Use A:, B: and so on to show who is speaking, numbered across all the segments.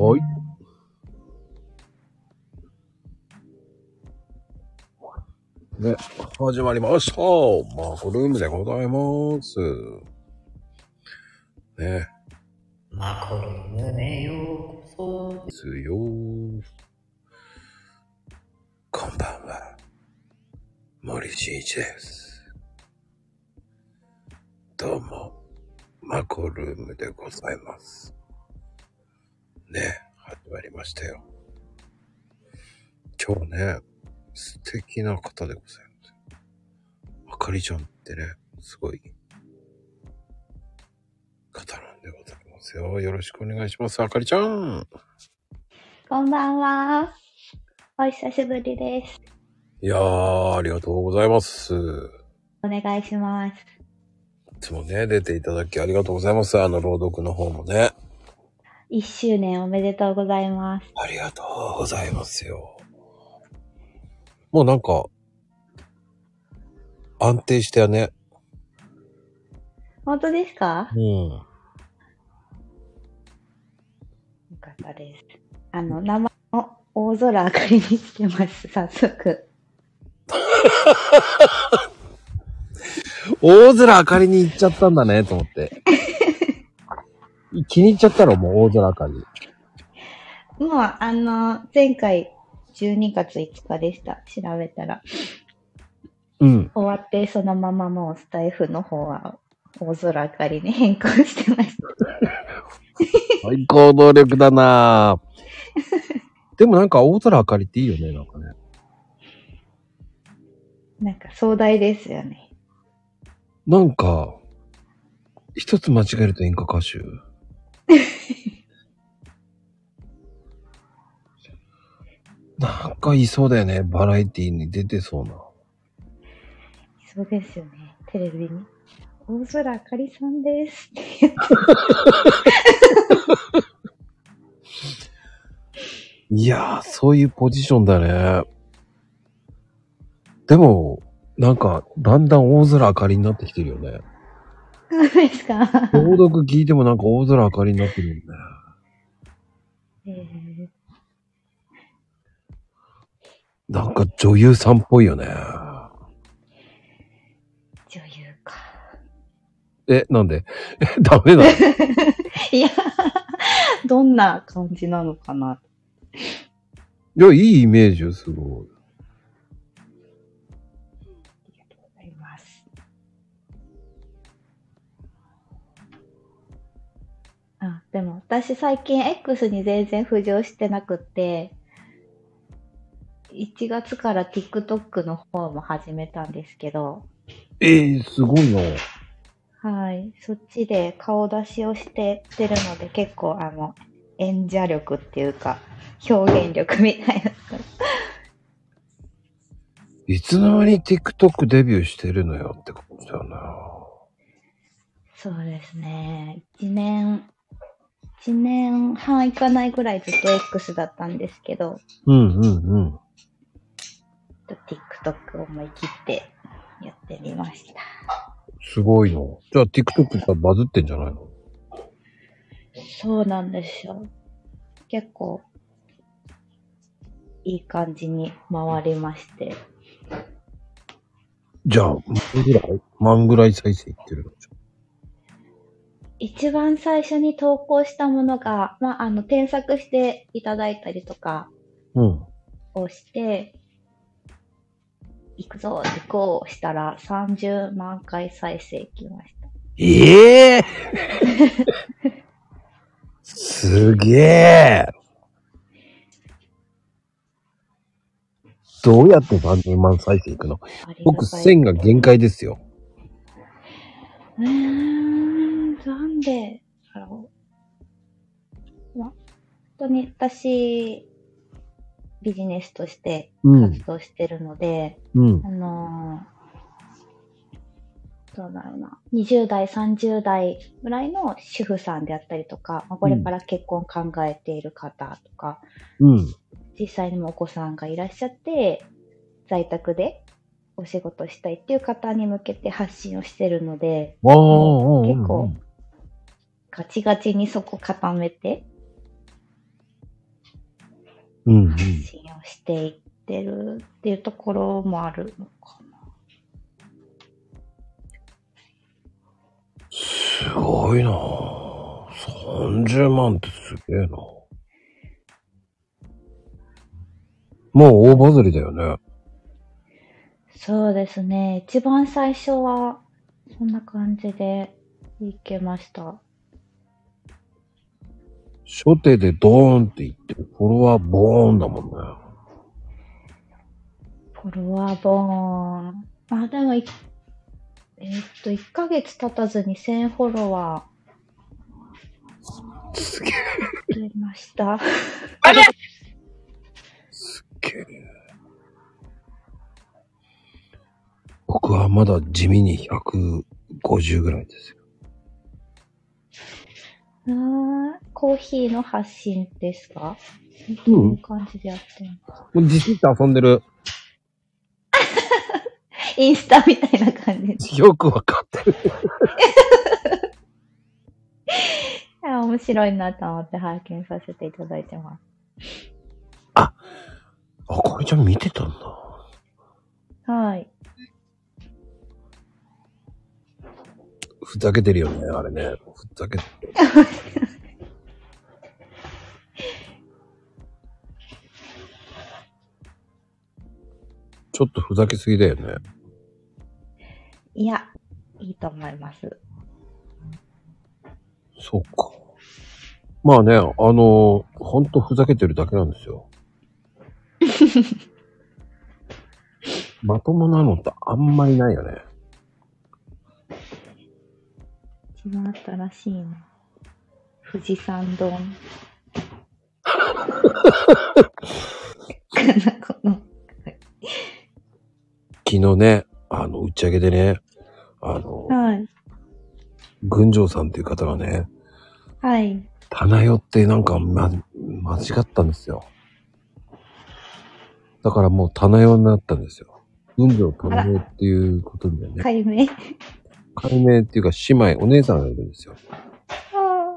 A: はい。ね、始まりました。マコルームでございます。ね、
B: マコルームへようこ
A: ですよ。こんばんは。森進一です。どうも、マコルームでございます。ね、始まりましたよ。今日ね、素敵な方でございます。あかりちゃんってね、すごい方なんでございますよ。よろしくお願いします。あかりちゃん。
C: こんばんは。お久しぶりです。
A: いやー、ありがとうございます。
C: お願いします。
A: いつもね、出ていただきありがとうございます。あの、朗読の方もね。
C: 一周年おめでとうございます。
A: ありがとうございますよ。もうなんか、安定したよね。
C: 本当ですか？
A: うん。
C: よかったです。あの、名前を大空あかりにしてます、早速。
A: 大空あかりに行っちゃったんだね、と思って。気に入っちゃったのもう大空あかり。
C: もう、あの、前回12月5日でした。調べたら。
A: うん。
C: 終わって、そのままもうスタイフの方は大空あかりに変更してました。
A: 最高能力だなぁ。でもなんか大空あかりっていいよね、なんかね。
C: なんか壮大ですよね。
A: なんか、一つ間違えると演歌歌手。なんかいそうだよね。バラエティに出てそうな。
C: そうですよね。テレビに。大空あかりさんです。
A: いやー、そういうポジションだね。でも、なんか、だんだん大空あかりになってきてるよね。
C: そうですか
A: 朗読聞いてもなんか大空あかりになってるよね。
C: えー
A: なんか女優さんっぽいよね。
C: 女優か。
A: え、なんで？え、ダメなの？
C: いや、どんな感じなのかな。
A: いや、いいイメージよ、すごい。
C: でも私最近 X に全然浮上してなくって、1月から TikTok の方も始めたんですけど、
A: ええすごいな。
C: はい。そっちで顔出しをしてってるので、結構あの、演者力っていうか、表現力みたいな。
A: いつの間に TikTok デビューしてるのよって感じだよな。
C: そうですね。一年、一年半いかないぐらいずっと X だったんですけど、
A: うんうんうん。
C: TikTok を思い切ってやってみました。
A: すごいの。じゃあ TikTok ってバズってんじゃないの？
C: そうなんですよ。結構、いい感じに回りまして。
A: じゃあ、万ぐらい？万ぐらい再生いってるの？
C: 一番最初に投稿したものが、まあ、あの、添削していただいたりとか
A: うん。
C: をして、行くぞ、行こうしたら30万回再生いきました。
A: ええ すげえどうやって30万再生いくの？僕
C: たい
A: 1000が限界ですよ。
C: うーん、なんで？だろう。まあ、本当に私、ビジネスとして
A: うん
C: 活動してるので、
A: うん。
C: あのーどうだろうな。20代、30代ぐらいの主婦さんであったりとか、まあ、これから結婚考えている方とか、
A: うん。
C: 実際にもお子さんがいらっしゃって、在宅でお仕事したいっていう方に向けて発信をしてるので、結構ガチガチにそこ固めて
A: うんうん。
C: 発信をしていってるっていうところもあるのかな。
A: すごいなぁ。30万ってすげえなもう大バズりだよね。
C: そうですね。一番最初は、そんな感じでいけました。
A: 初手でドーンって言って、フォロワーボーンだもんね。
C: フォロワーボーン。まあでもい、えーっと、1ヶ月経たずに1000フォロワ
A: すげえ。
C: ー出ました。
A: すっげえ。僕はまだ地味に150ぐらいですよ。
C: あーコーヒーの発信ですか？
A: うん
C: どういう感じでやってるの？
A: もう自信って遊んでる。
C: インスタみたいな感じで。
A: よくわかってる。
C: あ面白いなと思って拝見させていただいてます。
A: あ、これちゃん見てたんだ。
C: はい。
A: ふざけてるよね、あれね。ふざけてる。ちょっとふざけすぎだよね。
C: いや、いいと思います。
A: そうか。まあね、あのほんとふざけてるだけなんですよ。まともなのってあんまりないよね。
C: 一番新しいの。富士山丼。こ の
A: 昨日ね、あの、打ち上げでね、あの、
C: はい。
A: 群青さんっていう方がね、
C: はい。
A: 棚代ってなんか、ま、間違ったんですよ。だからもう棚代になったんですよ。群青棚代っていうことでね、
C: 解明。
A: 解明っていうか姉妹、お姉さんがいるんですよ。
C: あ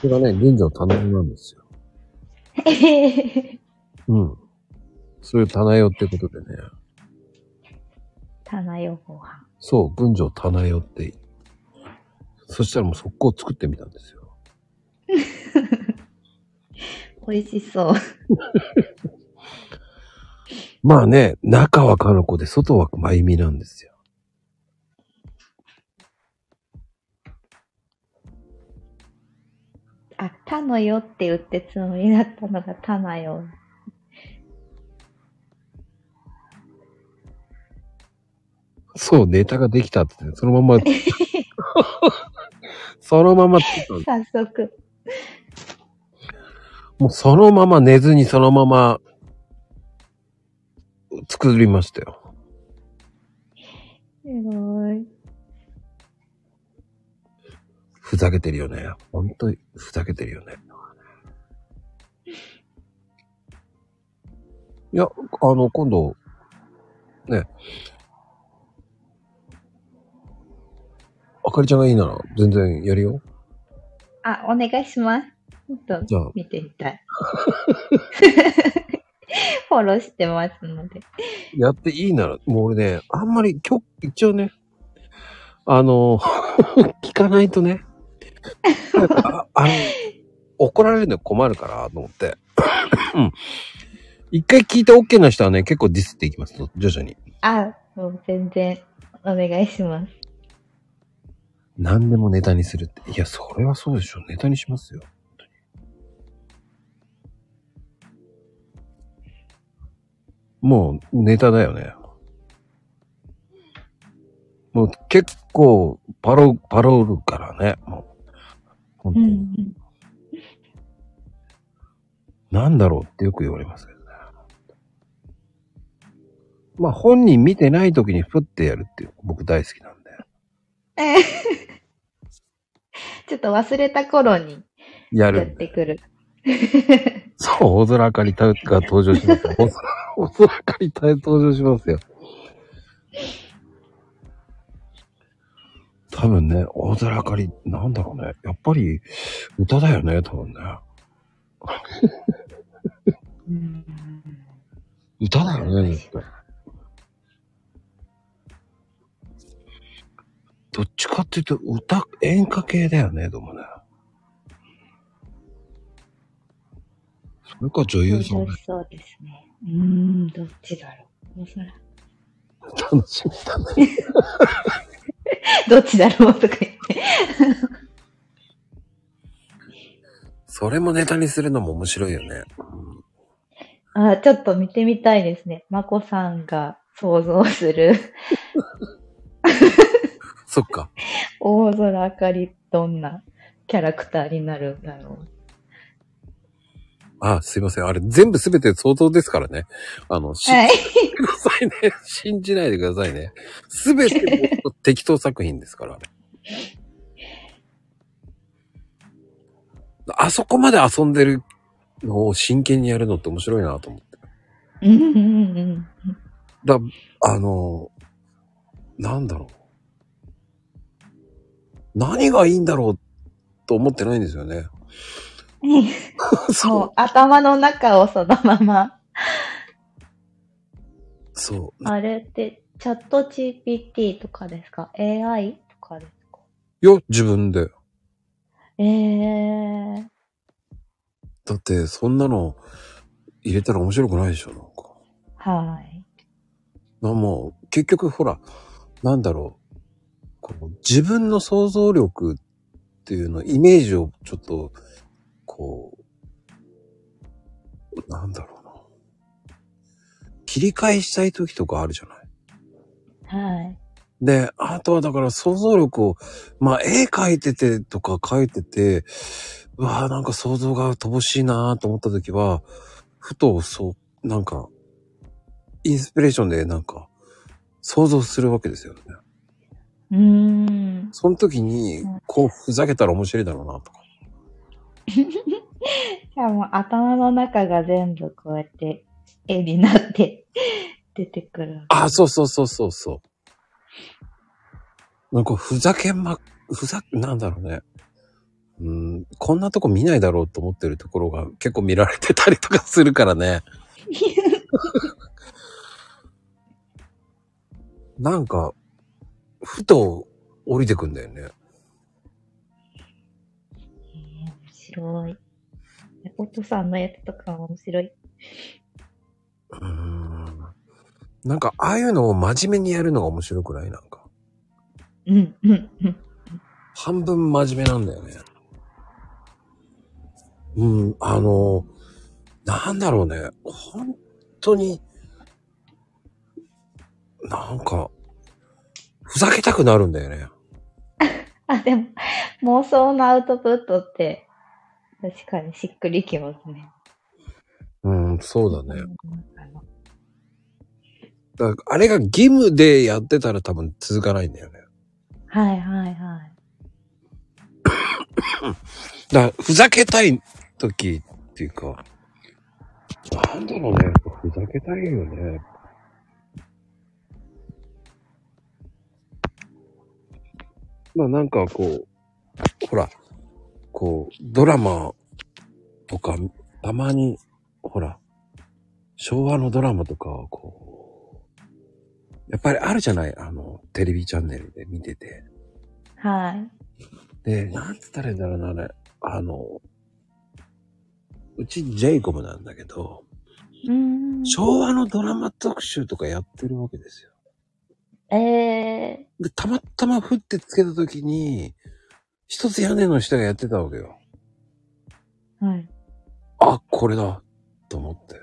A: それがね、群青棚代なんですよ。うん。そういう棚代ってことでね、
C: 棚よご飯。
A: そう、群青棚代って、そしたらもう速攻作ってみたんですよ。
C: 美味しそう。
A: まあね、中はかの子で外はまゆみなんですよ。
C: あ、たのよって言ってつもりだったのがたなよ。
A: そう、ネタができたって、そのまま、そのまま
C: 早速。
A: もうそのまま寝ずにそのまま作りましたよ。
C: すごい。
A: ふざけてるよね。ほんとにふざけてるよね。いや、あの、今度、ね。あかりちゃんがいいなら全然やるよ。
C: あ、お願いします。ちょっと見てみたい。フォローしてますので。
A: やっていいなら、もう俺ね、あんまり今日、一応ね、あの、聞かないとね、ああの、怒られるの困るからと思って。うん一回聞いて OK な人はね、結構ディスっていきますと、徐々に。
C: あ、もう全然お願いします。
A: 何でもネタにするって。いや、それはそうでしょ。ネタにしますよ。もう、ネタだよね。もう結構、パロ、パロるからね。もう。本当に。
C: うんうん。
A: なんだろうってよく言われますけどね。まあ、本人見てない時にふってやるっていう、僕大好きなんで。
C: ちょっと忘れた頃にや
A: やる。
C: ってくる。
A: そう、大空あかりたが登場しますよ。大空、大空あかりた登場しますよ。多分ね、大空あかり、なんだろうね。やっぱり、歌だよね、多分ね。歌だよね、絶対。どっちかっていうと、歌、演歌系だよね、でもね。それか女優さん
C: 楽しそうですね。うーん、どっちだろう。もうそら
A: 楽しみだね。
C: どっちだろうとか言って。
A: それもネタにするのも面白いよね。
C: あ、ちょっと見てみたいですね。まこさんが想像する
A: そっか。
C: 大空あかりどんなキャラクターになるんだろう。
A: あ、すいません。あれ全部すべて想像ですからね。あの、信
C: はい。
A: じてくださいね。信じないでくださいね。すべて適当作品ですから、あれ。あそこまで遊んでるのを真剣にやるのって面白いなと思って。
C: うんうんうん。
A: だ、あの、なんだろう。何がいいんだろうと思ってないんですよね。
C: も
A: そう
C: 頭の中をそのまま。
A: う。そう。
C: あれって、チャット GPT とかですか ?AI とかですか？
A: よ、自分で。
C: えー。
A: だって、そんなの入れたら面白くないでしょ、なんか。
C: はい。
A: なもう、結局ほら、なんだろう。こう自分の想像力っていうの、イメージをちょっと、こう、なんだろうな。切り替えしたい時とかあるじゃない？
C: はい。
A: で、あとはだから想像力を、まあ絵描いててとか描いてて、うわあなんか想像が乏しいなと思った時は、ふとそう、なんか、インスピレーションでなんか、想像するわけですよね。
C: うーん。
A: その時に、こうふざけたら面白いだろうなとか。
C: じゃあもう頭の中が全部こうやって絵になって出てくる。
A: あ、そうそうそうそうそう。なんかふざけま、ふざ、なんだろうね。うん、こんなとこ見ないだろうと思ってるところが結構見られてたりとかするからね。なんか、ふと降りてくんだよね。
C: えー面白い。お父さんのやつとかも面白い。
A: うーん。なんか、ああいうのを真面目にやるのが面白くない？なんか。
C: うん、うん、うん。
A: 半分真面目なんだよね。うん、あの、なんだろうね。本当に、なんか、ふざけたくなるんだよね。
C: あ、でも、妄想のアウトプットって、確かにしっくりきますね。
A: うん、そうだね。だあれが義務でやってたら多分続かないんだよね。
C: はい、はい、はい。
A: だふざけたい時っていうか、なんだろうね。ふざけたいよね。まあなんかこう、ほら、こう、ドラマとか、たまに、ほら、昭和のドラマとかをこう、やっぱりあるじゃない？あの、テレビチャンネルで見てて。
C: はい。
A: で、なんつったらいいんだろうな、あれ。あの、うちジェイコブなんだけど、
C: うーん。
A: 昭和のドラマ特集とかやってるわけですよ。
C: え
A: で、たまたま降ってつけた時に、一つ屋根の下がやってたわけよ。
C: ー、はい。
A: あ、これだと思って。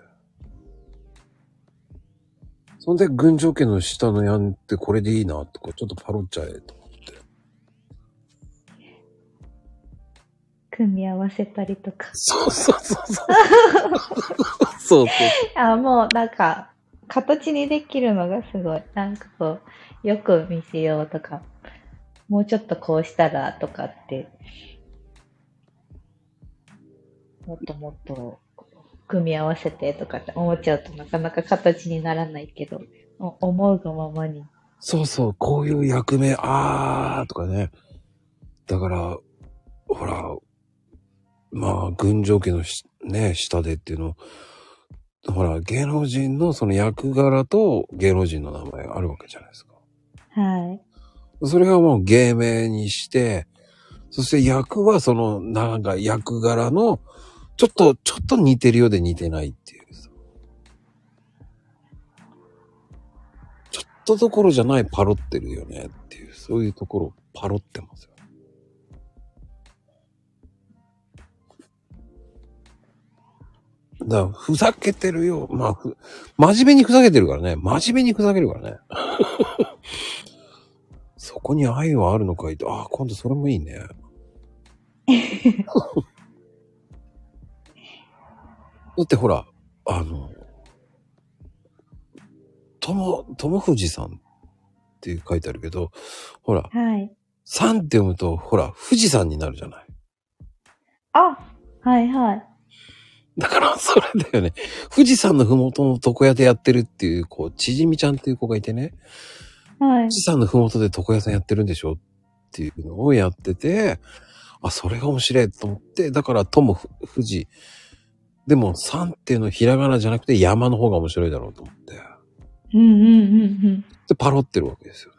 A: そんで、群青家の下の屋根ってこれでいいなとか、ちょっとパロっちゃえと思って。
C: 組み合わせたりとか。
A: そうそうそうそう。そうそう。
C: あ、もうなんか、形にできるのがすごい。なんかこう、よく見せようとか、もうちょっとこうしたらとかって、もっともっと組み合わせてとかって思っちゃうとなかなか形にならないけど、お思うがままに。
A: そうそう、こういう役目、あーとかね。だから、ほら、まあ、群青家のしね、下でっていうの、ほら、芸能人のその役柄と芸能人の名前があるわけじゃないですか。
C: はい。
A: それがもう芸名にして、そして役はその、なんか役柄の、ちょっと、ちょっと似てるようで似てないっていう。ちょっとどころじゃないパロってるよねっていう、そういうところパロってますよ。だから、ふざけてるよ。まあ、真面目にふざけてるからね。真面目にふざけるからね。そこに愛はあるのかいと。ああ、今度それもいいね。だってほら、あの、とも、ともふじさんって書いてあるけど、ほら、
C: はい。
A: さんって読むと、ほら、富士山になるじゃない。
C: あはいはい。
A: だから、それだよね。富士山のふもとの床屋でやってるっていう、こう、ちじみちゃんっていう子がいてね、
C: はい
A: 富。士山のふもとで床屋さんやってるんでしょっていうのをやってて、あ、それが面白いと思って、だから、ともふ富士。でも、山っていうのひらがなじゃなくて山の方が面白いだろうと思って。
C: うんうんうんうん。
A: で、パロってるわけですよね。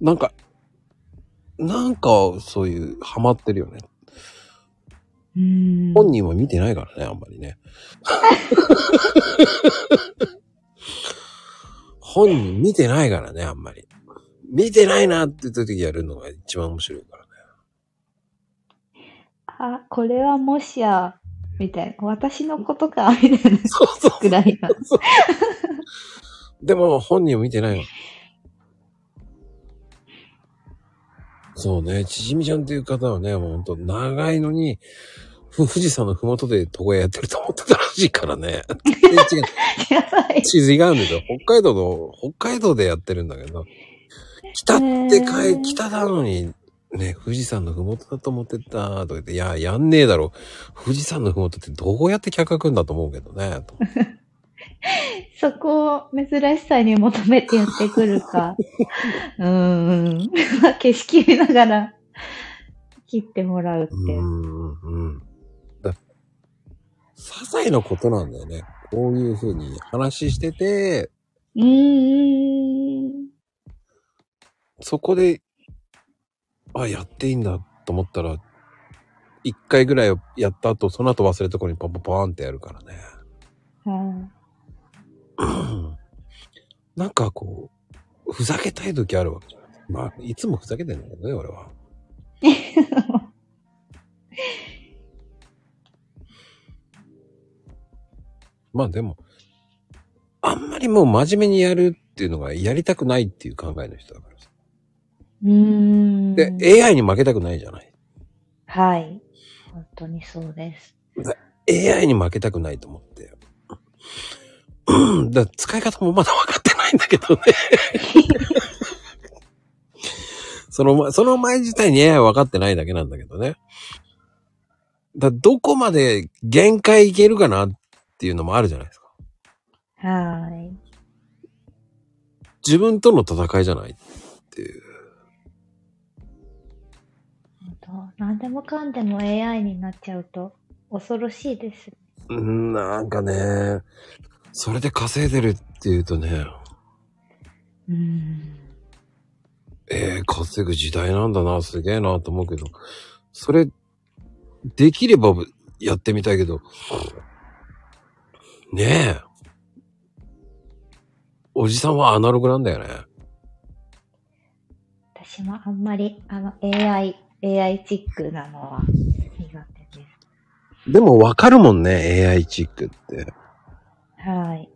A: なんか、なんか、そういう、ハマってるよね。本人は見てないからね、あんまりね。本人見てないからね、あんまり。見てないなって言った時やるのが一番面白いからね。
C: あ、これはもしや、みたいな。私のことか、みたいな
A: そうそう
C: ぐらいが。
A: そう。でも本人は見てないそうね、ちじみちゃんっていう方はね、もうほんと長いのに、ふ富士山のふもとで床屋やってると思ってたらしいからね。違う。地図違うんですよ。北海道の、北海道でやってるんだけど、北ってかい、北なのに、ね、富士山のふもとだと思ってた、とか言って、いや、やんねえだろ。富士山のふもとってどうやって客が来るんだと思うけどね。と
C: そこを珍しさに求めてやってくるか。うーん。景色見ながら切ってもらうって。
A: うーん、うん。だ些細なことなんだよね。こういうふうに話してて、
C: うーん。
A: そこで、あ、やっていいんだと思ったら、一回ぐらいやった後、その後忘れたところにパンパンパーンってやるからね。
C: はい
A: なんかこう、ふざけたい時あるわけじゃない。まあ、いつもふざけてんだけどね、俺は。まあでも、あんまりもう真面目にやるっていうのがやりたくないっていう考えの人だからさ。
C: うーん。
A: で、AI に負けたくないじゃない。
C: はい。本当にそうです。
A: AI に負けたくないと思って。うんだ使い方もまだ分かってないんだけどね。その前、その前自体に AI は分かってないだけなんだけどね。だどこまで限界いけるかなっていうのもあるじゃないですか。
C: はい。
A: 自分との戦いじゃないっていう。
C: 何でもかんでも AI になっちゃうと恐ろしいです。
A: うん、なんかね、それで稼いでるっていうとね、
C: うーん。
A: ええ稼ぐ時代なんだな、すげえなと思うけど、それ、できればやってみたいけど、ねえ。おじさんはアナログなんだよね。
C: 私もあんまりあの AI、AI チックなのは苦手です。
A: でもわかるもんね、AI チックって。
C: はい。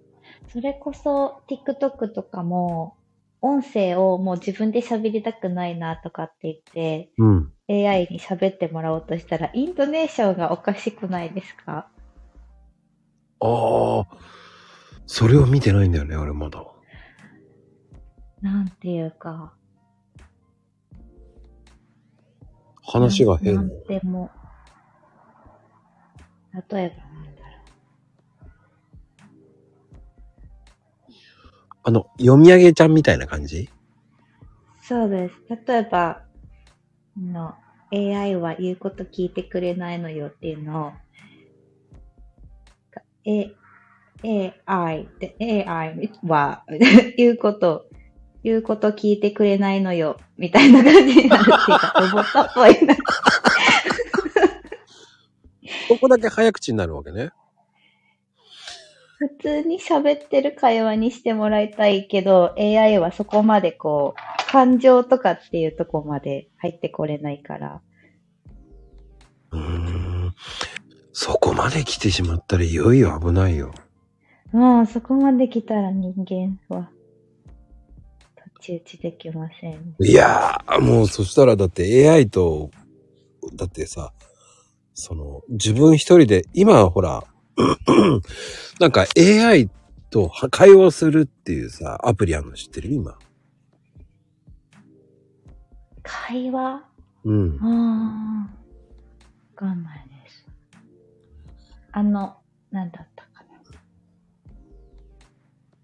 C: それこそ TikTok とかも音声をもう自分で喋りたくないなとかって言って
A: うん。
C: AI に喋ってもらおうとしたらイントネーションがおかしくないですか？
A: ああ、それを見てないんだよね、俺まだ。
C: なんていうか。
A: 話が変。
C: なんでも。例えばなん
A: あの、読み上げちゃんみたいな感じ？
C: う。そうです。例えば、あの、AI は言うこと聞いてくれないのよっていうのを、え、AI で、AI は言うこと、言うこと聞いてくれないのよ、みたいな感じになるっていうか、ロボットっぽいな。
A: ここだけ早口になるわけね。
C: 普通に喋ってる会話にしてもらいたいけど、AI はそこまでこう、感情とかっていうとこまで入ってこれないから。
A: うーん。そこまで来てしまったらいよいよ危ないよ。
C: もうそこまで来たら人間は、太刀打ちできません。
A: いやー、もうそしたらだって AI と、だってさ、その、自分一人で、今ほら、なんか AI と会話するっていうさ、アプリあるの知ってる？今。
C: 会話？
A: うん。
C: ああ、わかんないです。あの、なんだったかな。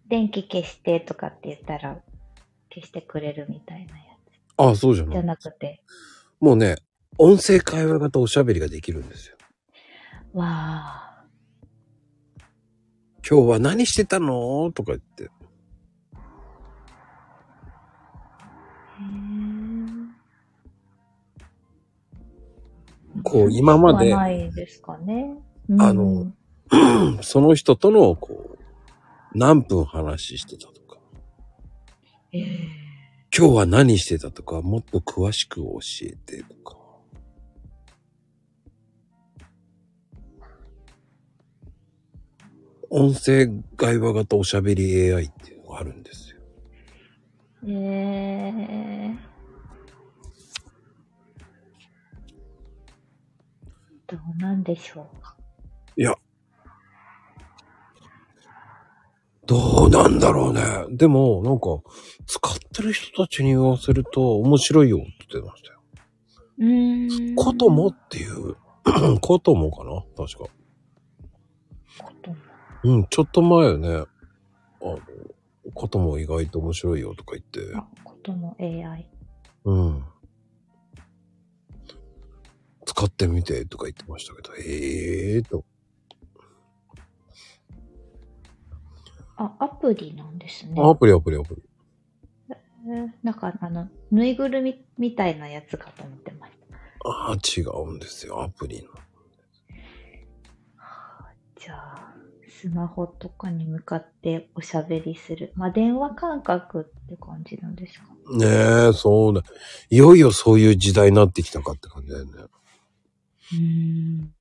C: 電気消してとかって言ったら消してくれるみたいなや
A: ああ、そうじゃ
C: つ。じゃ
A: ない。
C: なくて、
A: もうね、音声会話型おしゃべりができるんですよ。
C: わあ、
A: 今日は何してたの？とか言って。こう今まで
C: はないですかね。
A: あの その人との、こう、何分話してたとか、
C: ええ
A: 今日は何してたとか、もっと詳しく教えてとか。音声会話型おしゃべり AI っていうのがあるんですよ。
C: ええどうなんでしょうか？
A: いや。どうなんだろうね。でも、なんか、使ってる人たちに言わせると面白いよって言ってましたよ。
C: うーん。
A: こともっていう、こともかな？確か。
C: ことも。
A: うん、ちょっと前よね。あの、ことも意外と面白いよとか言って。
C: あ、ことも AI。
A: うん。使ってみてとか言ってましたけど、ええーと。
C: あ、アプリなんですね。
A: アプリアプリアプリ。
C: えーなんか、あの、ぬいぐるみみたいなやつかと思ってました。
A: ああ、違うんですよ、アプリの。
C: じゃあ、スマホとかに向かっておしゃべりする。まあ、電話感覚って感じなんですか？
A: ねえ、そうだ。いよいよそういう時代になってきたかって感じだよね。
C: うーん。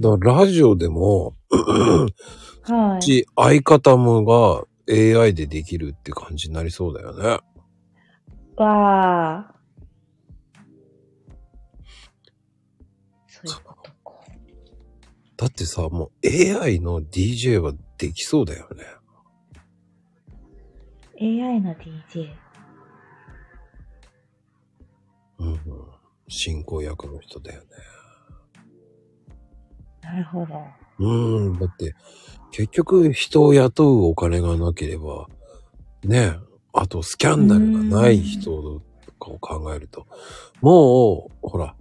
A: だからラジオでも、
C: はい。
A: ち相方もが AI でできるって感じになりそうだよね。
C: わあ。
A: だってさ、もう AI の DJ はできそうだよね。
C: AI の DJ。
A: うん、うん。進行役の人だよね。
C: なるほど。
A: うん、だって、結局人を雇うお金がなければ、ね、あとスキャンダルがない人とかを考えると、もう、ほら、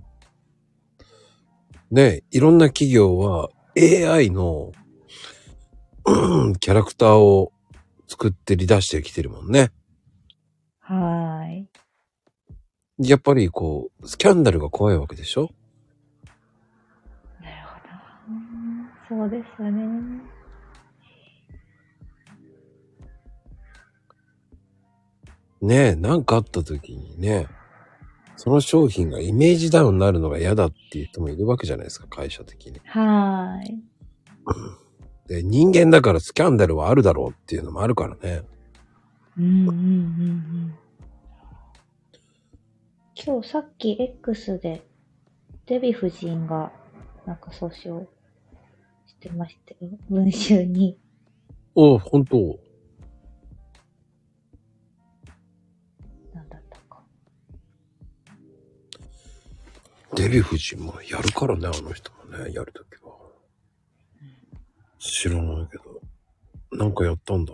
A: ね、いろんな企業は AI の、うんキャラクターを作ってり出してきてるもんね。
C: はーい。
A: やっぱりこう、スキャンダルが怖いわけでしょ？
C: なるほど。そうですね。
A: ねえ、なんかあった時にね、その商品がイメージダウンになるのが嫌だっていう人もいるわけじゃないですか、会社的に。
C: はーい。
A: で、人間だからスキャンダルはあるだろうっていうのもあるからね。
C: うんうんうんうん。今日さっき X でデヴィ夫人がなんか訴訟してましたよ。文集に。
A: お本当デヴィ夫人もやるからね、あの人もね、やるときは。知らないけど。なんかやったんだ。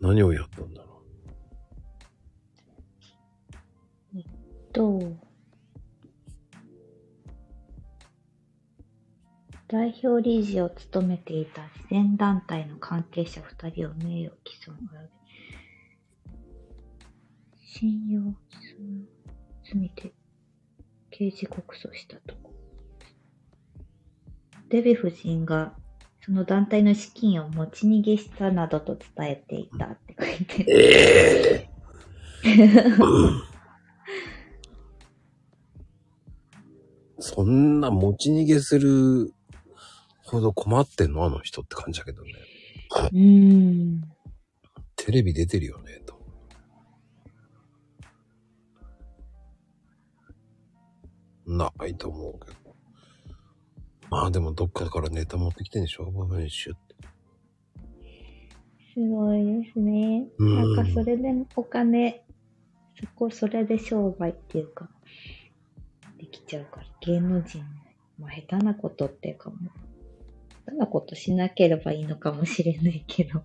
A: 何をやったんだろう。
C: えっと、代表理事を務めていた慈善団体の関係者2人を名誉毀損及び信用罪で刑事告訴したと。デヴィ夫人がその団体の資金を持ち逃げしたなどと伝えていたって書いて。る。
A: ええそんな持ち逃げするほど困ってんの？あの人って感じだけどね。
C: うーん。
A: テレビ出てるよね、と。ないと思うけど。まあでもどっかからネタ持ってきてんでしょ？バブンシュって。
C: すごいですね。
A: うん
C: なんかそれでお金、そこそれで商売っていうか、できちゃうから、芸能人、まあ下手なことっていうかもう、下手なことしなければいいのかもしれないけど。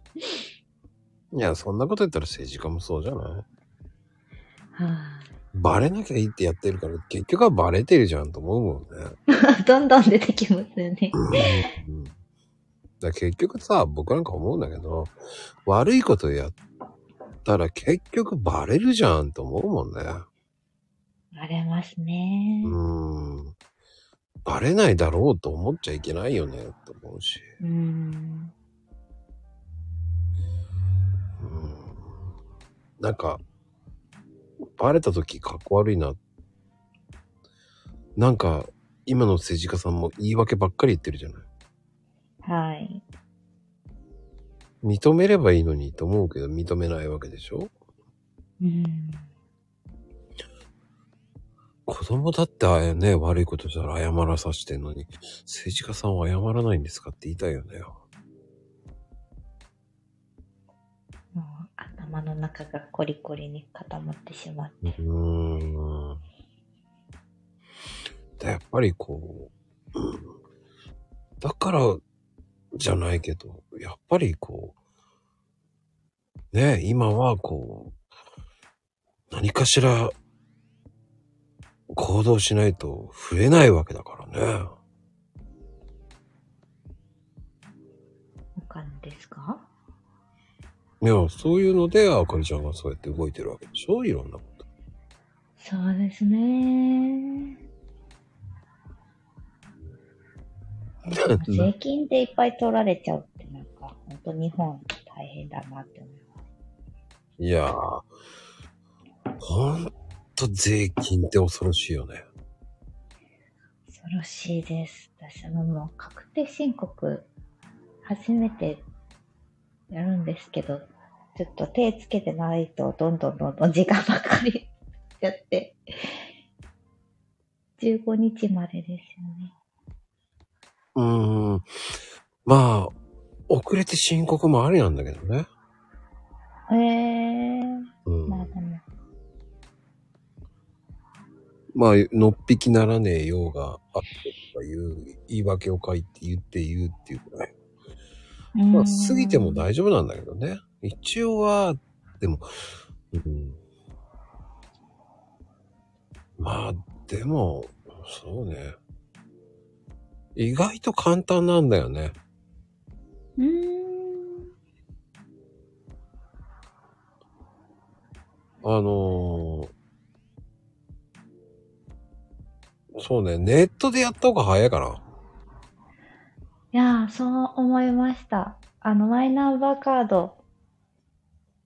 A: いや、そんなこと言ったら政治家もそうじゃない？
C: はあ、
A: バレなきゃいいってやってるから、結局はバレてるじゃんと思うもんね。
C: どんどん出てきますよね。
A: うんだ結局さ、僕なんか思うんだけど、悪いことやったら結局バレるじゃんと思うもんね。
C: バレますね。
A: うん。バレないだろうと思っちゃいけないよね、と思うし。
C: うん。
A: うん。なんか、バレた時かっこ悪いな。なんか、今の政治家さんも言い訳ばっかり言ってるじゃない。
C: はい。
A: 認めればいいのにと思うけど、認めないわけでしょ？
C: うん。
A: 子供だってああね、悪いことしたら謝らさしてんのに、政治家さんは謝らないんですかって言いたいよね。
C: もう頭の中がコリコリに固まってしまって。
A: うーん。でやっぱりこう、うん、だからじゃないけど、やっぱりこう、ね今はこう、何かしら行動しないと増えないわけだからね。
C: お金ですか？
A: いや、そういうので、あかりちゃんがそうやって動いてるわけでしょ？いろんなこと。
C: そうですね。税金でいっぱい取られちゃうってなんか、本当日本大変だなって思います。
A: いやー、ほ税金って恐ろしいよね。
C: 恐ろしいです。私ももう確定申告、初めてやるんですけど、ちょっと手つけてないと、どんどんどんどん時間ばかりやって、15日までですよね。
A: うーん。まあ、遅れて申告もありなんだけどね。
C: へえー、
A: うん。
C: まあでも、
A: まあ、のっぴきならねえようがあってとかいう言い訳を書いて言って言うっていうくらい。まあ、過ぎても大丈夫なんだけどね。一応は、でも、うん。まあ、でも、そうね。意外と簡単なんだよね。
C: うーん。
A: あのーそうね、ネットでやった方が早いかな。
C: いやー、そう思いました。あの、マイナンバーカード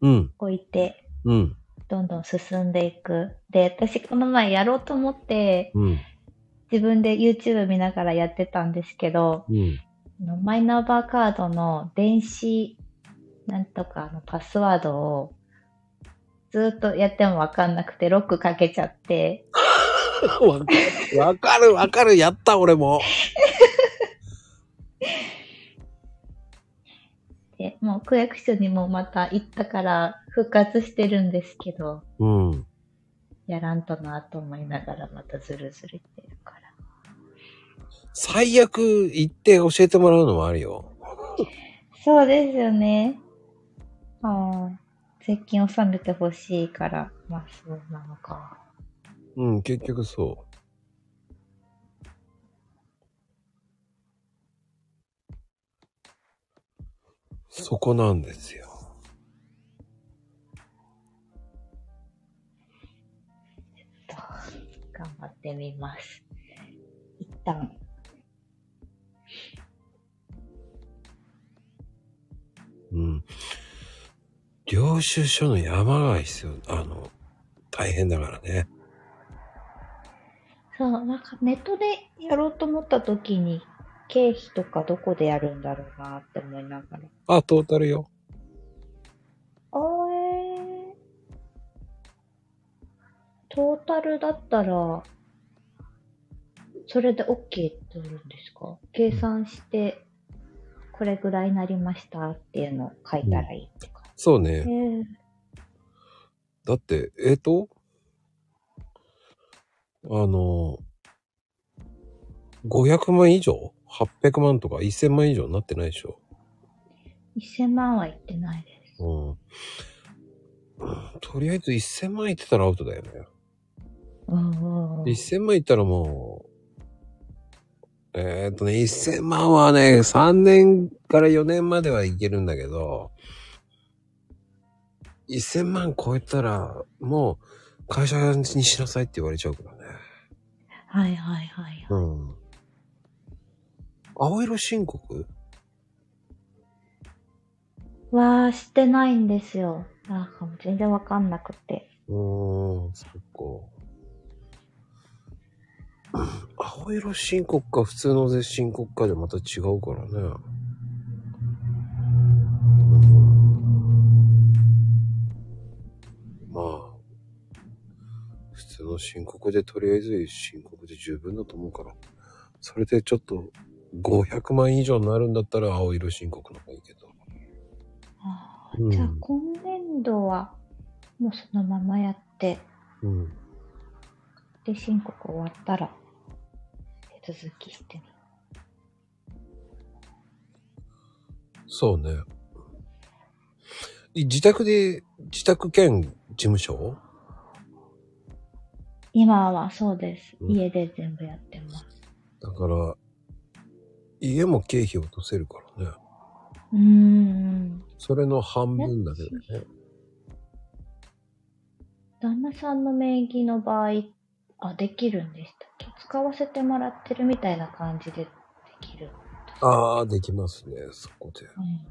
A: うん、
C: 置いて、
A: うん、
C: どんどん進んでいく。で、私この前やろうと思って、
A: うん、
C: 自分で YouTube 見ながらやってたんですけど、
A: うん。
C: あのマイナンバーカードの電子なんとかのパスワードをずっとやってもわかんなくてロックかけちゃって、
A: わかる、わかる、わかる、やった、俺も。
C: で、もう区役所にもまた行ったから復活してるんですけど、
A: うん。
C: やらんとなと思いながらまたずるずる言ってるから。
A: 最悪行って教えてもらうのもあるよ。
C: そうですよね。はい。税金納めてほしいから、まあそうなのか。
A: うん、結局そう。そこなんですよ。
C: と頑張ってみます。一旦、
A: うん。領収書の山が必要。あの、大変だからね。
C: そう、なんかネットでやろうと思った時に、経費とかどこでやるんだろうなって思いながら。
A: あ、トータルよ。
C: あえトータルだったら、それで OK ってなるんですか？計算して、これぐらいになりましたっていうのを書いたらいいってか。
A: そうね。
C: えー、
A: だって、えっ、と、あの、500万以上 ?800 万とか1000万以上になってないでしょ
C: ？1000万はいってないです。
A: うん。うんとりあえず1000万いってたらアウトだよね。
C: うんうんうん。
A: 1000万いったらもう、えーっとね、1000万はね、3年から4年まではいけるんだけど、1000万超えたら、もう会社にしなさいって言われちゃうからね。
C: はいはいはい。
A: うん。青色申告
C: は、してないんですよ。なんかもう全然わかんなくて。
A: うーん、そっか。青色申告か普通の税申告かでまた違うからね。普通の申告でとりあえず申告で十分だと思うから、それでちょっと500万以上になるんだったら青色申告の方がいいけど。
C: あ
A: うん
C: じゃあ今年度は、もうそのままやって、
A: うん。
C: で、申告終わったら、手続きしてみ
A: そうね。い自宅で、自宅兼事務所？
C: 今はそうです。
A: うん
C: 家で全部やってます。
A: だから、家も経費落とせるからね。
C: うーん。
A: それの半分だけどね。
C: 旦那さんの名義の場合、あ、できるんでしたっけ？使わせてもらってるみたいな感じでできる。
A: ああ、できますね、そこで。
C: うん。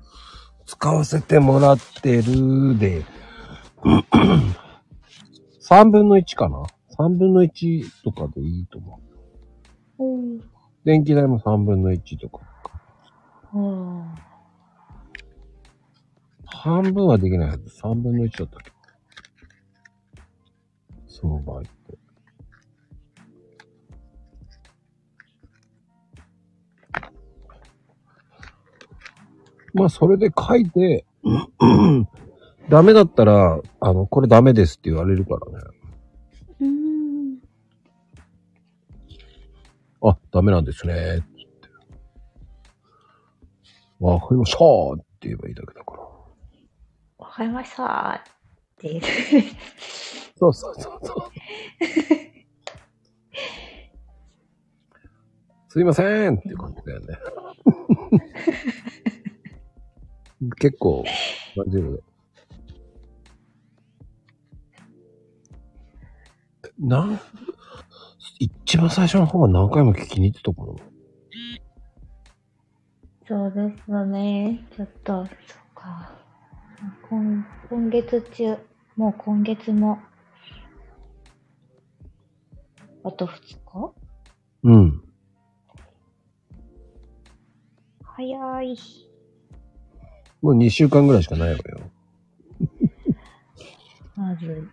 A: 使わせてもらってるで、3分の1かな？?3 分の1とかでいいと思う。電気代も3分の1とか。
C: おー
A: 半分はできないはず。3分の1だったっけ？その場合って。まあ、それで書いて、ダメだったら、あの、これダメですって言われるからね。あ、ダメなんですね。って言って。わかりましたーって言えばいいだけだから。
C: わかりましたーって言う。
A: そうそうそうそう。すいませんっていう感じだよね。結構、大丈夫で。なん、一番最初の方は何回も聞きに行ってたかな。
C: そうですよね。ちょっと、そっか。今今月中、もう今月も、あと2日？
A: うん。
C: 早い。
A: もう2週間ぐらいしかないわよ。
C: まず、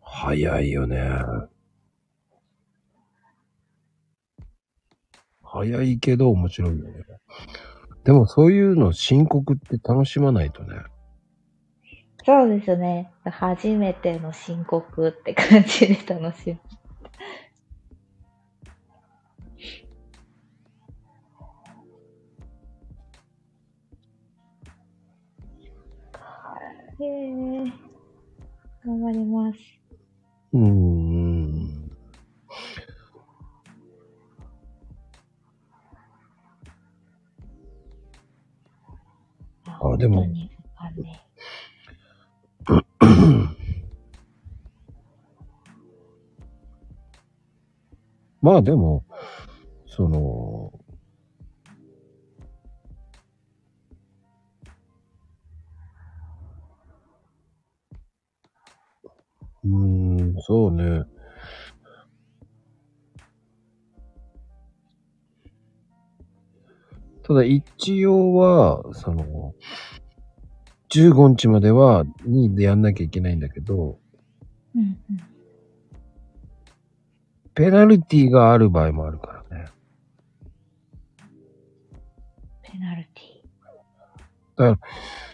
A: 早いよね。早いけど面白いよね。でもそういうの申告って楽しまないとね。
C: そうですね。初めての申告って感じで楽しむ。へえ。頑張ります。
A: うーん。あでも まあでも、その、うーん、そうね。ただ一応は、その、15日までは、にでやんなきゃいけないんだけど、
C: うんうん。
A: ペナルティがある場合もあるからね。
C: ペナルテ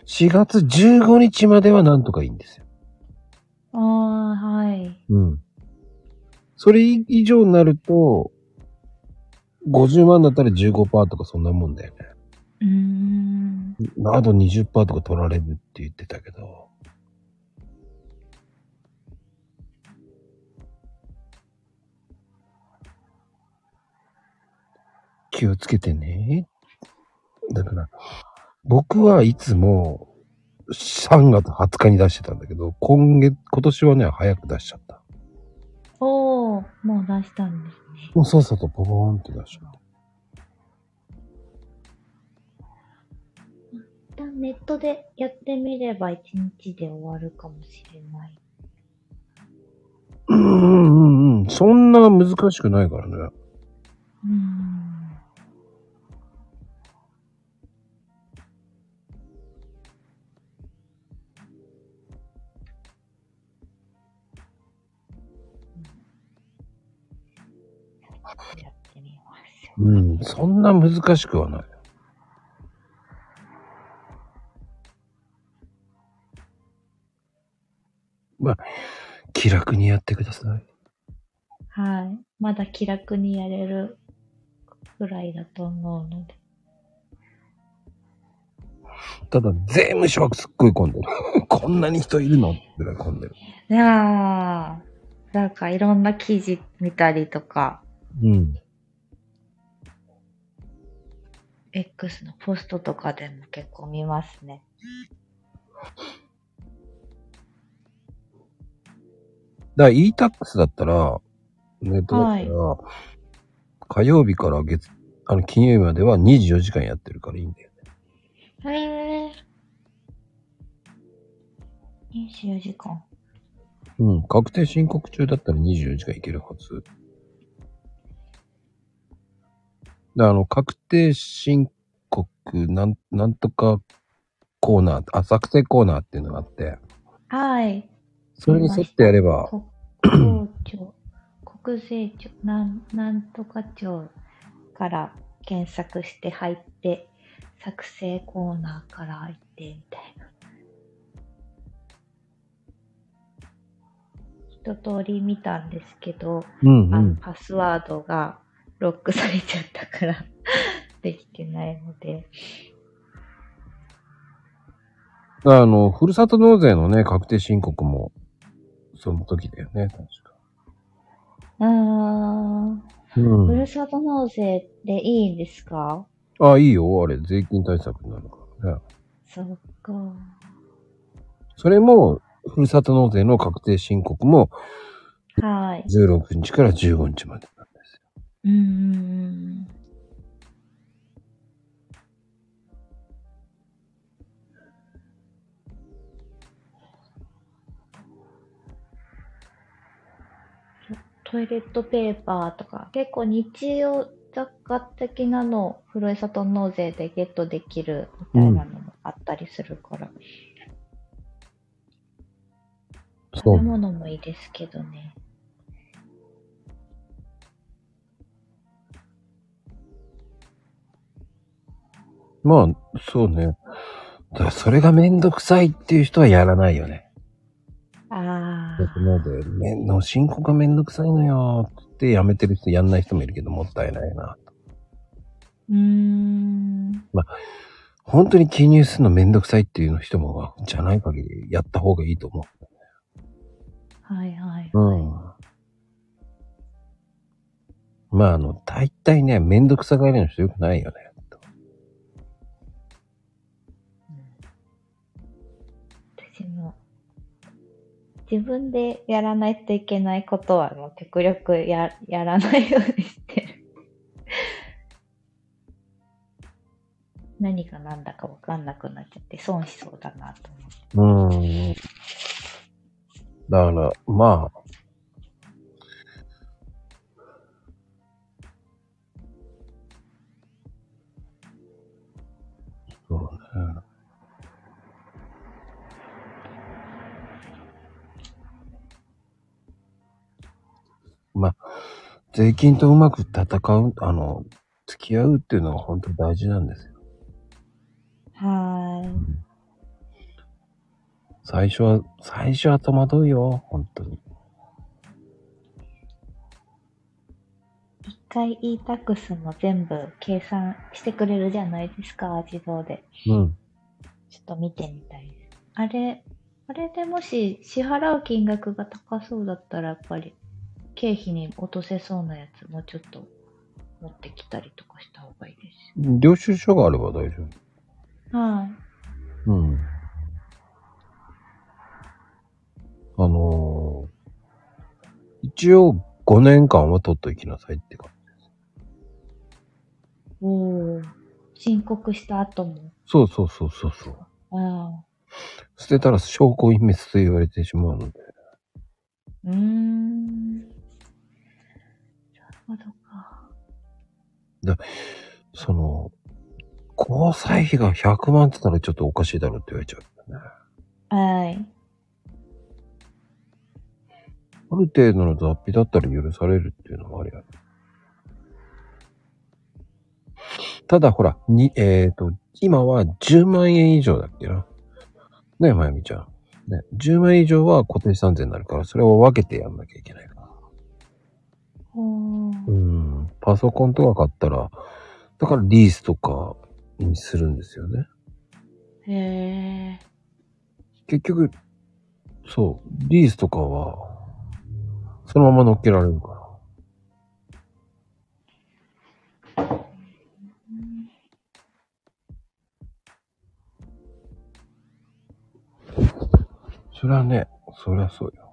A: 4月15日まではなんとかいいんですよ。
C: ィ。ああ、はい。
A: うん。それ以上になると、50万だったら15%とかそんなもんだよね。
C: うーん。
A: あと20%とか取られるって言ってたけど。気をつけてね。だから、僕はいつも3月20日に出してたんだけど、今月、今年はね、早く出しちゃった。
C: もう出したんですね。
A: もうさっさとポポーンって出しちゃった。
C: 一旦ネットでやってみれば一日で終わるかもしれない。
A: うんうんうん。そんな難しくないからね。
C: うーん。
A: うん。そんな難しくはない。まあ、気楽にやってください。
C: はい。まだ気楽にやれるぐらいだと思うので。
A: ただ、税務署はすっごい混んでる。こんなに人いるのってぐらい混んでる。
C: いやー、なんかいろんな記事見たりとか、
A: うん。
C: X のポストとかでも結構見ますね。
A: だから e-tax だったら、ネットだったら、火曜日から月、あの、金曜日までは24時間やってるからいいんだよね。
C: へえ。24時間。
A: うん。確定申告中だったら24時間いけるはず。あの、確定申告なん、なんとかコーナー、あ、作成コーナーっていうのがあって、
C: はい。
A: それに沿ってやれば、
C: 国交庁、国税庁、なん、なんとか庁から検索して入って、作成コーナーから入ってみたいな。一通り見たんですけど、
A: うんうん。
C: あのパスワードがロックされちゃったから できてないので。
A: あの、ふるさと納税のね、確定申告も、その時だよね、確か。
C: あー、
A: うん
C: ふ。るさと納税でいいんですか？
A: あ、いいよ、あれ、税金対策になるからね。
C: そっか。
A: それも、ふるさと納税の確定申告も、
C: はい。
A: 16日から15日までなんですよ。
C: うーん。トイレットペーパーとか、結構日用雑貨的なのをふるさと納税でゲットできるみたいなのもあったりするから、
A: そう。
C: 食べ物もいいですけどね。
A: まあ、そうね。だからそれがめんどくさいっていう人はやらないよね。
C: あ
A: 僕ので、めんの申告がめんどくさいのよってやめてる人やんない人もいるけどもったいないな。
C: ー。うーん。
A: 本当に記入するのめんどくさいっていうの人も、じゃない限りやった方がいいと思
C: はいはい。
A: う。うん。まあ、あの、大体ね、めんどくさがりの人よくないよね。
C: 自分でやらないといけないことは、もう極力ややらないようにしてる。何が何だか分かんなくなっちゃって損しそうだなと思って。
A: うん。だから、まあ、まあ、税金とうまく戦う、あの、付き合うっていうのが本当に大事なんですよ。
C: はーい。
A: 最初は、最初は戸惑うよ、本当に。
C: 一回 e-tax も全部計算してくれるじゃないですか、自動で。
A: うん。
C: ちょっと見てみたいです。あれ、あれでもし支払う金額が高そうだったら、やっぱり経費に落とせそうなやつもうちょっと持ってきたりとかした方がいいです。
A: 領収書があれば大丈
C: はい。
A: 夫。うん。あのー一応5年間は取っときなさいって感じ。
C: おー。申告した後も。
A: そうそうそうそうそう。
C: ああ。
A: 捨てたら証拠隠滅と言われてしまうので。
C: うーん。ほどか。
A: その、交際費が100万って言ったらちょっとおかしいだろうって言われちゃうんだよね。
C: はい。
A: ある程度の雑費だったら許されるっていうのもありある。ただほら、に、えっ、と、今は10万円以上だっけな。ねえ、まゆみちゃん。ね、10万円以上は固定資産税になるから、それを分けてやんなきゃいけないから。うん。パソコンとか買ったら、だからリースとかにするんですよね。
C: へえ。
A: 結局、そう、リースとかは、そのまま乗っけられるから。それはね、そりゃそうよ。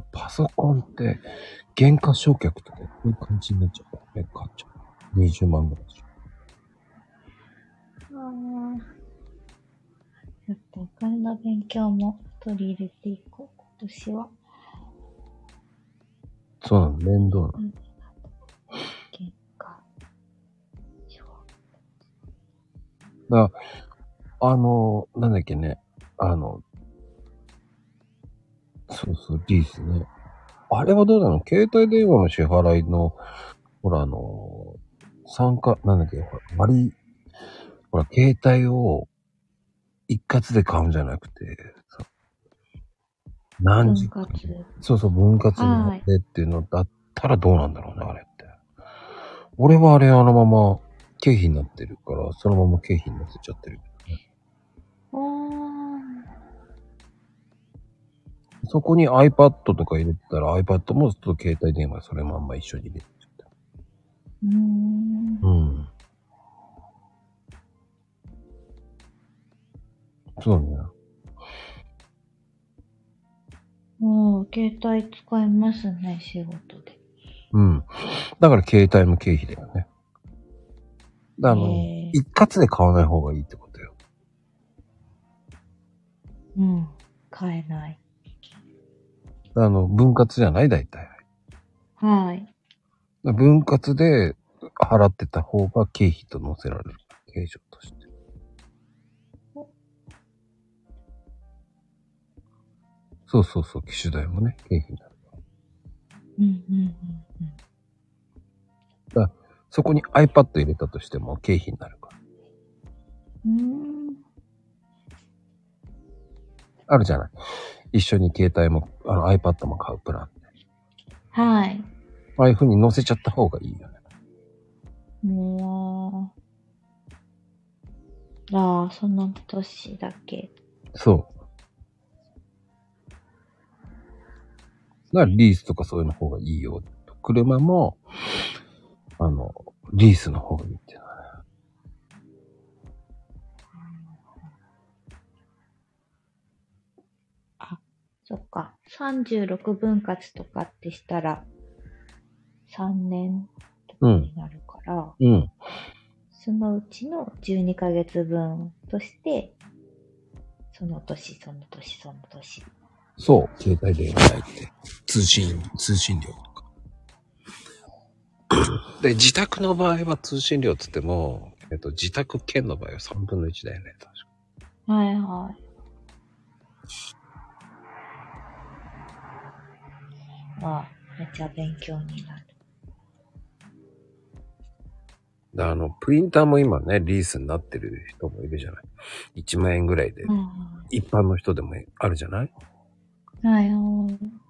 A: パソコンって、原価償却とかこういう感じになっちゃうからね、買っちゃう。20万ぐらいでしょ。
C: あーちょっとお金の勉強も取り入れていこう、今年は。
A: そうなの、面倒なの。
C: 結果。
A: だから、あの、なんだっけね、あの、そうそう、リースね。あれはどうなの？携帯電話の支払いの、ほら、あの、参加、なんだっけ、ほら、割り、ほら、携帯を一括で買うんじゃなくて、さ何時
C: 分割。
A: そうそう、分割になってっていうのだったらどうなんだろうね、あれって。俺はあれあのまま経費になってるから、そのまま経費に乗せちゃってる。
C: お
A: そこに iPad とか入れてたら iPad もちょっと携帯電話それまんま一緒に入れちゃって。
C: うーん。
A: うん。そうね。
C: もう、携帯使いますね、仕事で。
A: うん。だから携帯も経費だよね。だから一括で買わない方がいいってことよ。
C: うん。買えない。
A: あの、分割じゃない大体。
C: はい。
A: 分割で払ってた方が経費と載せられる。経常として。そうそうそう、機種代もね、経費になる。
C: うんうんうん
A: そこに iPad 入れたとしても経費になるから。
C: うん。うーん。
A: あるじゃない。一緒に携帯も、あの iPad も買うプラン。
C: はい。
A: ああいう風に載せちゃった方がいいよね。
C: もう、ああ、その年だけ。
A: そう。だからリースとかそういうの方がいいよ。車も、あの、リースの方がいいっていうのは
C: そっか。36分割とかってしたら、3年とかになるから、
A: うん。
C: そのうちの12ヶ月分として、その年、その年、その年。
A: そう。携帯電話って。通信、通信料とか。で、自宅の場合は通信料っつっても、えっと、自宅兼の場合は3分の1だよね。確か
C: はいはい。まあ、めっちゃ勉強になる。
A: であの、プリンターも今ね、リースになってる人もいるじゃない。1万円ぐらいで、一般の人でもあるじゃない？
C: はいはい。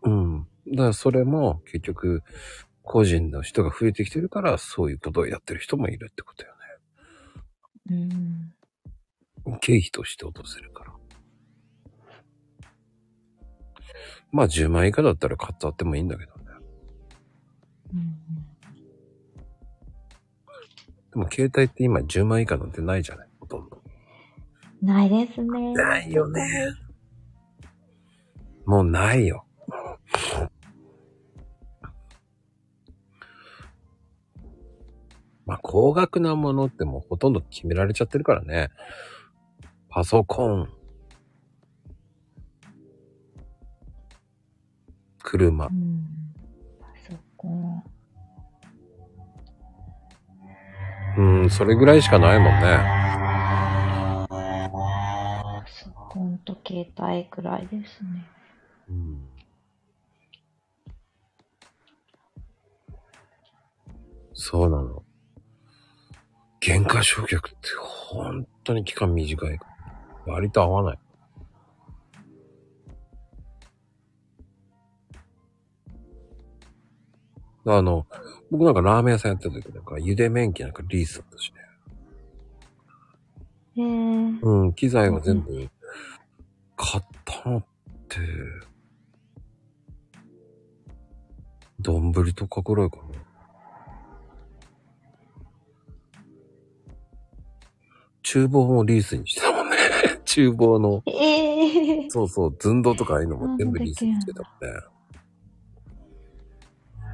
A: うん。だからそれも結局、個人の人が増えてきてるから、そういうことをやってる人もいるってことよ
C: うん。
A: ね。経費として落とせるから。まあ10万円以下だったら買ってあってもいいんだけどね。
C: うん
A: でも携帯って今10万円以下なんてないじゃない？ほとんど。
C: うん、ないですね。
A: ないよね。もうないよ。まあ、高額なものってもうほとんど決められちゃってるからね。パソコン。車
C: う。ん。パソコン。
A: うん、それぐらいしかないもんね。
C: パソコンと携帯くらいですね。
A: うん。そうなの。原価償却って本当に期間短い。割と合わない。あの、僕なんかラーメン屋さんやってた時なんか、茹で麺機なんかリースだったしね。
C: へえ。
A: うん、機材は全部買ったのって、丼とかぐらいかな。厨房もリースにしてたもんね。厨房の、
C: ええ
A: そうそう、寸胴とかああいうのも全部リースにしてたもんね。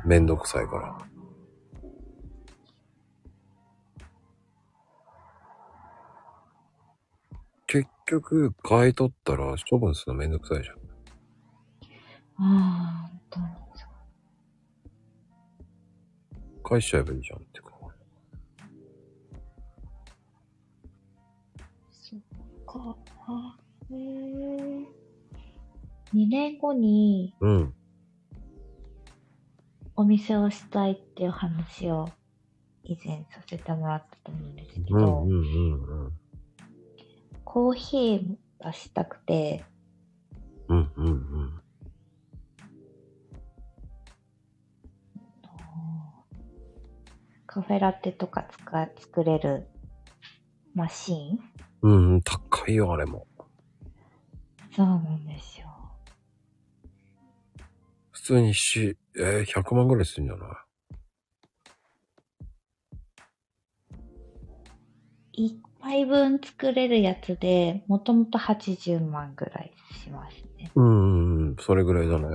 A: めんどくさいから。結局、買い取ったら処分するのめんどくさいじゃん。
C: ああ、本当にそう。
A: 返しちゃえばいいじゃんってか。
C: そっか。あへえ。2年後に
A: うん。
C: お店をしたいっていう話を以前させてもらったと思うんですけど、
A: うんうんうんうん。
C: コーヒーがしたくて、
A: うんうんうん。
C: カフェラテとか使い作れるマシーン？
A: うんうん、高いよ、あれも。
C: そうなんですよ。
A: 普通にし、えー、100万ぐらいするんじゃない？
C: 一杯分作れるやつで、もともと80万ぐらいしますね。
A: うんうんうん、それぐらいだね。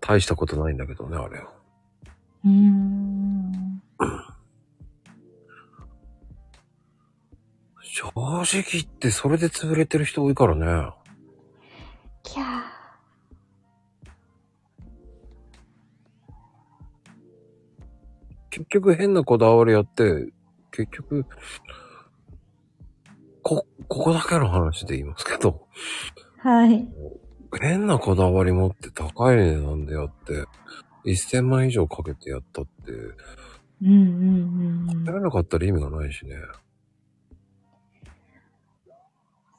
A: 大したことないんだけどね、あれ。
C: うーん。
A: 正直言ってそれで潰れてる人多いからね。
C: キャー。
A: 結局変なこだわりやって、結局、こ、ここだけの話で言いますけど、
C: はい。
A: 変なこだわり持って高い値段でやって、1000万以上かけてやったって、
C: うんうんうん。
A: やらなかったら意味がないしね。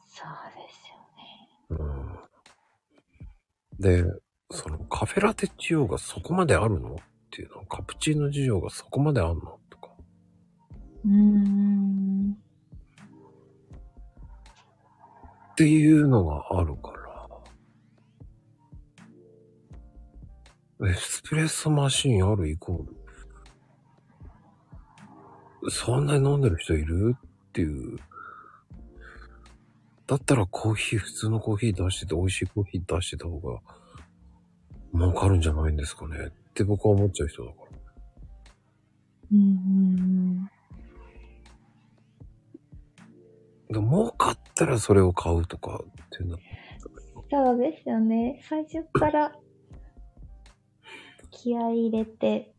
C: そうですよね。
A: うん。で、そのカフェラテ需要がそこまであるの？っていうの？はカプチーノ需要がそこまであるの？とか。
C: うーん。
A: っていうのがあるから。エスプレッソマシンあるイコール。そんなに飲んでる人いる？っていう。だったらコーヒー、普通のコーヒー出してて、美味しいコーヒー出してた方が、儲かるんじゃないんですかね？て僕は思っちゃう人だから。
C: うんうん
A: でも儲かったらそれを買うとかっていうのは
C: そうですよね。最初から気合い入れて、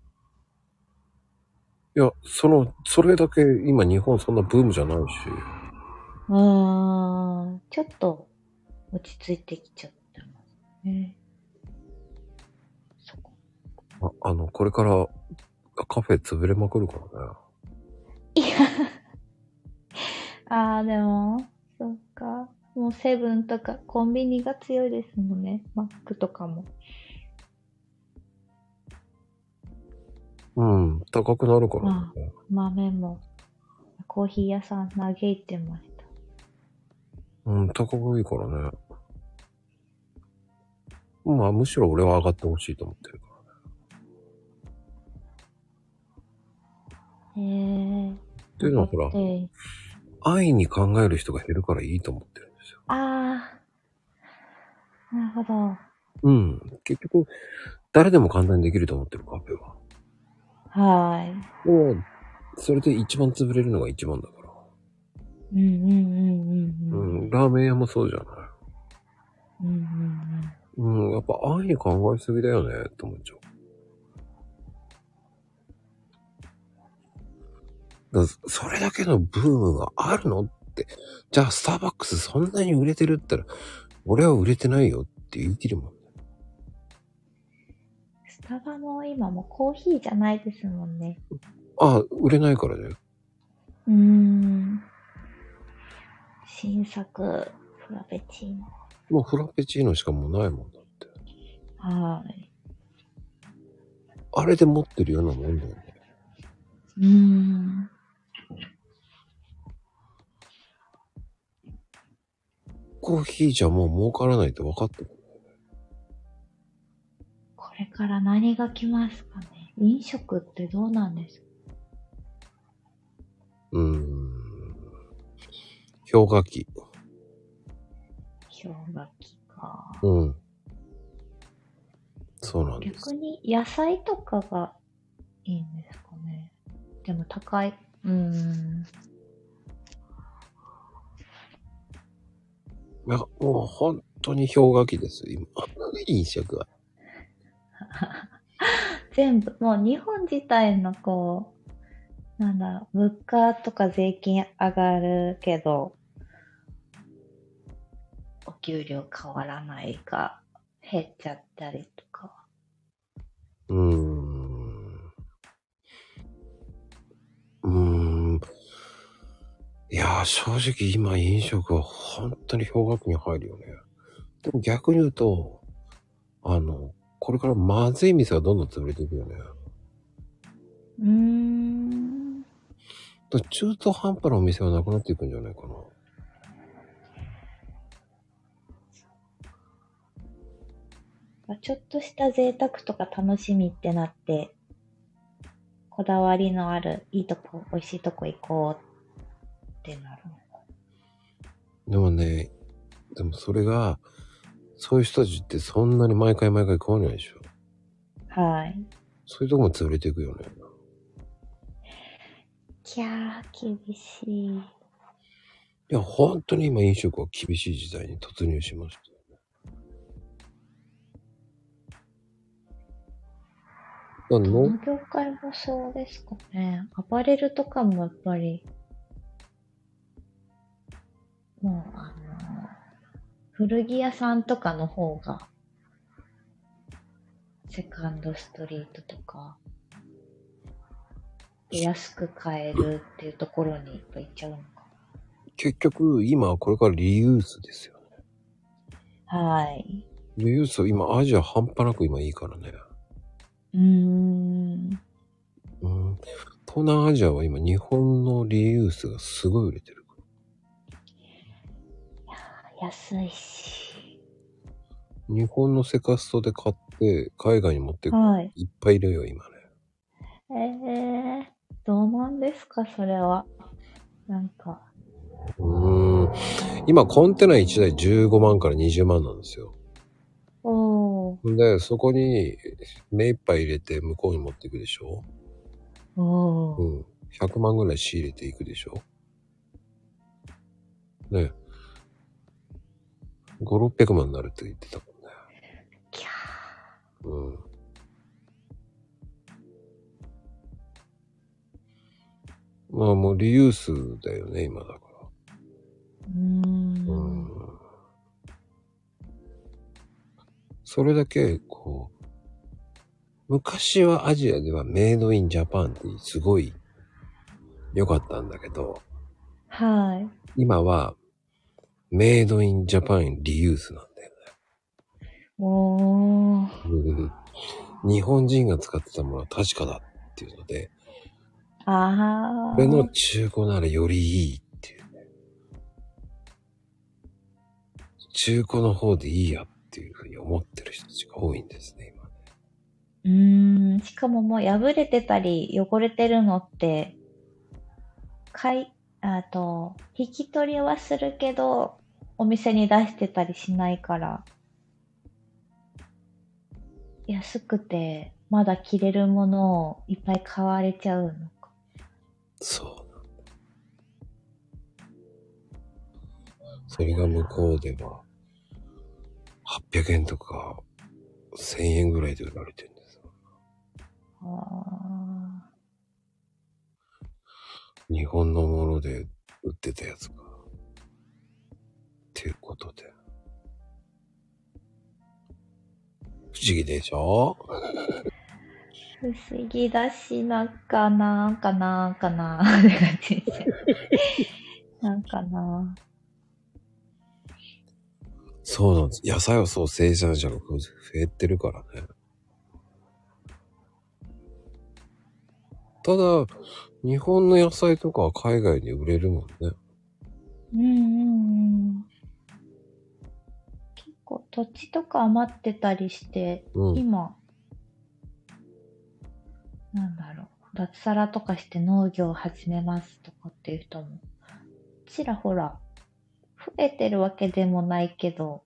A: いや、その、それだけ今日本そんなブームじゃないし。
C: うーん、ちょっと落ち着いてきちゃってますね。
A: ああの、これからカフェ潰れまくるからね。
C: いや、ああ、でも、そっか。もうセブンとかコンビニが強いですもんね。マックとかも。
A: うん、高くなるからね。
C: 豆も。コーヒー屋さん嘆いてました。
A: うん、高くいいからね。まあ、むしろ俺は上がってほしいと思ってるか
C: え。
A: っていうのはほら、
C: で
A: 愛に考える人が減るからいいと思ってるんですよ。
C: ああ。なるほど。
A: うん。結局、誰でも簡単にできると思ってるカフェは。
C: はい。
A: でも、それで一番潰れるのが一番だから。
C: うんうんうんうん
A: う
C: うん。
A: ん、ラーメン屋もそうじゃない。
C: うんうんうん。
A: うん、やっぱ愛に考えすぎだよねって思っちゃう。それだけのブームがあるのって、じゃあスターバックスそんなに売れてるったら、俺は売れてないよって言い切るもん。
C: スタバも今もうコーヒーじゃないですもんね。
A: ああ、売れないからね。
C: うーん。新作、フラペチーノ。
A: もうフラペチーノしかもうないもんだって。
C: はい。
A: あれで持ってるようなもんだよね。
C: うーん。
A: コーヒーじゃもう儲からないって分かってる。
C: これから何が来ますかね？飲食ってどうなんですか？
A: うーん。氷河期。
C: 氷河期か。
A: うん。そうなんです。
C: 逆に野菜とかがいいんですかね？でも高い。うーん。
A: いや、もう本当に氷河期です、今。飲食は。
C: 全部、もう日本自体のこう、なんだろう、物価とか税金上がるけど、お給料変わらないか、減っちゃったりとか。
A: うーん。いやー、正直今飲食は本当に氷河期に入るよね。でも逆に言うと、あの、これからまずい店がどんどん潰れていくよね。
C: うーん。
A: だから中途半端なお店はなくなっていくんじゃないかな。
C: ちょっとした贅沢とか楽しみってなって、こだわりのあるいいとこ、美味しいとこ行こうってなる。
A: でもね、でもそれが、そういう人たちってそんなに毎回毎回食わないでしょ。
C: はい。
A: そういうとこも潰れていくよね。
C: きゃー、厳しい。
A: いや、本当に今飲食は厳しい時代に突入しましたよね。だ
C: ど
A: の
C: の業界もそうですかね。アパレルとかもやっぱり、もうあの、古着屋さんとかの方が、セカンドストリートとか、安く買えるっていうところにやっぱ行っちゃうのか。
A: 結局、今これからリユースですよね。
C: はい。
A: リユース今アジア半端なく今いいからね。
C: うーん。
A: うん。東南アジアは今日本のリユースがすごい売れてる。
C: 安いし。
A: 日本のセカストで買って海外に持ってく
C: はい。
A: いっぱいいるよ、今ね。
C: えー、どうなんですか、それは。なんか、
A: うーん。今コンテナ1台15万から20万なんですよ。
C: おー、
A: で、そこに目いっぱい入れて向こうに持っていくでしょ
C: おー。
A: うん。100万ぐらい仕入れていくでしょね5、600万になるって言ってたもんね。
C: キャ
A: うん。まあもうリユースだよね、今だから。
C: ー。うーん。
A: うん。それだけ、こう、昔はアジアではメイドインジャパンってすごい良かったんだけど、
C: はい。
A: 今はメイドインジャパンリユースなんだよ
C: おー。
A: ね。うん日本人が使ってたものは確かだっていうので、
C: あ
A: これの
C: ー。
A: 中古ならよりいいっていうね。中古の方でいいやっていうふうに思ってる人たちが多いんですね、今。
C: うーん。しかももう破れてたり汚れてるのって、かい、あと、引き取りはするけど、お店に出してたりしないから、安くて、まだ着れるものをいっぱい買われちゃうのか。
A: そう。それが向こうでは、800円とか、1000円ぐらいで売られてるんですよ。
C: あ
A: 日本のもので売ってたやつが。っていうことで。不思議でしょ？
C: ー不思議だし、なんかなんかなんかなーって感じですよ なんかな
A: そうなんです。野菜はそう生産者が増えてるからね。ただ、日本の野菜とかは海外に売れるもんね。
C: うんうんうん。結構土地とか余ってたりして、
A: うん。
C: 今、なんだろう、脱サラとかして農業を始めますとかっていう人も、ちらほら、増えてるわけでもないけど、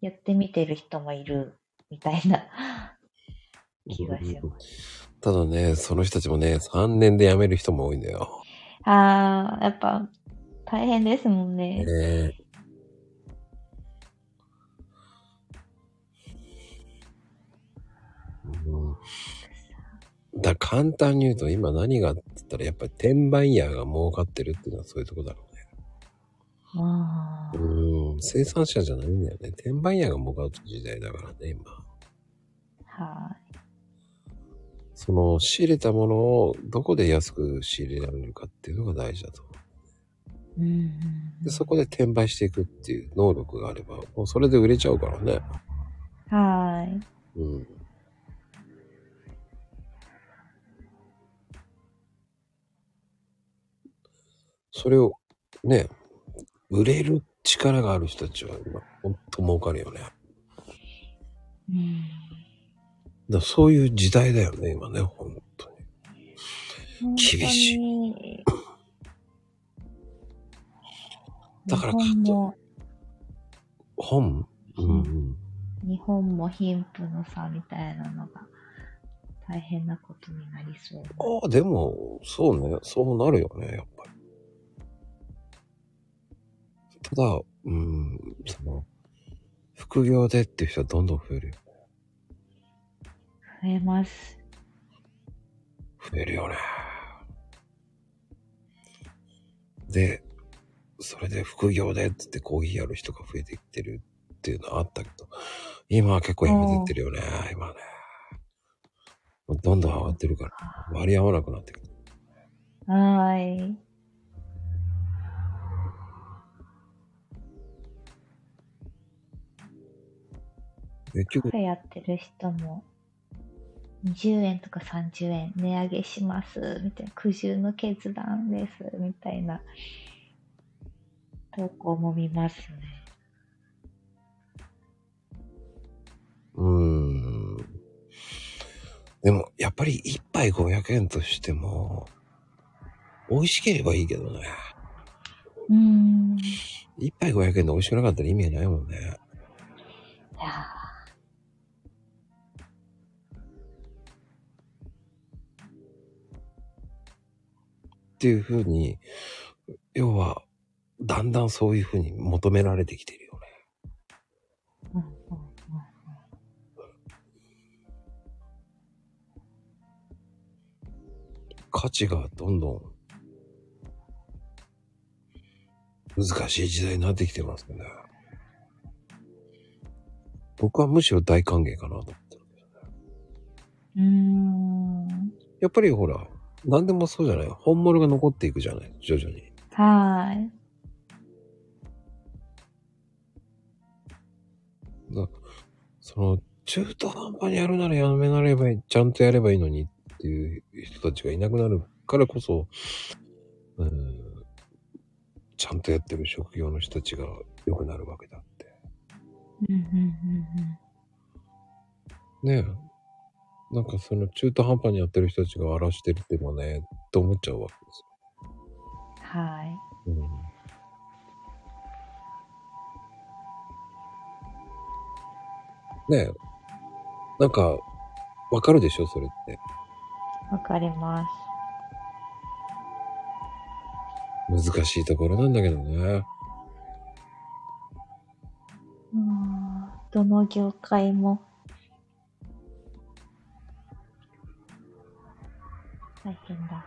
C: やってみてる人もいる、みたいな気がします。
A: ただね、その人たちもね、3年で辞める人も多いんだよ。
C: あー、やっぱ、大変ですもんね。
A: ねだ簡単に言うと今何がって言ったらやっぱり転売ヤーが儲かってるっていうのはそういうとこだろうね。
C: まあ、
A: うん、生産者じゃないんだよね。転売ヤーが儲かる時代だからね、今。
C: は
A: その仕入れたものをどこで安く仕入れられるかっていうのが大事だと思う。
C: うん
A: で、そこで転売していくっていう能力があれば、もうそれで売れちゃうからね。
C: はい。
A: うん。それをね、売れる力がある人たちは今、ほんと儲かるよね。
C: うん
A: らそういう時代だよね、今ね、ほんとに。厳しい
C: い。
A: だから
C: 日本も、
A: 本？うん、
C: 日本も貧富の差みたいなのが大変なことになりそう。
A: ああ、でも、そうね、そうなるよね、やっぱり。ただ、うん、その、副業でっていう人はどんどん増えるよ。
C: 増えます。
A: 増えるよね。で、それで副業でって言ってコーヒーやる人が増えてきてるっていうのはあったけど、今は結構やめてってるよね、今ね。どんどん上がってるから、割り合わなくなってくる。
C: はーい。
A: 結局
C: カフェやってる人も20円とか30円値上げします、みたいな、苦渋の決断です、みたいな投稿も見ますね。
A: うーん。でも、やっぱり一杯500円としても、美味しければいいけどね。
C: うーん。い
A: 一杯500円で美味しくなかったら意味ないもんね。
C: や
A: っていう風に、要は、だんだんそういう風に求められてきてるよね。価値がどんどん難しい時代になってきてますよね。僕はむしろ大歓迎かなと思ってるけどね。
C: うーん。
A: やっぱりほら、何でもそうじゃない？本物が残っていくじゃない？徐々に。
C: はーい。
A: だその、中途半端にやるならやめなればいい、ちゃんとやればいいのにっていう人たちがいなくなるからこそ、うーん、ちゃんとやってる職業の人たちが良くなるわけだって。
C: うんうんうん
A: ねえ。なんかその中途半端にやってる人たちが荒らしてるってもね、と思っちゃうわけです
C: うん。はい。
A: よ。うん。ねえ。なんか、わかるでしょそれって。
C: わかります。
A: 難しいところなんだけどね。
C: うん。どの業界も。大変だ。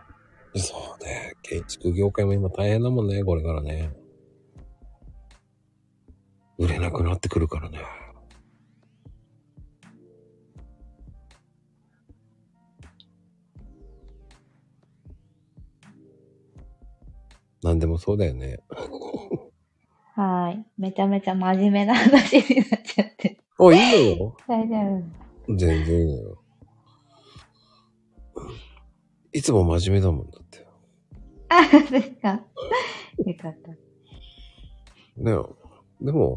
A: そうね。建築業界も今大変だもんね、これからね。売れなくなってくるからね。なんでもそうだよね。
C: はい。めちゃめちゃ真面目な話になっちゃって。
A: あ、いいのよ。
C: 大丈夫。
A: 全然いいのよ。いつも真面目だもんだって。
C: あ、ですか。よかった。
A: ねでも、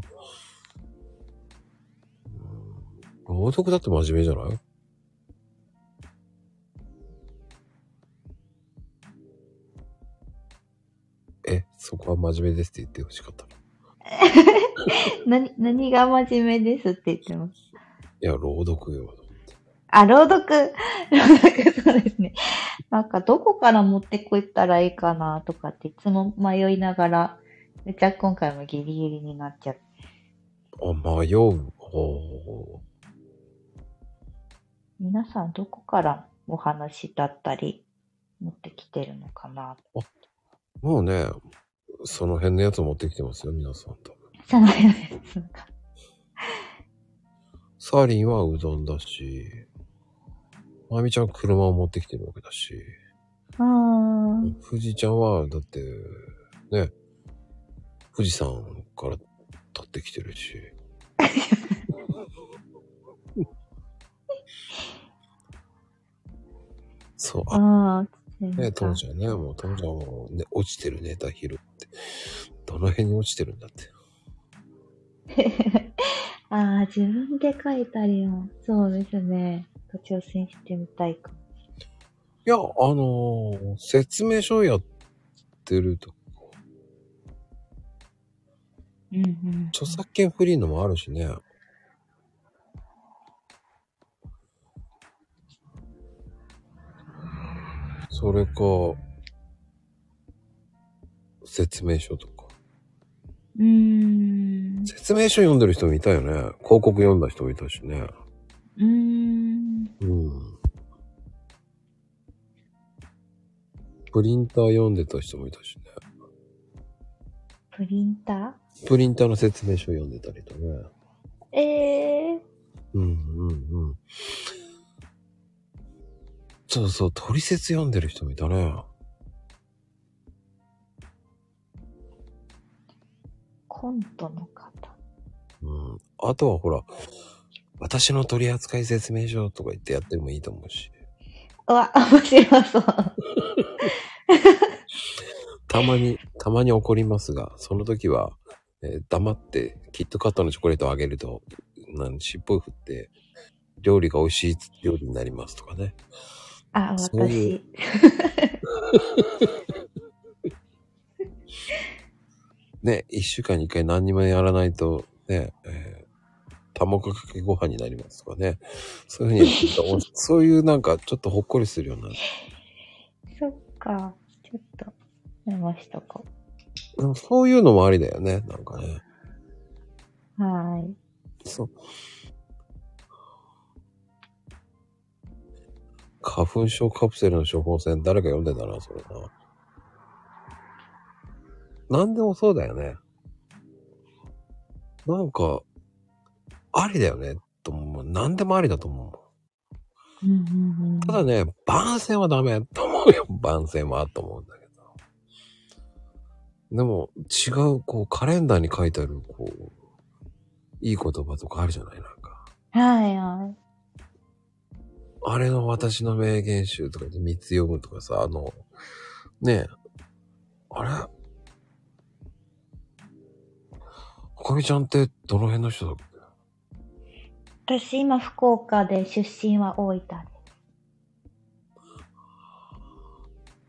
A: うん朗読だって真面目じゃない？え、そこは真面目ですって言ってほしかったの？
C: 何、何が真面目ですって言ってます？
A: いや、朗読よ。
C: あ、朗読。朗読、そうですね。なんか、どこから持ってこいったらいいかなとかっていつも迷いながら、めっちゃ今回もギリギリになっちゃって。
A: あ、迷う。ほ
C: 皆さんどこからお話だったり持ってきてるのかな？
A: うもうね、その辺のやつ持ってきてますよ、皆さんと。
C: その辺ですか。
A: サーリンはうどんだし、まゆみちゃんは車を持ってきてるわけだし、
C: あー。
A: 富士ちゃんは、だって、ね、富士山から取ってきてるし。そう、あ、
C: あー。
A: ね、ともちゃんね、もうともちゃんも、ね、落ちてるネタ拾って。どの辺に落ちてるんだって。
C: ああ、自分で書いたりも、そうですね。挑戦してみたいかも。
A: いや、あのー説明書やってると、
C: うんうん。
A: 著作権フリーのもあるしね。それか、説明書とか。
C: うーん。
A: 説明書読んでる人もいたよね。広告読んだ人もいたしね。
C: うーん。
A: うん。プリンター読んでた人もいたしね。
C: プリンタ
A: プリンターの説明書読んでたりとね。
C: ーええー。
A: うんうんうん。そうそう、取説読んでる人もいたね。
C: コントの方。
A: うん。あとはほら、私の取扱説明書とか言ってやってもいいと思うし。
C: うわ、面白そう。
A: たまに、たまに怒りますが、その時は、えー黙ってキットカットのチョコレートをあげると、なん尻尾を振って、料理が美味しい料理になりますとかね。
C: あ、私。
A: ね、一週間に一回何にもやらないと、ね、えー卵かけご飯になりますとかね。そういうふうに そういうなんかちょっとほっこりするような。
C: そっか。ちょっと、メモしとこ
A: うんそういうのもありだよね、なんかね。
C: う。はーい。
A: そう。花粉症カプセルの処方箋誰か読んでたな、それな。なんでもそうだよね。なんか、ありだよね、と思う。なんでもありだと思う。
C: うんうんうん。
A: ただね、番宣はダメと思うよ。番宣はと思うんだけど。でも、違う、こう、カレンダーに書いてある、こう、いい言葉とかあるじゃない？なんか。
C: はいはい。
A: あれの私の名言集とかで3つ読むとかさ、あの、ねえ、あれ？おかみちゃんってどの辺の人だっけ？
C: 私今福岡で出身は大分で。
A: っ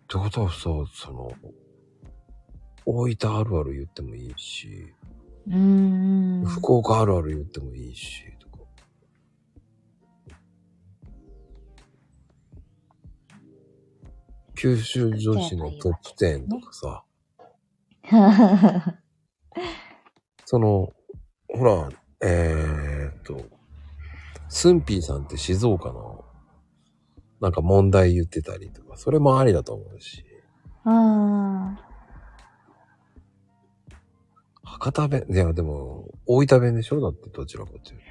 A: てことはさ、その、大分あるある言ってもいいし、
C: うーん。
A: 福岡あるある言ってもいいし、とか。九州女子のトップ10とかさ、その、ほら、えー、っと、スンピーさんって静岡の、なんか問題言ってたりとか、それもありだと思うし、
C: あ
A: 博多弁、いやでも、大分弁でしょ？だってどちらかっていうと。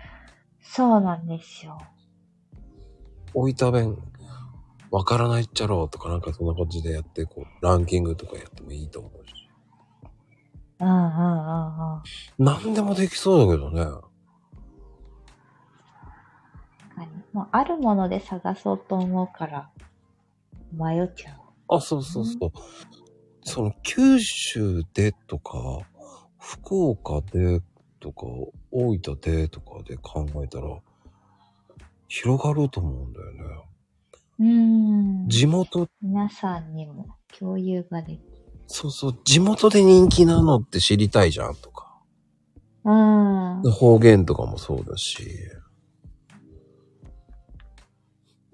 C: そうなんですよ。
A: 大分弁、わからないっちゃろうとかなんかそんな感じでやって、こう、ランキングとかやってもいいと思うし。
C: うんうんうんうん。
A: 何でもできそうだけどね。
C: もうあるもので探そうと思うから、迷っちゃう。
A: あ、そうそうそう。その、九州でとか、福岡でとか、大分でとかで考えたら、広がると思うんだよね。
C: うーん。
A: 地元、
C: 皆さんにも共有ができる。
A: そうそう、地元で人気なのって知りたいじゃんとか。
C: うん。
A: 方言とかもそうだし。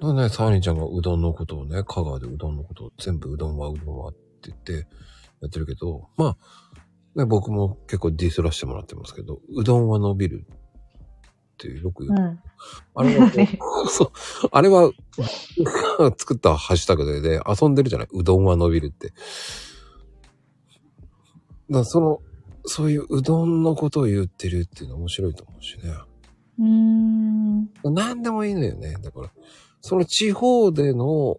A: だね、サーニーちゃんがうどんのことをね、香川でうどんのことを全部うどんはうどんはって言ってやってるけど、まあ、ね、僕も結構ディスらしてもらってますけど、うどんは伸びるってよく言う。
C: うん。
A: あれは、そう、あれは、作ったハッシュタグでで遊んでるじゃない？うどんは伸びるって。だその、そういううどんのことを言ってるっていうのは面白いと思うしね。
C: うーん。
A: 何でもいいのよね。だから、その地方での、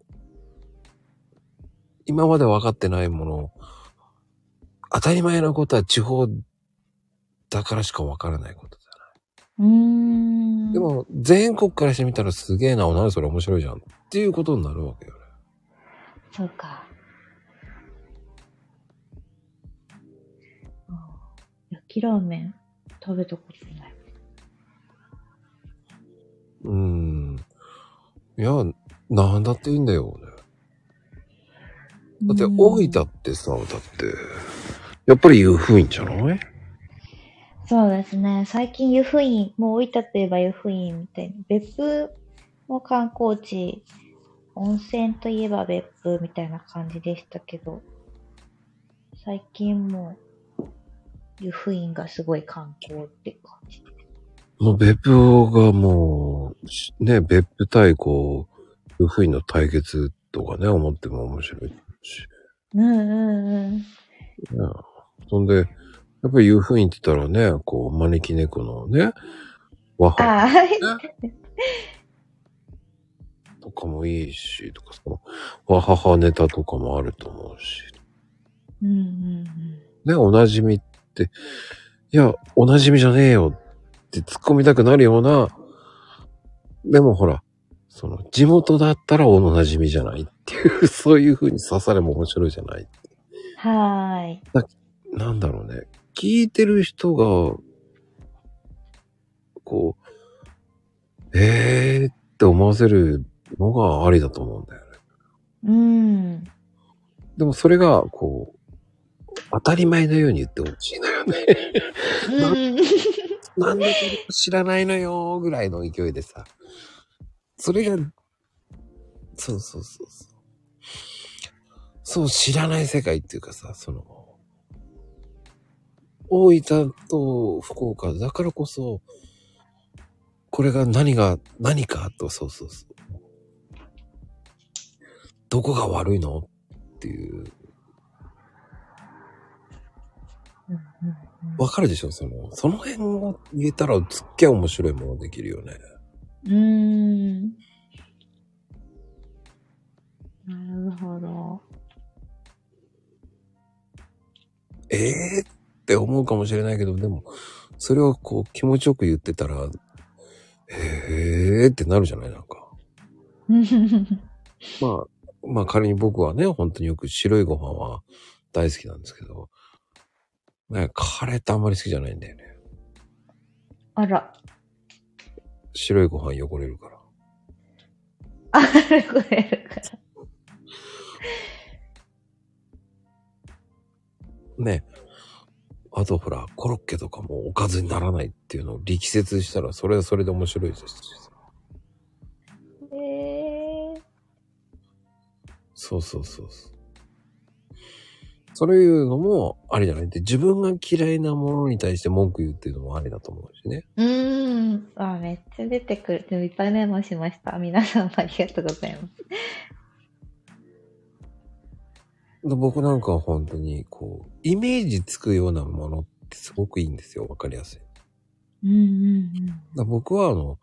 A: 今まで分かってないもの、当たり前なことは地方だからしか分からないことじゃな
C: うーん。
A: い。で、も、全国からしてみたらすげえな、何それ面白いじゃん。っていうことになるわけよね。
C: そうか。あ焼きラーメン食べたことない。
A: うーん。いや、なんだっていいんだよね。だって、
C: うん
A: 大分ってさ、だって、やっぱり湯布院じゃない？
C: そうですね。最近湯布院、もう大分といえば湯布院みたいに、別府も観光地、温泉といえば別府みたいな感じでしたけど、最近もう湯布院がすごい観光って感じ。
A: もう別府がもう、しね、別府対こう、湯布院の対決とかね、思っても面白いし。
C: うんうんうん。
A: ね、そんで、やっぱり湯布院って言ったらね、こう、招き猫のね、和ハ
C: ああ、
A: とかもいいし、とかその、和母ネタとかもあると思うし。
C: うんうんうん。
A: ね、おなじみって、いや、おなじみじゃねえよって突っ込みたくなるようなでもほら、その、地元だったらおなじみじゃないっていう、そういう風に刺されも面白いじゃない。
C: はーい。
A: なんだろうね。聞いてる人が、こう、えーって思わせるのがありだと思うんだよね。
C: うん。
A: でもそれが、こう、当たり前のように言ってほしいのよね。
C: うん。
A: なんでこれ知らないのよぐらいの勢いでさ。それが、そうそうそうそう。そう、知らない世界っていうかさ、その、大分と福岡だからこそ、これが何が、何かと、そうそうそう。どこが悪いのっていう、わかるでしょ？その、その辺を言えたらすっげえ面白いものできるよね。
C: うん。なるほど。
A: ええって思うかもしれないけど、でも、それをこう気持ちよく言ってたら、へえってなるじゃない？なんか。まあ、まあ仮に僕はね、本当によく白いご飯は大好きなんですけど、ね、カレーってあんまり好きじゃないんだよね。
C: あら。
A: 白いご飯汚れるから。
C: あれ、これるから。
A: ね。あとほら、コロッケとかもおかずにならないっていうのを力説したら、それはそれで面白いですしさ。
C: えー、
A: そうそうそうそう。そういうのもありじゃない？で、自分が嫌いなものに対して文句言うっていうのもありだと思うしね。
C: うーん。あ、めっちゃ出てくる。でもいっぱいメモしました。皆さんありがとうございます。
A: で僕なんかは本当にこう、イメージつくようなものってすごくいいんですよ。わかりやすい。
C: うんうん
A: だから僕はあの、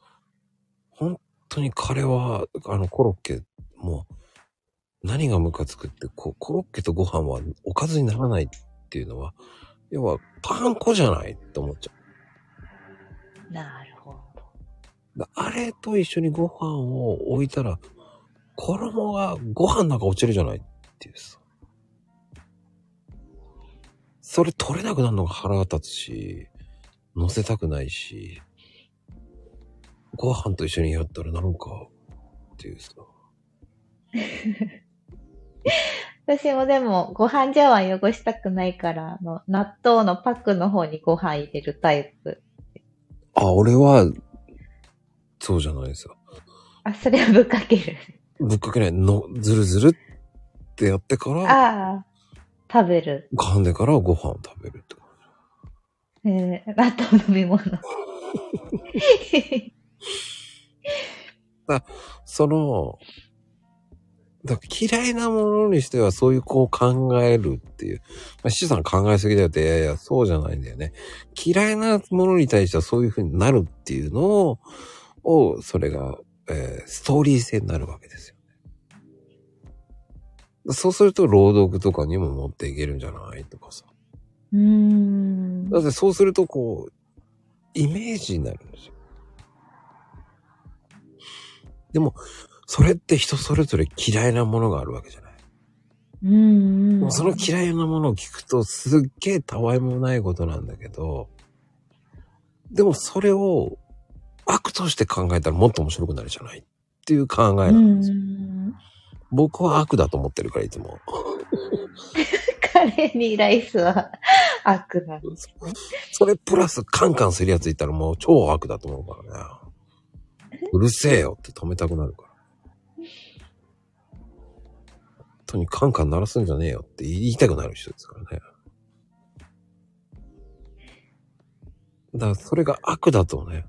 A: 本当に彼は、あのコロッケ、もう、何がムカつくって、こう、コロッケとご飯はおかずにならないっていうのは、要はパン粉じゃないって思っちゃ
C: うん。なるほど。
A: あれと一緒にご飯を置いたら、衣がご飯なんか落ちるじゃないっていうさ。それ取れなくなるのが腹が立つし、乗せたくないし、ご飯と一緒にやったらなんか、っていうさ。
C: 私もでも、ご飯茶碗汚したくないから、あの、納豆のパックの方にご飯入れるタイプ。
A: あ、俺は、そうじゃないですよ。
C: あ、それはぶっかける。
A: ぶっかけない。の、ずるずるってやってから、
C: ああ、食べる。
A: 噛んでからご飯を食べるって感
C: えー、納豆飲み物。
A: その、だから嫌いなものにしてはそういうこう考えるっていう。まあ、シさん考えすぎだよって、いやいや、そうじゃないんだよね。嫌いなものに対してはそういう風になるっていうのを、をそれが、えーストーリー性になるわけですよね。そうすると朗読とかにも持っていけるんじゃないとかさ。
C: うーん。
A: だってそうするとこう、イメージになるんですよ。でも、それって人それぞれ嫌いなものがあるわけじゃない。
C: うん
A: その嫌いなものを聞くとすっげえたわいもないことなんだけど、でもそれを悪として考えたらもっと面白くなるじゃないっていう考え
C: う
A: なんですよ。
C: ん。
A: 僕は悪だと思ってるからいつも。
C: カレーにライスは悪なんですね。
A: それプラスカンカンするやついたらもう超悪だと思うからね。うるせえよって止めたくなるか当にカンカン鳴らすんじゃねえよって言いたくなる人ですからね。だからそれが悪だとね。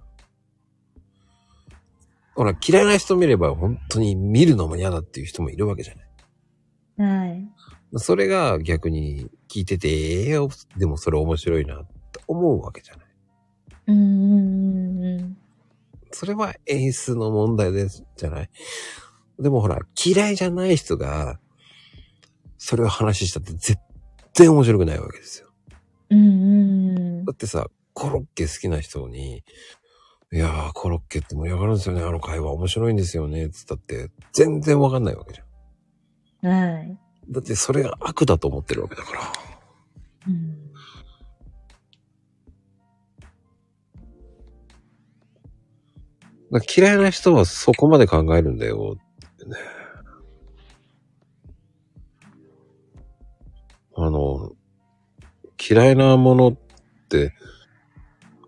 A: ほら、嫌いな人見れば本当に見るのも嫌だっていう人もいるわけじゃない。
C: はい。
A: それが逆に聞いてて、ええよ、でもそれ面白いなって思うわけじゃない。
C: うんうんうんうん。
A: それは演出の問題です、じゃない。でもほら、嫌いじゃない人が、それを話したって絶対面白くないわけですよ。
C: うんうん
A: だってさ、コロッケ好きな人に、いやー、コロッケって盛り上がるんですよね。あの会話面白いんですよね。つったって、全然わかんないわけじゃん。
C: はい。
A: だってそれが悪だと思ってるわけだから。
C: うん。
A: 嫌いな人はそこまで考えるんだよってね。あの、嫌いなものって、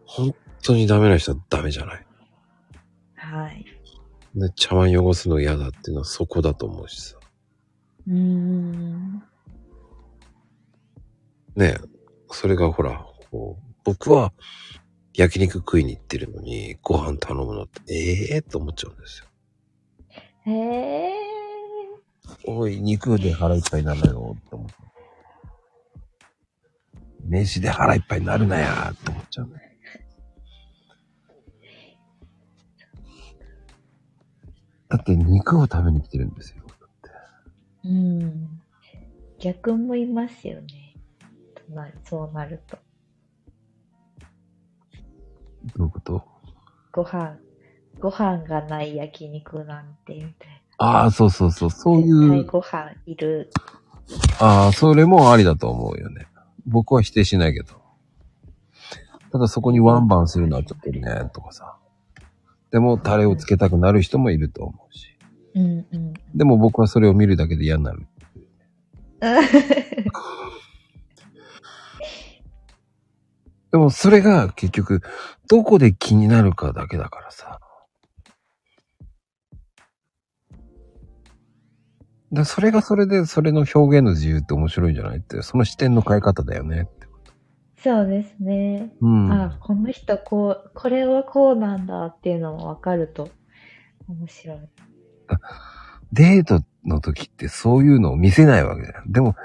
A: 本当にダメな人はダメじゃない。
C: はい。
A: で、茶碗汚すの嫌だっていうのはそこだと思うしさ。
C: うーん。
A: ねえ、それがほら、こう僕は焼肉食いに行ってるのにご飯頼むのって、ええー、と思っちゃうんですよ。
C: へえ。
A: おい、肉で腹いっぱいになるなよって思って。飯で腹いっぱいになるなやって思っちゃうね。だって肉を食べに来てるんですよ。だって
C: うん。逆もいますよね。そうなると。
A: どういうこと？
C: ご飯、ご飯がない焼肉なんて、みたい
A: ああ、そうそうそう、そういう、
C: ご飯いる。
A: ああ、それもありだと思うよね。僕は否定しないけど。ただそこにワンバンするのはちょっとね、とかさ。でも、タレをつけたくなる人もいると思うし。
C: うんうん。
A: でも僕はそれを見るだけで嫌になる。でもそれが結局、どこで気になるかだけだからさ。だそれがそれで、それの表現の自由って面白いんじゃないって、その視点の変え方だよねって。
C: そうですね。
A: うん。
C: あ、この人こう、これはこうなんだっていうのもわかると面白い。
A: デートの時ってそういうのを見せないわけだよ。でも、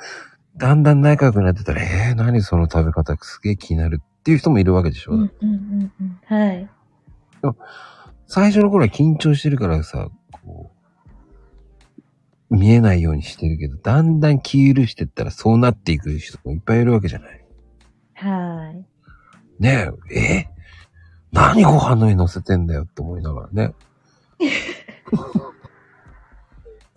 A: だんだん仲良くなってたら、えー、何その食べ方すげえ気になるっていう人もいるわけでしょ。
C: うんうんうんうん。はい。
A: 最初の頃は緊張してるからさ、こう、見えないようにしてるけど、だんだん気許してったらそうなっていく人もいっぱいいるわけじゃない。
C: はい。
A: ねえ、え？何ご飯の上に乗せてんだよって思いながらね。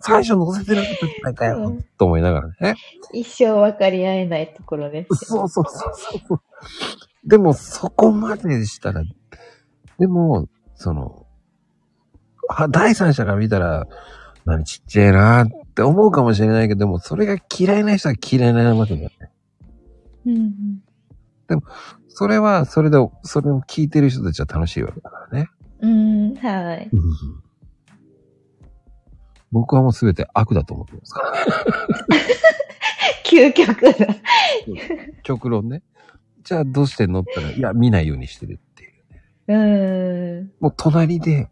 A: 最初乗せてなかったじゃないかよ、と思いながらね。
C: 一生分かり合えないところです。
A: そうそうそうそう。でも、そこまでしたら、でも、その、あ第三者が見たら、何ちっちゃいなって思うかもしれないけど、でも、それが嫌いな人は嫌いなわけだよね。
C: うんうん。
A: それは、それで、それを聞いてる人たちは楽しいわけだからね。
C: うん、はい。
A: 僕はもうすべて悪だと思ってますから。
C: 究極だ。
A: 極論ね。じゃあどうしてんのって言ったら、いや、見ないようにしてるっていう。
C: うーん。
A: もう隣で、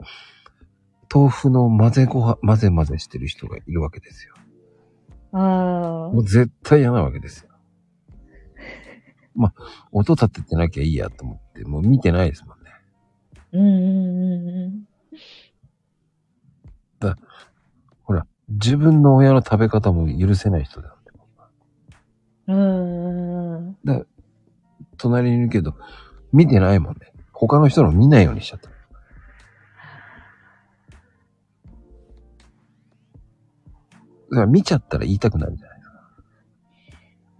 A: 豆腐の混ぜごは、混ぜ混ぜしてる人がいるわけですよ。
C: あ
A: もう絶対嫌なわけですよ。まあ、音立ててなきゃいいやと思って、もう見てないですもんね。
C: あ。うんうんうん
A: ほら、自分の親の食べ方も許せない人だって。
C: うん。うん。
A: だ隣にいるけど、見てないもんね。他の人の見ないようにしちゃった。だから見ちゃったら言いたくなるじゃない。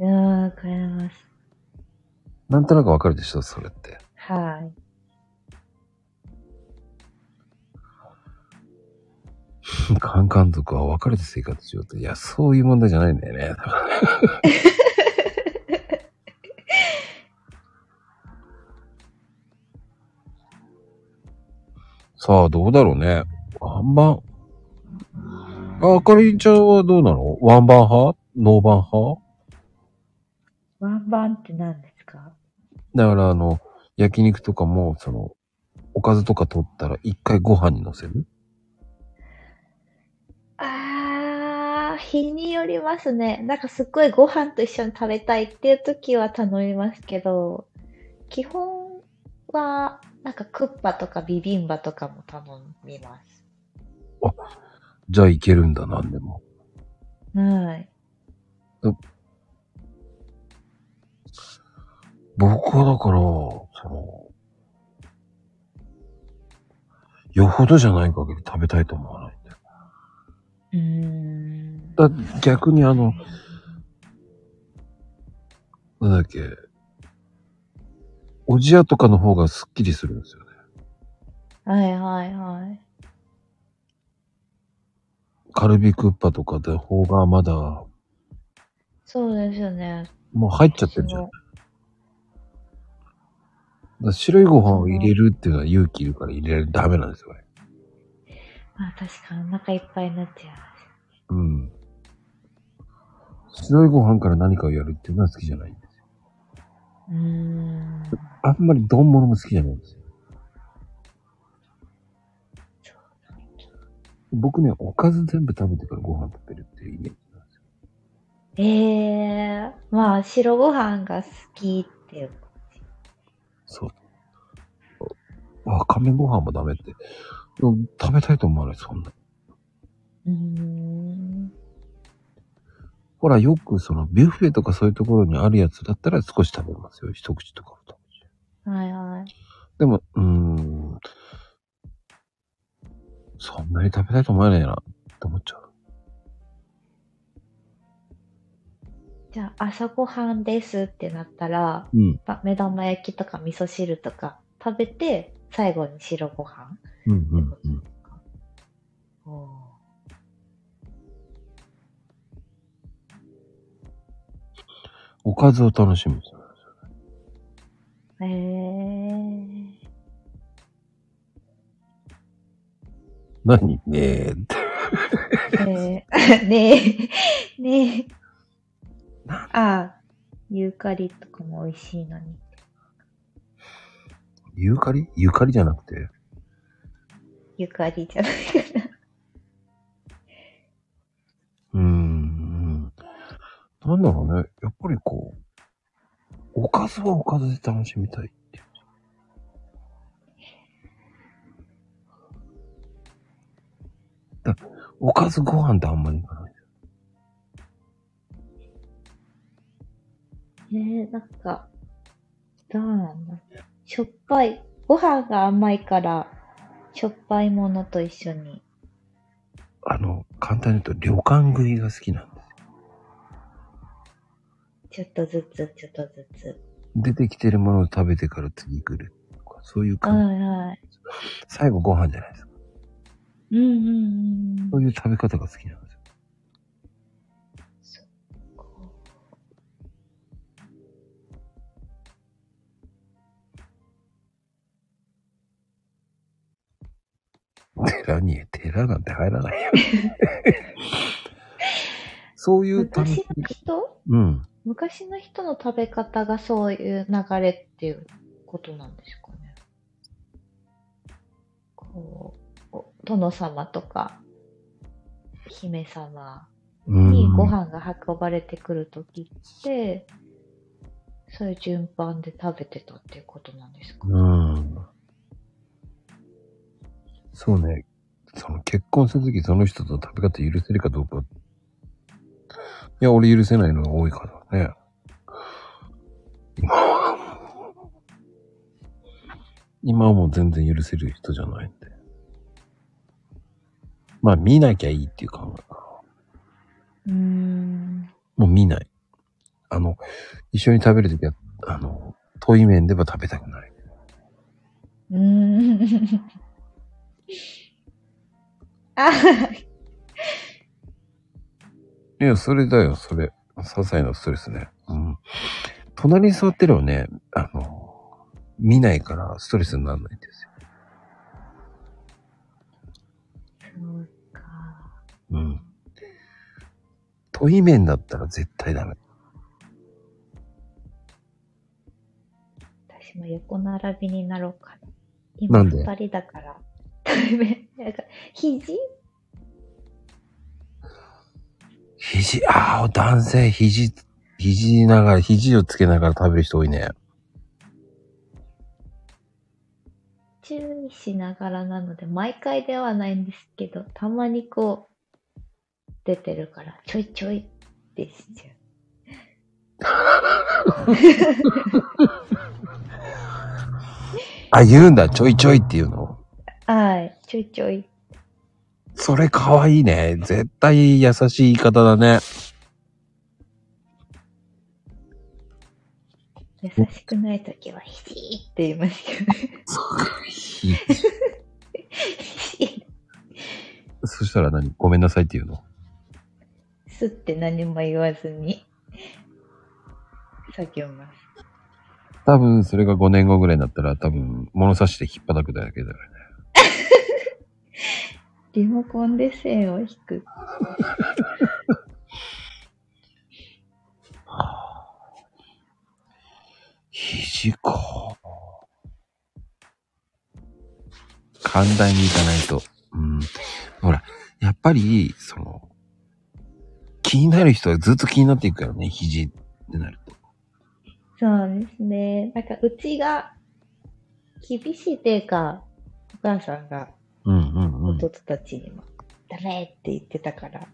C: いやー、わかります。
A: なんとなくわかるでしょ、それって。
C: はい。
A: カン監督は別れて生活しようと。いや、そういう問題じゃないんだよね。さあ、どうだろうね。ワンバン。あ、あかりちゃんはどうなの？ワンバン派？ノーバン派？
C: ワンバンって何ですか？
A: だから、あの、焼肉とかも、その、おかずとか取ったら一回ご飯に乗せる？
C: あー、日によりますね。なんかすっごいご飯と一緒に食べたいっていう時は頼みますけど、基本は、なんかクッパとかビビンバとかも頼みます。
A: じゃあいけるんだ、なんでも。
C: はい。
A: 僕はだから、その、よほどじゃない限り食べたいと思わないんだよ。
C: うーん。
A: だ逆にあの、なんだっけ、おじやとかの方がスッキリするんですよね。
C: はいはいはい。
A: カルビクッパとかで方がまだ、
C: そうですよね。
A: もう入っちゃってるじゃん。だから白いご飯を入れるっていうのは勇気いるから入れるダメなんですよ、ね。
C: まあ確かにお腹いっぱいになっちゃ
A: うん。白いご飯から何かをやるっていうのは好きじゃないんですよ。
C: う。うーん。
A: あんまり丼物も好きじゃないんですよ。僕ね、おかず全部食べてからご飯食べるっていうイメージなんですよ。
C: ええまあ白ご飯が好きっていう。
A: そう。わかめご飯もダメって。うん食べたいと思わない、そんな。
C: うーん。
A: ほら、よくそのビュッフェとかそういうところにあるやつだったら少し食べますよ。一口とか二口。
C: はいはい。
A: でも、うーん。そんなに食べたいと思わないな、って思っちゃう。
C: じゃあ朝ごはんですってなったら、
A: うん。
C: ま目玉焼きとか味噌汁とか食べて、最後に白ご飯
A: うん、うん
C: こ、とですか。お
A: おかずを楽しむんですよ。
C: ー
A: 何？ねえって。
C: えー、ねえ、ねえ。ああ、ユーカリとかも美味しいのに。
A: ゆかりゆかりじゃなくて？
C: ゆかりじゃないかな。
A: うーん。なんだろうね。やっぱりこう、おかずはおかずで楽しみたいおかずご飯ってあんまりいかない。
C: えー、なんか、どうなんだ。しょっぱい。ご飯が甘いから、しょっぱいものと一緒に。
A: あの、簡単に言うと旅館食いが好きなんですよ。
C: ちょっとずつ、ちょっとずつ。
A: 出てきてるものを食べてから次来るとか。そういう
C: は
A: 感じ。
C: いはい。
A: 最後ご飯じゃないですか。
C: うんうんうん
A: そういう食べ方が好きなんですよ。
C: そっか。
A: 寺に、寺なんて入らないよ。そういう楽し
C: 昔の人？
A: うん。
C: 昔の人の食べ方がそういう流れっていうことなんですか？殿様とか、姫様
A: うん
C: にご飯が運ばれてくるときって、そういう順番で食べてたっていうことなんですか、
A: うん。そうね。その結婚するときその人と食べ方許せるかどうか。いや、俺許せないのが多いからね。今は。今はもう全然許せる人じゃないんで。まあ見なきゃいいっていう考えかな。
C: うーん。
A: もう見ない。あの、一緒に食べるときは、あの、遠い面では食べたくない。
C: うーん。あ
A: いや、それだよ、それ。些細なストレスね。うん。隣に座ってればね、あの、見ないからストレスにならないんですよ。
C: そうか。
A: うん。遠い面だったら絶対ダメ。
C: 私も横並びになろうかな。今
A: なんで？
C: 二人だから。対面なんか肘？
A: 肘、ああ、男性、肘、肘ながら、肘をつけながら食べる人多いね。
C: 注意しながらなので、毎回ではないんですけど、たまにこう、出てるから、ちょいちょいってしちゃう。
A: あ、言うんだ、ちょいちょいっていうの？
C: はい。ちちょいちょい。
A: それかわいいね。絶対優しい言い方だね。
C: 優しくないときは、ひじーって言いますけどね。ひじ
A: そしたら何？ごめんなさいって言うの？
C: すって何も言わずに、叫びます。
A: 多分、それが5年後ぐらいになったら、多分、物差しで引っ叩くだけだよね。
C: リモコンで線を引く。
A: 肘か。簡単にいかないと。うん。ほら、やっぱり、その、気になる人はずっと気になっていくからね、肘ってなると。
C: そうですね。なんか、うちが厳しいっていうか、お母さんが
A: うんうんうん。
C: 弟たちにも、ダメって言ってたから、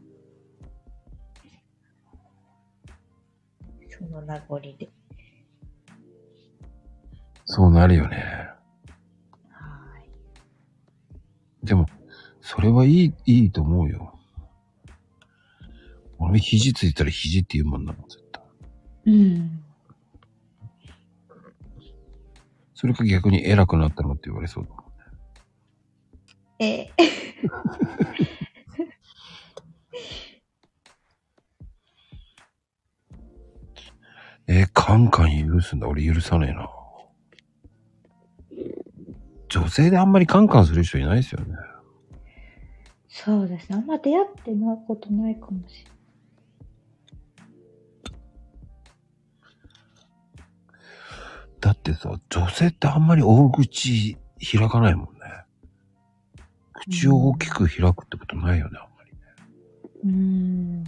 C: その名残で。
A: そうなるよね。
C: はーい。
A: でも、それはいい、いいと思うよ。俺肘ついたら肘って言うもんなもん、絶対。
C: うん。
A: それか逆に偉くなったのって言われそうだもん。
C: え、
A: えーカンカン許すんだ。俺許さねえな。女性であんまりカンカンする人いないですよね。
C: そうですね。あんま出会ってないことないかもしれない。
A: だってさ、女性ってあんまり大口開かないもんね。口を大きく開くってことないよね、あんまりね。
C: うーん。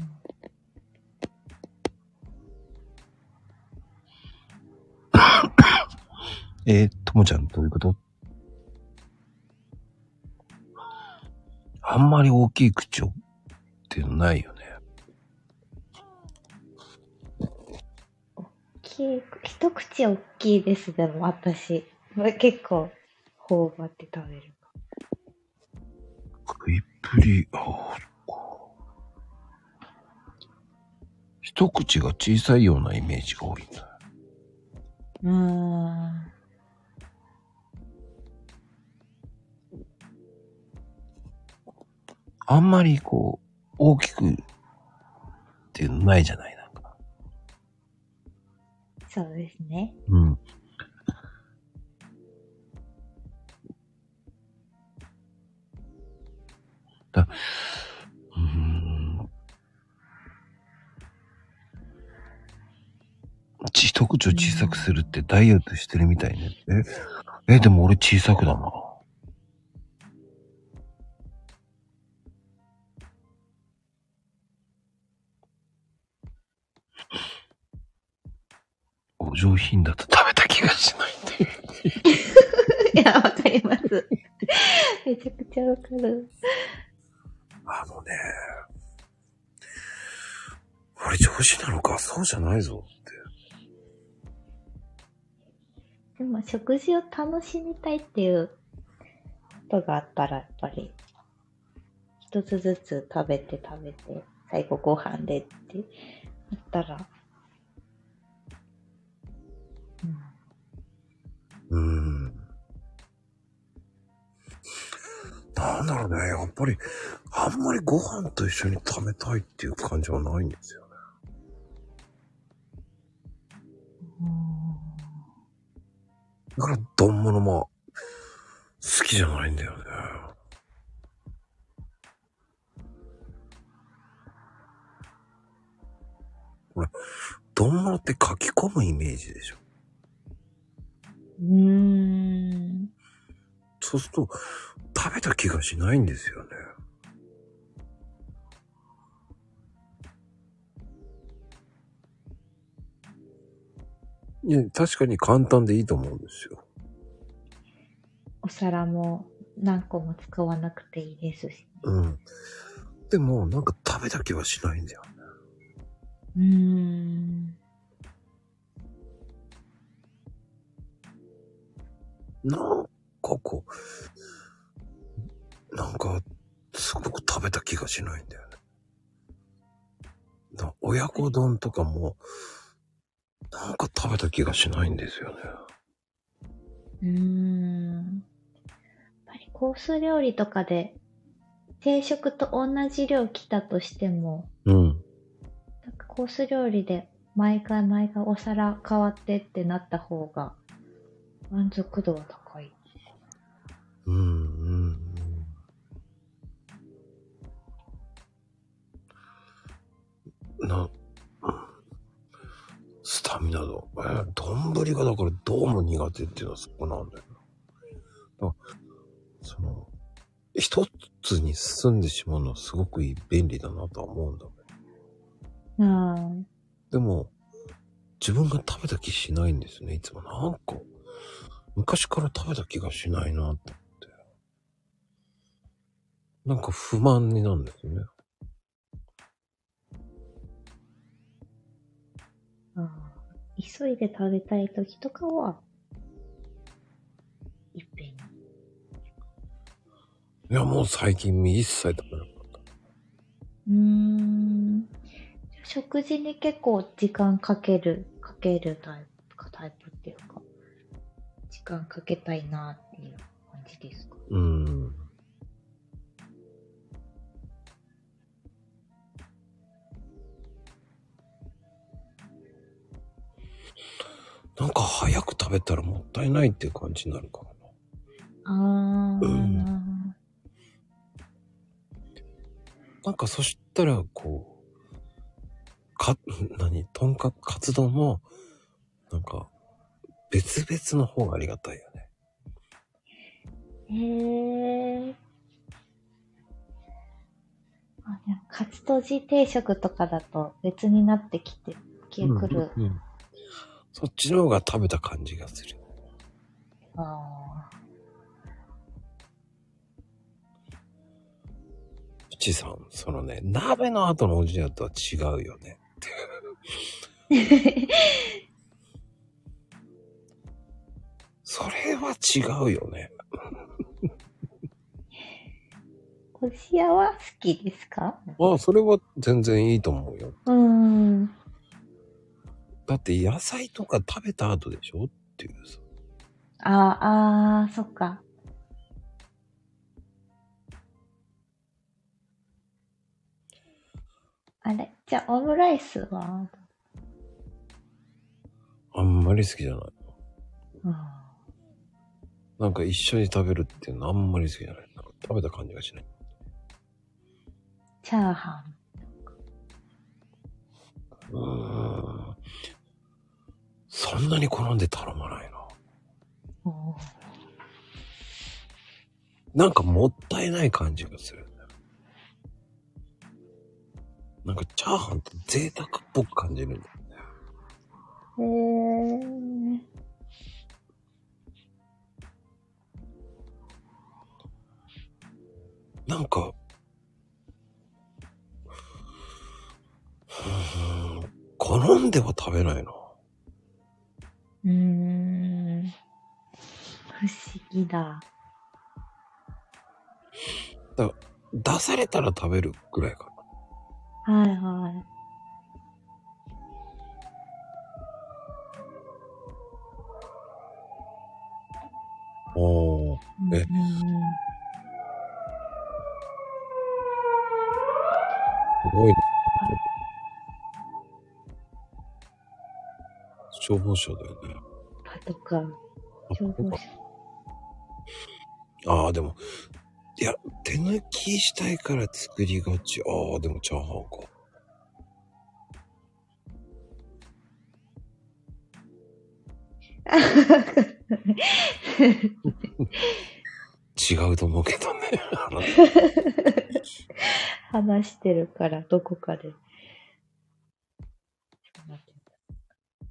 A: えー、ともちゃんどういうこと？あんまり大きい口をっていうのないよ
C: きい、一口大きいです、でも私。結構、頬張って食べる。
A: 食いっぷり、ああ、そっか。一口が小さいようなイメージが多いんだ。
C: うーん。
A: あんまりこう、大きくっていうのないじゃない、な。
C: そうですね。
A: うん。だ、うん。ち一口小さくするってダイエットしてるみたいね。え、え、でも俺小さくだな。お上品だと食べた気がしないっていう。
C: いや、わかります。めちゃくちゃわかる。
A: あのね、俺上司なのか？そうじゃないぞって。
C: でも、食事を楽しみたいっていうことがあったら、やっぱり、一つずつ食べて食べて、最後ご飯でってなったら、うん、
A: なんだろうね、やっぱり、あんまりご飯と一緒に食べたいっていう感じはないんですよね。だから、丼物も好きじゃないんだよね。ほら、丼物って書き込むイメージでしょ？
C: うーん。
A: そうすると、食べた気がしないんですよね。ね、確かに簡単でいいと思うんですよ。
C: お皿も何個も使わなくていいですし。
A: うん。でも、なんか食べた気はしないんだよね。
C: うーん。
A: なんかこう、なんか、すごく食べた気がしないんだよね。だ親子丼とかも、なんか食べた気がしないんですよね。
C: うーん。やっぱりコース料理とかで、定食と同じ量来たとしても、
A: うん。
C: なんかコース料理で毎回毎回お皿変わってってなった方が、満足度は高い。
A: うん、うん、うん。な、スタミナ度。えー、丼がだからどうも苦手っていうのはそこなんだよな。その、一つに進んでしまうのはすごく便利だなとは思うんだけど。
C: あ
A: でも、自分が食べた気しないんですよね。いつもなんか、昔から食べた気がしないなと思って。なんか不満になるんですよね。
C: あ、ああ急いで食べたい時とかは、いっぺんに。
A: いや、もう最近一切食べなかった。
C: うーん。食事に結構時間かける、かけるタイプ間かけたいなっていう感じですか？
A: うん。なんか早く食べたらもったいないっていう感じになるかもな。
C: あー。
A: うんなんかそしたら、こう、か、何、とんかつ、カツ丼も、なんか、別々の方がありがたいよね。
C: へえ。あ、でも、カツとじ定食とかだと別になってきて、きくる。
A: うんうんそっちの方が食べた感じがする。
C: あ
A: うちさん、そのね、鍋の後のおじやとは違うよね。それは違うよね。
C: おじやは好きですか？
A: ああ、それは全然いいと思うよ。
C: うーん。
A: だって野菜とか食べた後でしょ？っていうさ。
C: あー、あー、そっか。あれ？じゃあ、オムライスは？
A: あんまり好きじゃない。
C: うん。
A: なんか一緒に食べるっていうのあんまり好きじゃない。なんか食べた感じがしない。
C: チャーハン。
A: うーん。そんなに好んで頼まないな。なんかもったいない感じがするんだよ。なんかチャーハンって贅沢っぽく感じるんだよね。
C: へー。
A: なんか、好んでは食べないな。
C: うーん。不思議だ。
A: 出されたら食べるぐらいかな。
C: はいはい。
A: おー。え
C: うん
A: すごいね。消防車だよね。
C: パトカー、消防車。
A: ああ、でも、いや、手抜きしたいから作りがち。ああ、でもチャーハンか。違うと思うけどね。
C: 話してるから、どこかで。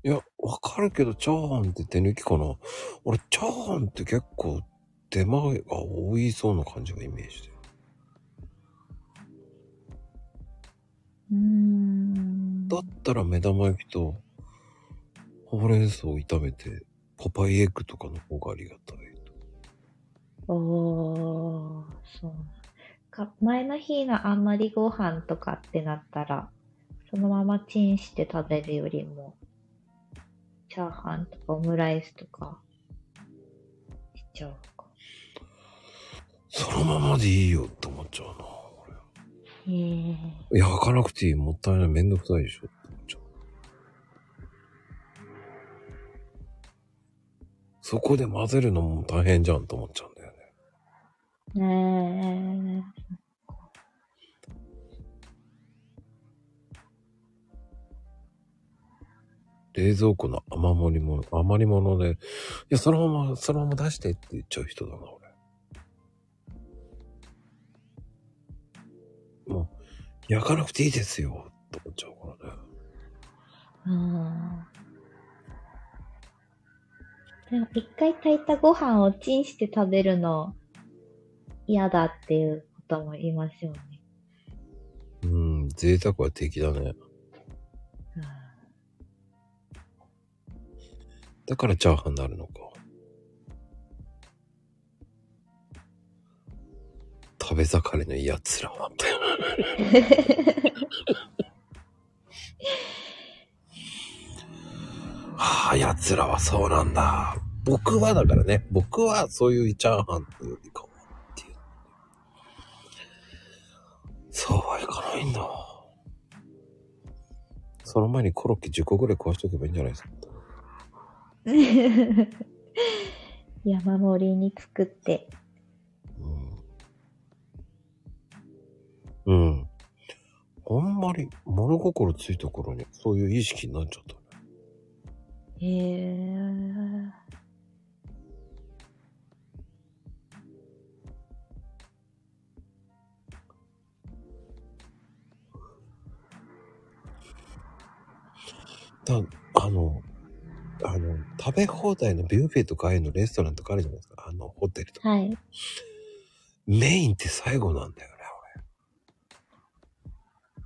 A: いや、わかるけど、チャーハンって手抜きかな。俺、チャーハンって結構手間が多いそうな感じがイメージで。
C: うーん。
A: だったら目玉焼きとほうれん草を炒めて、ポパイエッグとかの方がありがたい。
C: おー、そう。か前の日のあんまりご飯とかってなったら、そのままチンして食べるよりも、チャーハンとかオムライスとか、しちゃうか。
A: そのままでいいよって思っちゃうな。
C: へえ。
A: いや、開かなくていい。もったいない。めんどくさいでしょって思っちゃう。そこで混ぜるのも大変じゃんと思っちゃうんだよね。
C: ね
A: 冷蔵庫の余り物、余り物で、いや、そのまま、そのまま出してって言っちゃう人だな、俺。もう、焼かなくていいですよ、って思っちゃうからね。
C: え。うん。でも一回炊いたご飯をチンして食べるの嫌だっていうことも言いますよね。
A: うん、贅沢は敵だね。
C: うん
A: だからチャーハンになるのか。食べ盛りの奴らは、って。は あ、奴らはそうなんだ。僕はだからね、僕はそういうチャーハンというよりかそうはいかないんだ。その前にコロッケ10個ぐらい食わしておけばいいんじゃないですか。
C: 山盛りに作って。
A: うん。うん。あんまり物心ついた頃にそういう意識になっちゃったね。
C: へえ。
A: だあの、あの、食べ放題のビュッフェとかああいうのレストランとかあるじゃないですか。あの、ホテルとか。
C: はい。
A: メインって最後なんだよね、俺。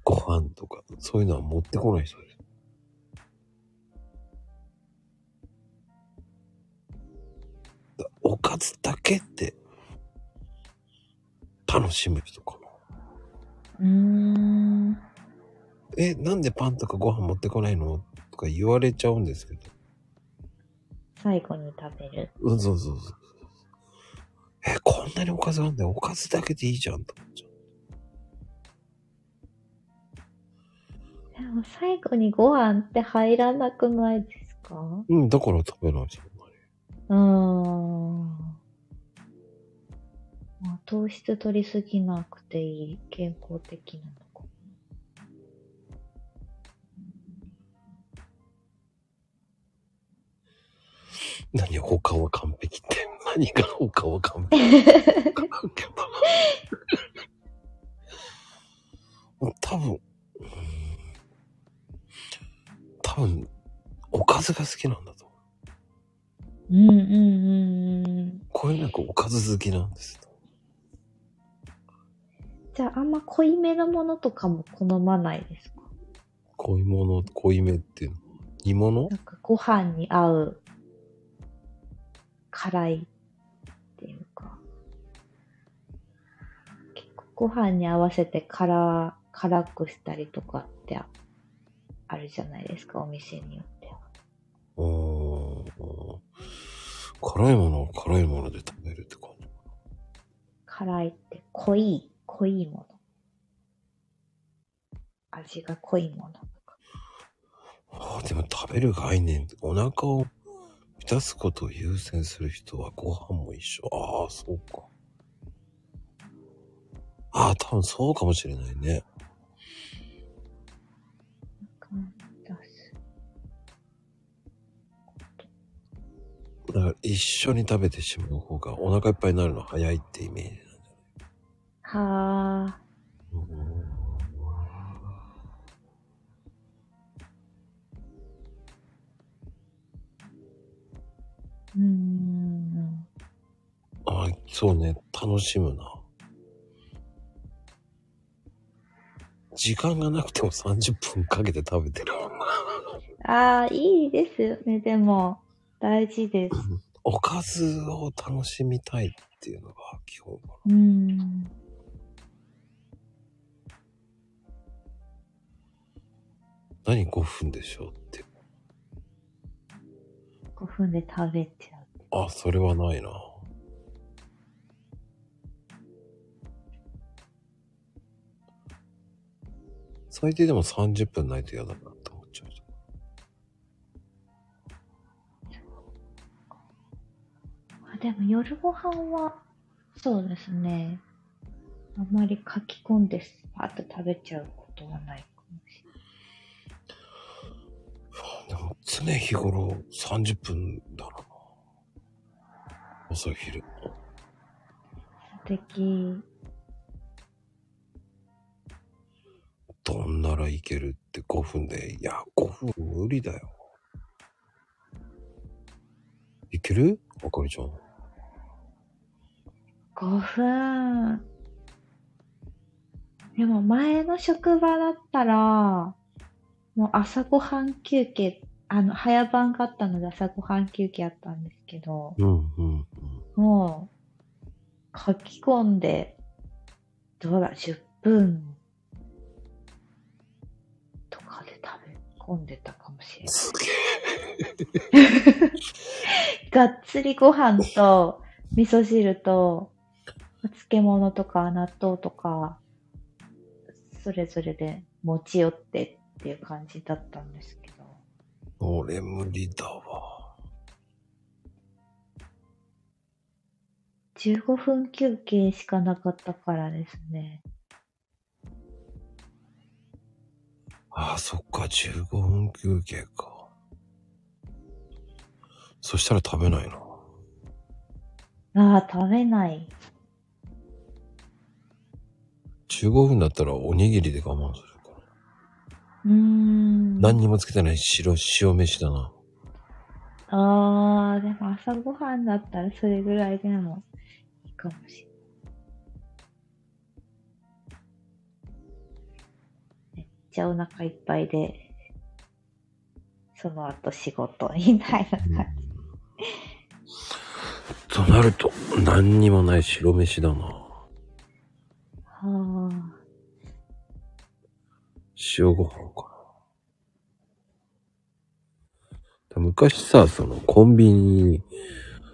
A: ご飯とか、そういうのは持ってこない人です。だおかずだけって、楽しむ人かな。
C: うーん。
A: え、なんでパンとかご飯持ってこないの？とか言われちゃうんですけど。
C: 最後に食べる。
A: うん、そうそうそう。え、こんなにおかずあんだよ。おかずだけでいいじゃんと思っちゃう。
C: でも最後にご飯って入らなくないですか？う
A: うん、だから食べないし。
C: ーん。まあ、糖質取りすぎなくていい。健康的なの
A: 何他は完璧って。何が他は完璧 多分、うん多分、おかずが好きなんだと思う。
C: うんうんうんうん。
A: これなんかおかず好きなんですよ。
C: じゃああんま濃いめのものとかも好まないですか？
A: 濃いもの、濃いめっていうの？煮物？
C: なんかご飯に合う辛いっていうか。結構ご飯に合わせて辛、辛くしたりとかってああるじゃないですか、お店によっては。
A: うーん。辛いものを辛いもので食べるって感じ。
C: 辛いって濃い、濃いもの。味が濃いもの。
A: ああ、でも食べる概念、お腹を満たすことを優先する人はご飯も一緒。ああ、そうか。ああ、多分そうかもしれないね。だから一緒に食べてしまう方がお腹いっぱいになるの早いってイメージなんじ
C: はあ。
A: ゃな
C: うーん。
A: ああ、そうね。楽しむな。時間がなくても30分かけて食べてる。
C: ああ、いいですよね。でも、大事です。
A: おかずを楽しみたいっていうのが基本か
C: うーん。
A: な。何？5分でしょ？うって。
C: 5分で食べちゃう。
A: あ、それはないな。最低でも30分ないと嫌だなって思っちゃう。
C: あでも夜ご飯は、そうですね。あまり書き込んでパッと食べちゃうことはない
A: 常日頃30分だな。朝昼。
C: 素敵。
A: どんならいけるって5分で。いや、5分無理だよ。いける？あかりちゃん。
C: 5分。でも前の職場だったら、もう朝ごはん休憩、あの、早番があったので朝ごはん休憩あったんですけど、
A: うんうんうん。
C: もう、書き込んで、どうだ、10分とかで食べ込んでたかもしれない。
A: す
C: がっつりご飯と、味噌汁と、漬物とか納豆とか、それぞれで持ち寄ってっていう感じだったんですけど。
A: 俺無理だわ。
C: 15分休憩しかなかったからですね。
A: ああ、そっか、15分休憩か。そしたら食べないな。
C: ああ、食べない。
A: 15分だったらおにぎりで我慢する。
C: うーん。
A: 何にもつけてない白、塩飯だな。
C: ああ、でも朝ごはんだったらそれぐらいでもいいかもしれない。めっちゃお腹いっぱいで、その後仕事みたいな感じ。
A: となると、何にもない白飯だな。
C: はあ。
A: 塩ご飯かな。昔さ、そのコンビニに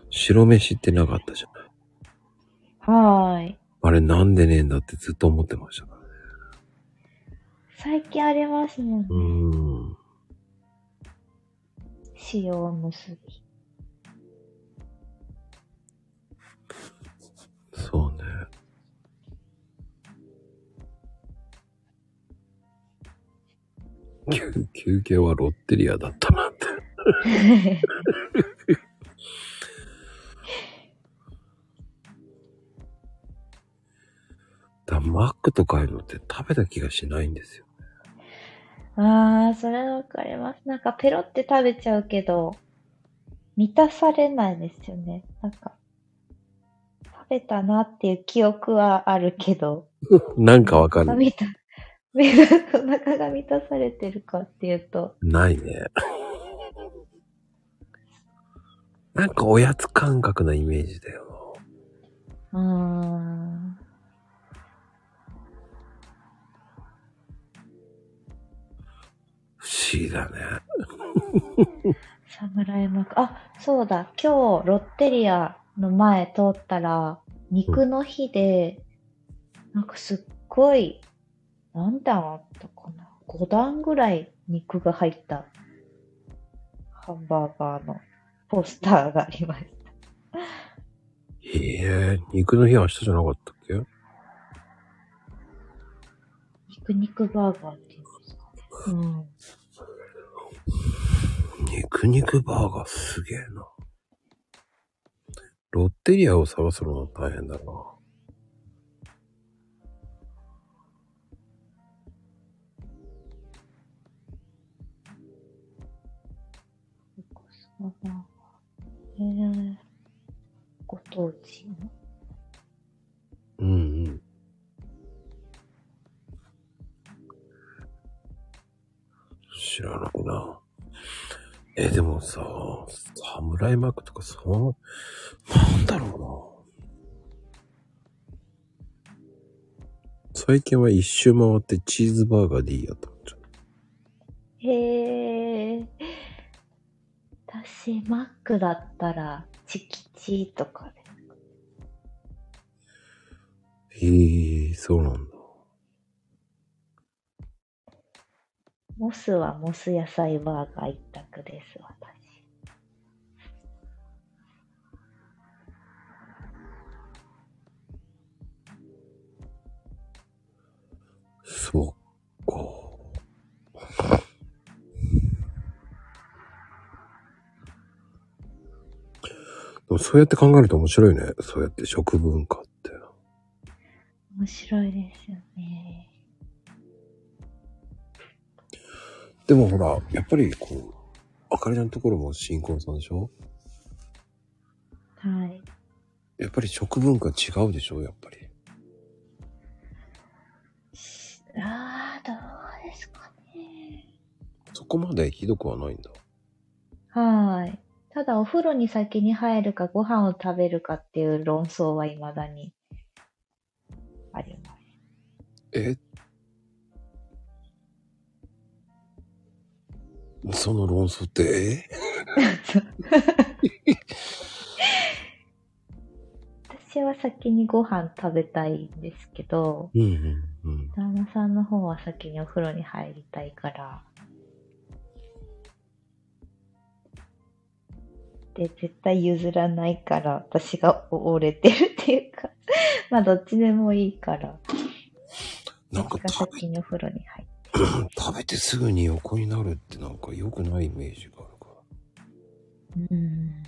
A: 白飯ってなかったじゃない？
C: はーい。
A: あれなんでねえんだってずっと思ってましたからね。
C: 最近ありますね。
A: うーん。
C: 塩結び。
A: 休休憩はロッテリアだったなって。だマックとかああいうのって食べた気がしないんですよ。
C: ああ、それわかります。なんかペロって食べちゃうけど、満たされないですよね。なんか、食べたなっていう記憶はあるけど、
A: なんかわかる。
C: 満た、満た、お腹が満たされてるかっていうと、
A: ないね。なんかおやつ感覚なイメージだよ
C: うーん。
A: 不思議だね。
C: サムライマーク。あ、そうだ。今日、ロッテリアの前通ったら、肉の日で、なんかすっごい、何段あったかな ?5 段ぐらい肉が入った、ハンバーガーのポスターがありました。
A: ええ肉の日は明日じゃなかったっけ？
C: 肉肉バーガーっていうんですかね。うん。
A: 肉肉バーガーすげえな。ロッテリアを探すのは大変だな。
C: そうだ。えー、ご当地の？
A: うんうん。知らないな。え、でもさ、サムライマックとかさ、なんだろうな。最近は一周回ってチーズバーガーでいいやと思っちゃう。
C: へえ。私、マックだったら、チキチとかで。
A: へえ、そうなんだ。
C: モスはモス野菜バーガー一択です、私。
A: そっか。そうやって考えると面白いね。そうやって食文化って。
C: 面白いですよね。
A: でもほら、やっぱりこう、あかりちゃんのところも新婚さんでしょ？
C: はい。
A: やっぱり食文化違うでしょ？やっぱり。
C: ああ、どうですかね。
A: そこまでひどくはないんだ。
C: はい。ただ、お風呂に先に入るか、ご飯を食べるかっていう論争は未だにあります。
A: え？その論争って、
C: 私は先にご飯食べたいんですけど、
A: えうんうんうん。
C: 旦那さんの方は先にお風呂に入りたいから。で、絶対譲らないから、私が折れてるっていうか、まあどっちでもいいから、
A: なんか
C: 先にお風呂に入って。
A: 食べ てすぐに横になるってなんか良くないイメージがあるから。
C: うん。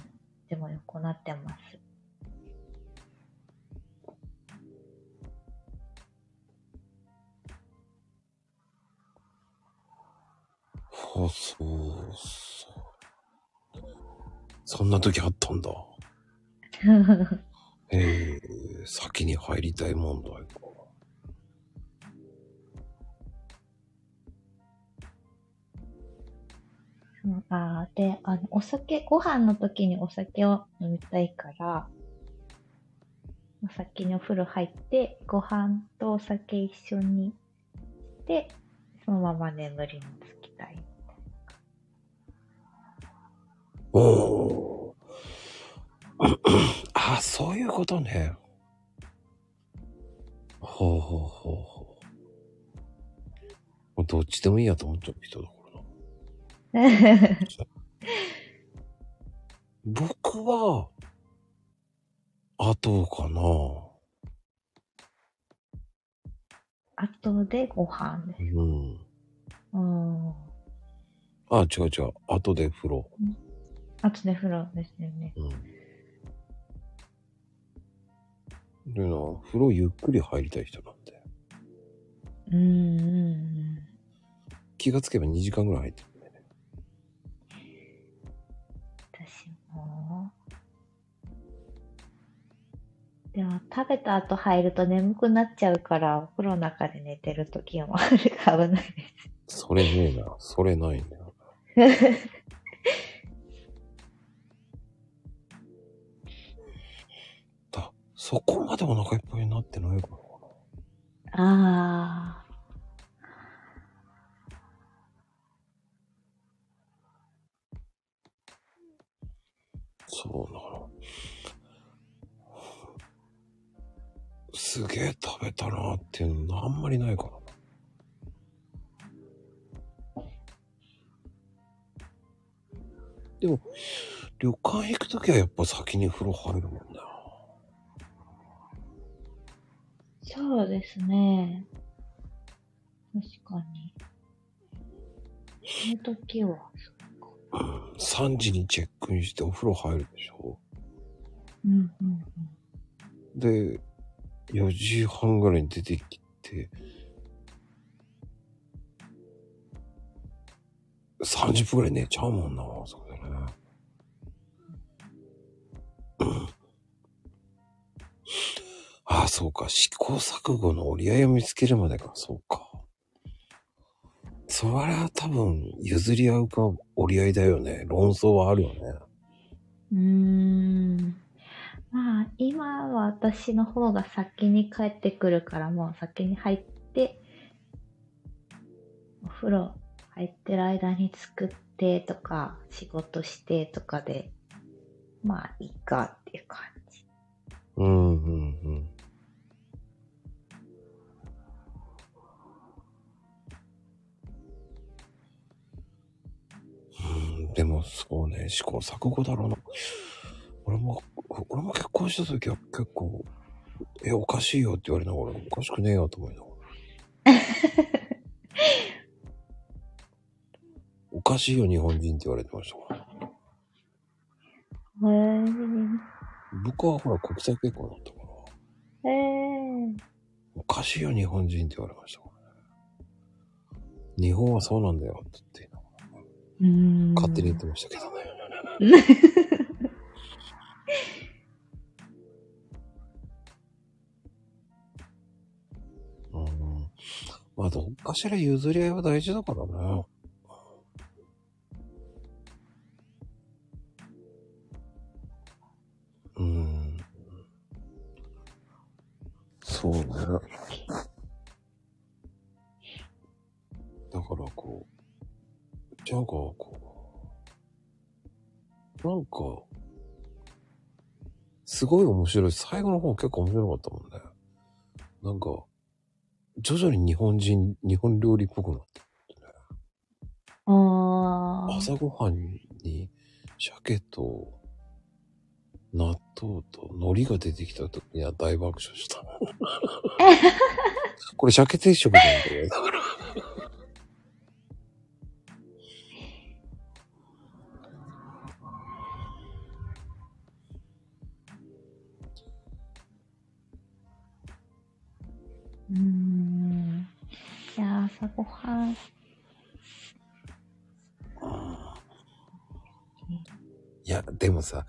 C: でも横なってます。
A: はあ、そうそう。そんな時あったんだ。ええ先に入りたい問題か。
C: あーで、あの、お酒、ご飯の時にお酒を飲みたいから、お先にお風呂入って、ご飯とお酒一緒にして、そのまま眠りにつきたい。
A: おお。あ、そういうことね。ほうほうほうほう。どっちでもいいやと思っちゃう人だからな。僕は、後かな。
C: 後でご飯です。
A: うん。
C: うん。
A: あ、違う違う。後で風呂。
C: 後で風呂ですよね。
A: うん。でな、風呂ゆっくり入りたい人なんで。
C: うんうんうん。
A: 気がつけば2時間ぐらい入ってるんだよね。
C: 私も。でも食べた後入ると眠くなっちゃうから、お風呂の中で寝てる時もあるから危ないです。
A: それねえな。それないんだよ。そこまでお腹いっぱいになってないからかな。
C: ああ。
A: そうなの。すげえ食べたなっていうのあんまりないからな。でも、旅館行くときはやっぱ先に風呂入るもん
C: そうですね。確かに。その時は、
A: うん。3時にチェックインしてお風呂入るでしょ
C: うんうんうん。
A: で、4時半ぐらいに出てきて、30分ぐらい寝ちゃうもんな、そこああ、そうか。試行錯誤の折り合いを見つけるまでか。そうか。それは多分譲り合うか折り合いだよね。論争はあるよね。
C: うーん。まあ、今は私の方が先に帰ってくるから、もう先に入って、お風呂入ってる間に作ってとか、仕事してとかで、まあ、いいかっていう感じ。
A: うんうんうん。でもそうね、試行錯誤だろうな。俺も、俺も結婚した時は結構、え、おかしいよって言われながら、おかしくねえよと思いながら。おかしいよ日本人って言われてましたから。
C: へえ
A: 僕はほら国際結婚だったから。
C: ー。えー。
A: おかしいよ、日本人って言われましたからね。日本はそうなんだよ、って言って。勝手に言ってましたけどね。うん。まあ、どっかしら譲り合いは大事だからね。うん。そうね。だからこう、なんかこう、なんか、すごい面白い。最後の方結構面白かったもんね。なんか、徐々に日本人、日本料理っぽくなってってね。
C: ああ。
A: 朝ごはんに鮭と納豆と海苔が出てきた時には大爆笑した。これ鮭定食なんだよ。だから。
C: うーん。じゃあ、朝ごはん。
A: いや、でもさ、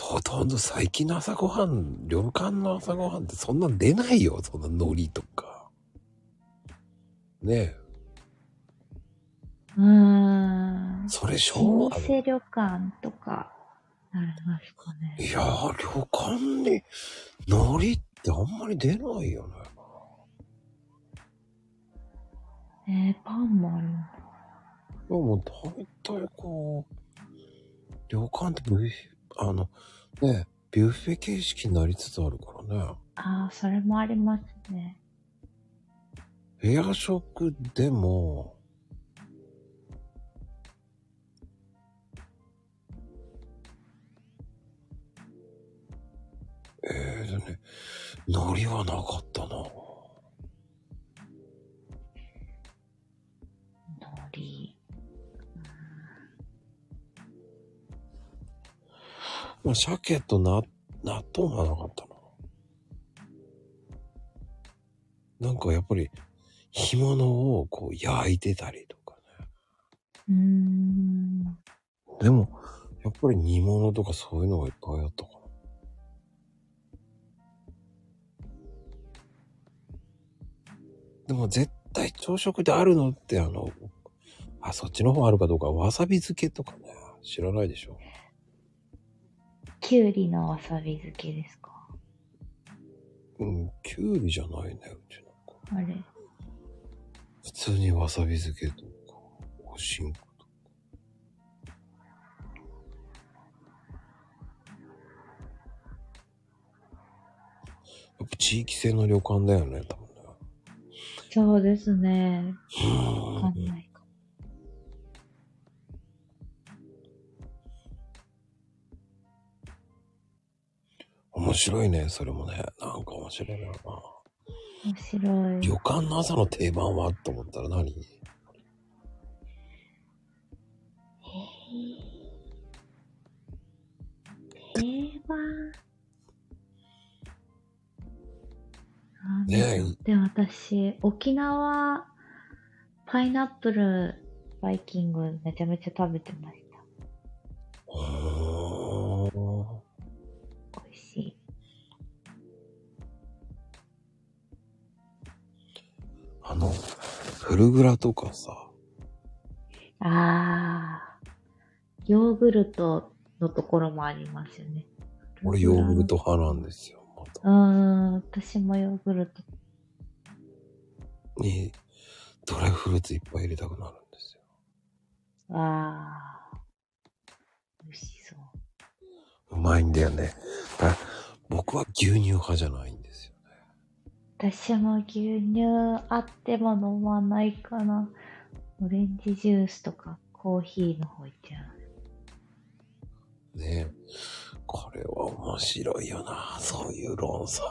A: ほとんど最近の朝ごはん、旅館の朝ごはんってそんなん出ないよ。そんな海苔とか。ねえ。
C: うーん。
A: それ昭
C: 老
A: 和
C: 舗旅館とか、なりますかね。
A: いやー、旅館に海苔ってあんまり出ないよね。
C: えー、パンもあるん
A: も大体こう、旅館ってビュッフェ、あの、ね、ビュッフェ形式になりつつあるからね。
C: ああ、それもありますね。
A: 部屋食でも、えーとね、海苔はなかったな。まあ、鮭とな納豆はなかったな。なんかやっぱり、干物をこう焼いてたりとかね。
C: うーん。
A: でも、やっぱり煮物とかそういうのがいっぱいあったかな。でも絶対朝食であるのってあの、あ、そっちの方あるかどうか、わさび漬けとかね、知らないでしょ。
C: きゅうりのわさび漬けですか？
A: うん、きゅうりじゃないね、うちの子。
C: あれ？
A: 普通にわさび漬けとか、おしんことか。やっぱ地域性の旅館だよね、多分ね。
C: そうですね。
A: うん
C: わかんない
A: 面白いね、それもね。なんか面白いな。
C: 面白い。
A: 旅館の朝の定番は？と思ったら何？
C: 定番。
A: ね
C: だろうで、私、沖縄、パイナップル、バイキング、めちゃめちゃ食べてました。
A: うーあの、フルグラとかさ、
C: あー。ヨーグルトのところもありますよね。
A: 俺ヨーグルト派なんですよ。ま
C: う
A: た
C: ーん、私もヨーグルト。
A: に、ドライフルーツいっぱい入れたくなるんですよ。
C: あー。美味しそう。
A: うまいんだよね。僕は牛乳派じゃないんですよね。
C: 私も牛乳あっても飲まないかな。オレンジジュースとかコーヒーの方いっちゃう。
A: ねこれは面白いよな。そういう論争。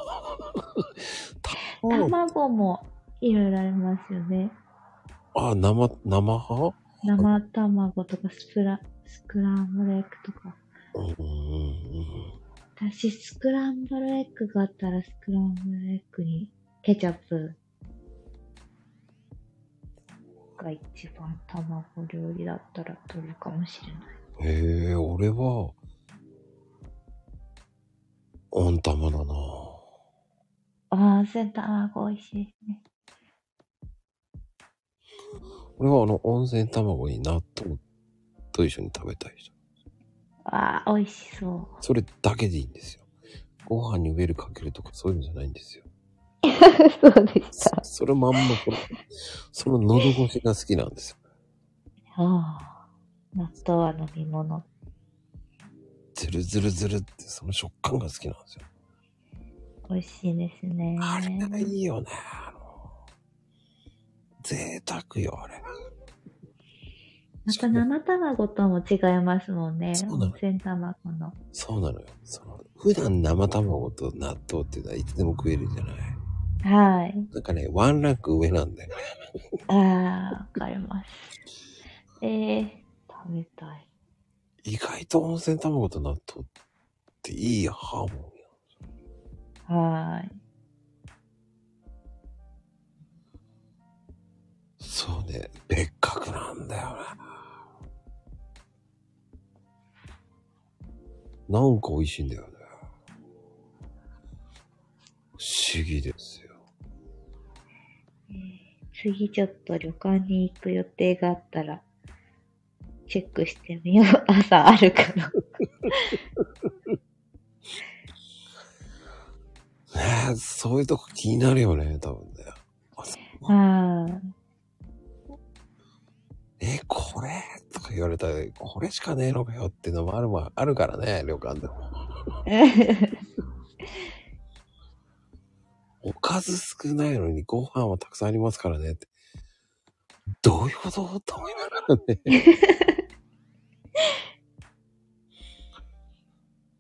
A: 卵
C: 卵もいろいろありますよね。
A: あ、生、生派？
C: 生卵とかスプラ、スクランブルエッグとか。
A: うんうんうん。
C: 私、スクランブルエッグがあったらスクランブルエッグにケチャップが一番卵料理だったら取るかもしれない。
A: へえ、俺は、温玉だな。
C: 温泉卵美味しいですね。
A: 俺はあの温泉卵に納豆と一緒に食べたい人。
C: ああ、美味しそう。
A: それだけでいいんですよ。ご飯にウェルかけるとかそういうのじゃないんですよ。
C: そうでし
A: そ
C: た。
A: それまんまこれ、その喉越しが好きなんですよ。
C: ああ。納豆は飲み物。
A: ズルズルズルってその食感が好きなんですよ。
C: 美味しいですね。
A: あれがいいよね。あの、贅沢よ、あれ。
C: また生卵とも違いますもんね。
A: そうなの
C: 温泉卵の。
A: そうなのよ。その、普段生卵と納豆っていうのはいつでも食えるじゃない？
C: はい。
A: なんかね、ワンランク上なんだよね。
C: ああ、わかります。ええ食べたい。
A: 意外と温泉卵と納豆っていいハーモニ
C: はーい。
A: ー。そうね、別格なんだよね。なんか美味しいんだよね。不思議ですよ。
C: 次ちょっと旅館に行く予定があったら、チェックしてみよう。朝あるから。
A: ねえ、そういうとこ気になるよね、多分ね。あそう
C: は
A: え、これ？とか言われたら、これしかねえのかよっていうのもあるもあるからね、旅館でも。おかず少ないのにご飯はたくさんありますからねって。どういうこと？と思いながらね。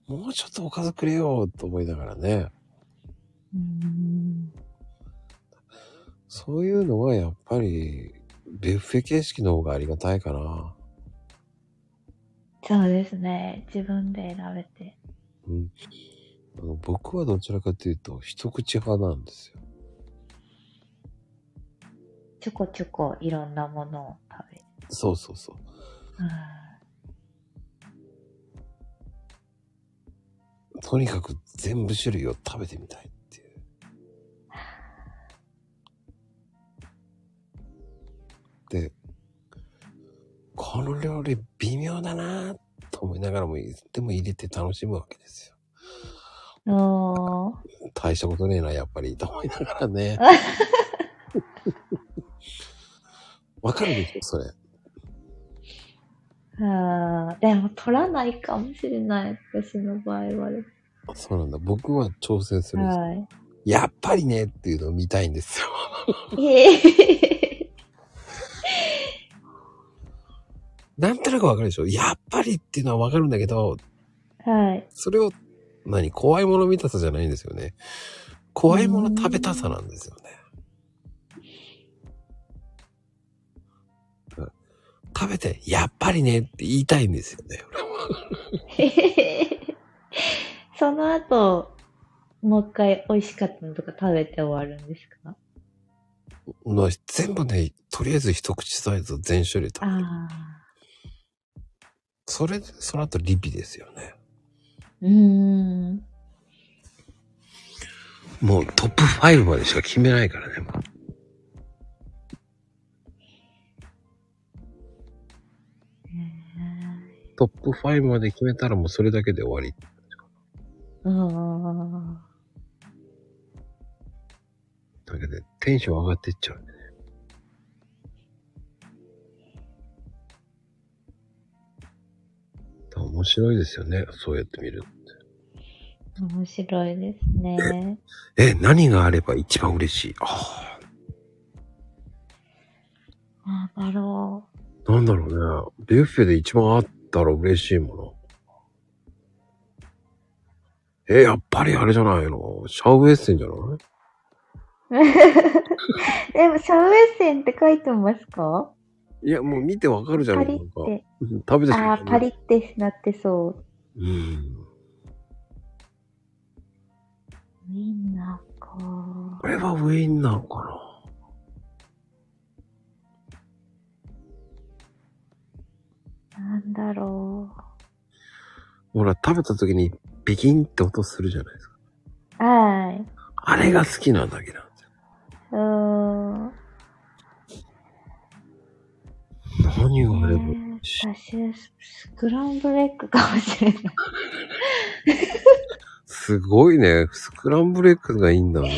A: もうちょっとおかずくれよと思いながらね。
C: うーん
A: そういうのはやっぱり、ビュッフェ形式の方がありがたいかな。
C: そうですね。自分で選べて。
A: うん。あの僕はどちらかというと、一口派なんですよ。
C: ちょこちょこいろんなものを食べる。
A: そうそうそう。
C: は
A: とにかく全部種類を食べてみたいこの料理微妙だなぁと思いながらも、でも入れて楽しむわけですよ。大したことねえな、やっぱり、と思いながらね。わかるでしょ、それ。
C: あーでも取らないかもしれない。私の場合は。
A: そうなんだ。僕は挑戦するんです。
C: は
A: やっぱりねっていうのを見たいんですよ。
C: い。え
A: なんとなくわかるでしょ？やっぱりっていうのはわかるんだけど、
C: ー、はい。
A: それを、何？怖いもの見たさじゃないんですよね。怖いもの食べたさなんですよね。うん食べて、やっぱりねって言いたいんですよね。
C: その後、もう一回美味しかったのとか食べて終わるんですか？
A: まあ全部ね、とりあえず一口サイズを全種類食べる。
C: あ
A: それ、その後リピですよね。
C: うーん。
A: もうトップ5までしか決めないからね、トップ5まで決めたらもうそれだけで終わり。
C: ああ。
A: だけど、テンション上がってっちゃうね。面白いですよね。そうやって見る。
C: 面白いですね。
A: え、何があれば一番嬉しい？あ
C: なんだろ
A: あ、なんだろうね。ビュッフェで一番あったら嬉しいもの。え、やっぱりあれじゃないの？シャウエッセンじゃない？う
C: でも、シャウエッセンって書いてますか？
A: いや、もう見てわかるじゃな
C: パリっ。て。
A: うん食べた瞬間
C: ああ、パリってなってそう。
A: うん。
C: ウインナーか。
A: これはウインナーかな。
C: なんだろ
A: ほら、食べた時にピキンって音するじゃないですか。
C: う。はい。
A: あれが好きなだけなんですよ。
C: うーん。
A: 何があれば。
C: えー私、スクランブルエッグかもしれない。
A: すごいね。スクランブルエッグがいいんだね。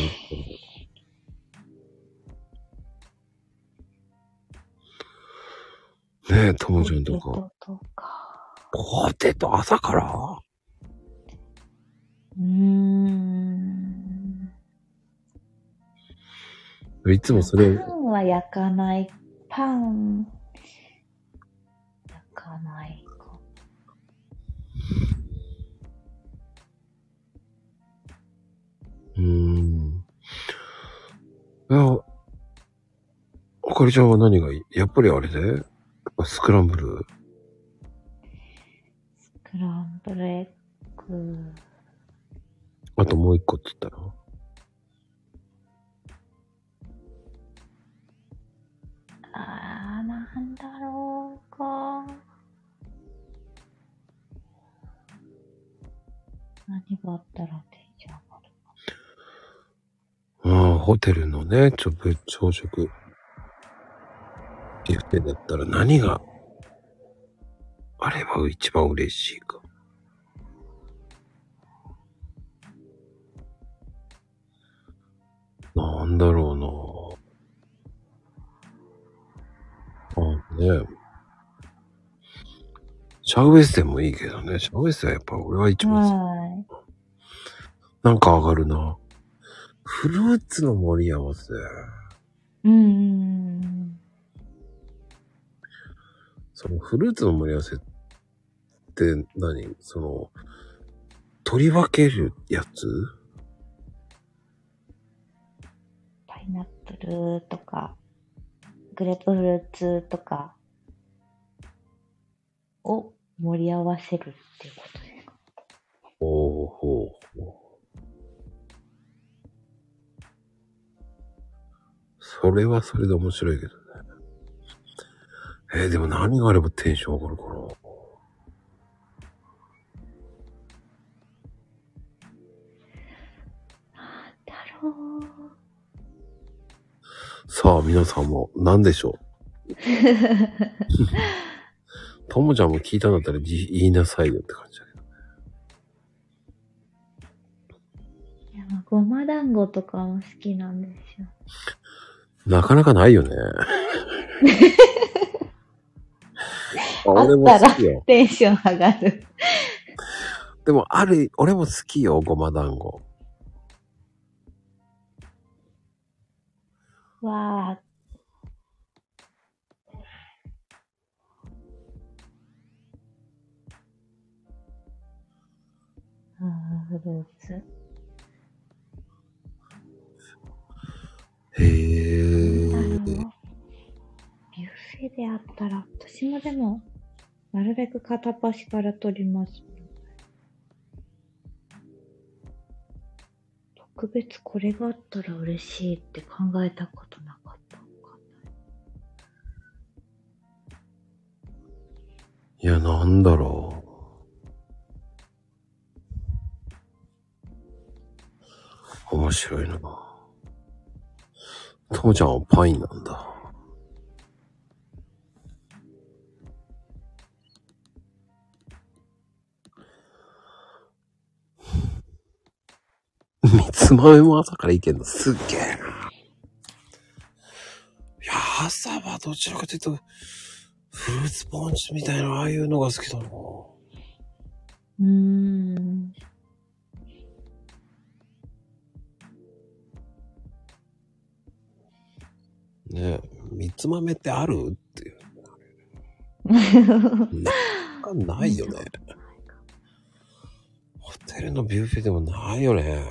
A: ねえ、ともちゃんとか。
C: ポテトとか。
A: ポテト朝から
C: うーん。
A: いつもそれ
C: パ、ンは焼かない。パン、焼かないか。
A: うーん。いや、あかりちゃんは何がいい？やっぱりあれで？スクランブル？
C: スクランブルエッグ。
A: あともう一個って言ったら
C: あー、なんだろうか。何があったらテンション上がる
A: ああ、ホテルのね、ちょ、ぶ朝食。ビュッフェだったら何があれば一番嬉しいか。なんだろうなあねシャウエッセンもいいけどね。シャウエッセンはやっぱ俺は一番好き
C: は
A: なんか上がるな。フルーツの盛り合わせ。
C: い。うーん。
A: そのフルーツの盛り合わせって何？その、取り分けるやつ？
C: パイナップルとか、グレープフルーツとかを盛り合わせるっていうことですか？
A: おーほうほう。それはそれで面白いけどね。えーでも何があればテンション上がるかな？
C: だろう。
A: さあ、皆さんも何でしょう？ともちゃんも聞いたんだったらじ言いなさいよって感じだけど。
C: いや、ごま団子とかも好きなんですよ。
A: なかなかないよね。
C: あ
A: 俺も
C: ったら
A: 好きよ。
C: テンション上がる。
A: でも、ある、俺も好きよ、ごま団子。
C: わあ。うん、フルーツ。
A: へえ。
C: なんだろうビュッフェであったら、私もでも、なるべく片っ端から取ります。特別これがあったら嬉しいって考えたことなかったのか
A: いや、なんだろう。面白いな。父もちゃんはパインなんだ。三つ豆も朝からいけんのすっげえな。いや、朝はどちらかというと、フルーツポンチみたいな、ああいうのが好きだな。
C: うーん。
A: ねみつ豆ってあるっていう。なかなかないよね。ホテルのビュッフェでもないよね。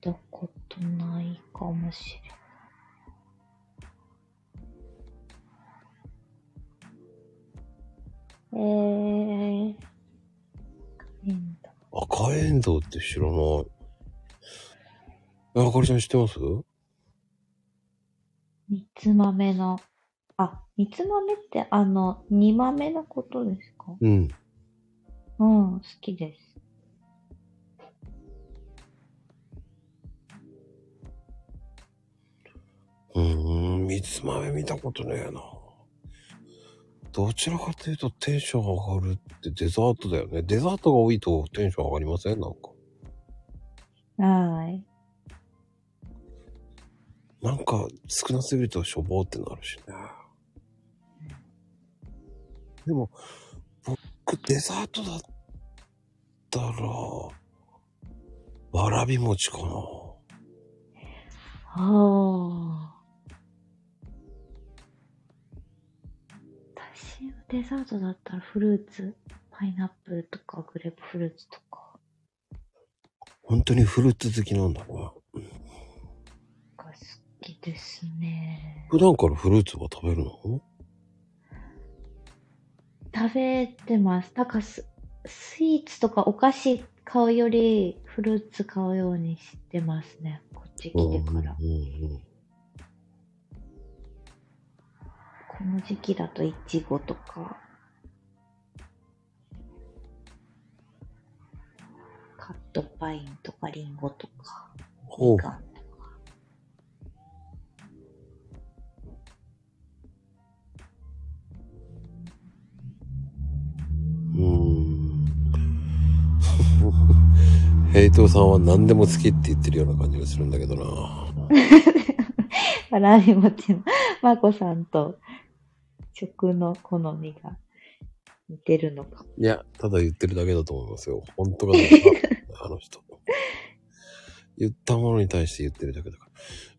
C: たことないかもしれない。えー、
A: 赤エンドウって知らない。えあかりちゃん知ってます？
C: みつ豆の、あ、みつ豆ってあの、煮豆のことですか？
A: うん。
C: うん、好きです。
A: うーん、みつ豆見たことねえな。どちらかというとテンション上がるってデザートだよね。デザートが多いとテンション上がりません？なんか。
C: はーい。
A: なんか少なすぎるとしょぼーってなるしね。でも、僕デザートだったら、わらび餅かな。
C: ああ。私はデザートだったらフルーツ、パイナップルとかグレープフルーツとか
A: 本当にフルーツ好きなんだな。
C: きですね。
A: 普段からフルーツは食べるの？
C: 食べてます。なんかススイーツとかお菓子買うよりフルーツ買うようにしてますね。こっち来てから。
A: うんうんうん
C: この時期だとイチゴとか、カットパインとかリンゴとか、
A: ほう
C: みかん
A: うーん。ヘイトさんは何でも好きって言ってるような感じがするんだけどな。
C: わらび餅のまこさんと食の好みが似てるのかも。
A: いや、ただ言ってるだけだと思いますよ。本当かどうかあの人。言ったものに対して言ってるだけだから。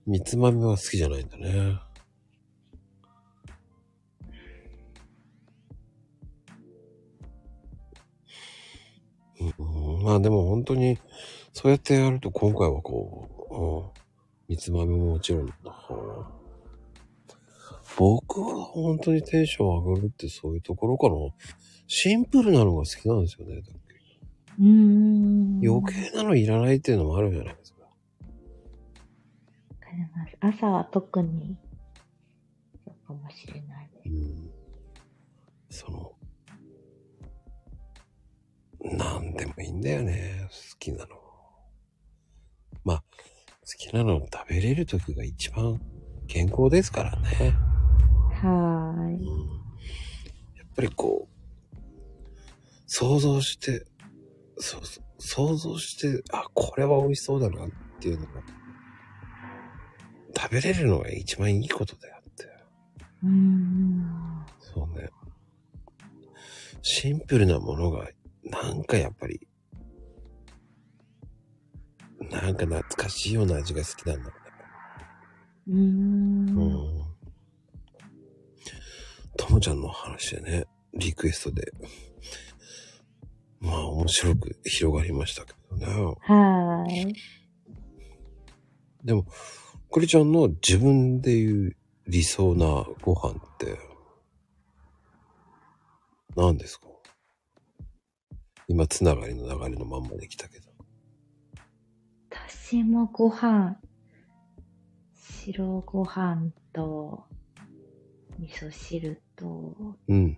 A: 三つ豆は好きじゃないんだね。うん、まあでも本当に、そうやってやると今回はこう、うん、三つ豆ももちろんだ。うん僕は本当にテンション上がるってそういうところかな。シンプルなのが好きなんですよね。
C: うーん。
A: 余計なのいらないっていうのもあるじゃないですか。
C: わかります。朝は特に、そうかもしれないです。
A: うん。その、なんでもいいんだよね。好きなの。まあ、好きなの食べれる時が一番健康ですからね。
C: はーい。
A: うん。やっぱりこう、想像して、そうそう、想像して、あ、これは美味しそうだなっていうのが、食べれるのが一番いいことであって。
C: うーん。
A: そうね。シンプルなものが、なんかやっぱり、なんか懐かしいような味が好きなんだろ
C: うーん。
A: うね。うん。ともちゃんの話でね、リクエストで、まあ面白く広がりましたけどね。
C: はーい。
A: でも、クリちゃんの自分で言う理想なご飯って、何ですか？今、つながりの流れのまんまできたけど。
C: 私もご飯、白ご飯と、味噌汁と、
A: うん。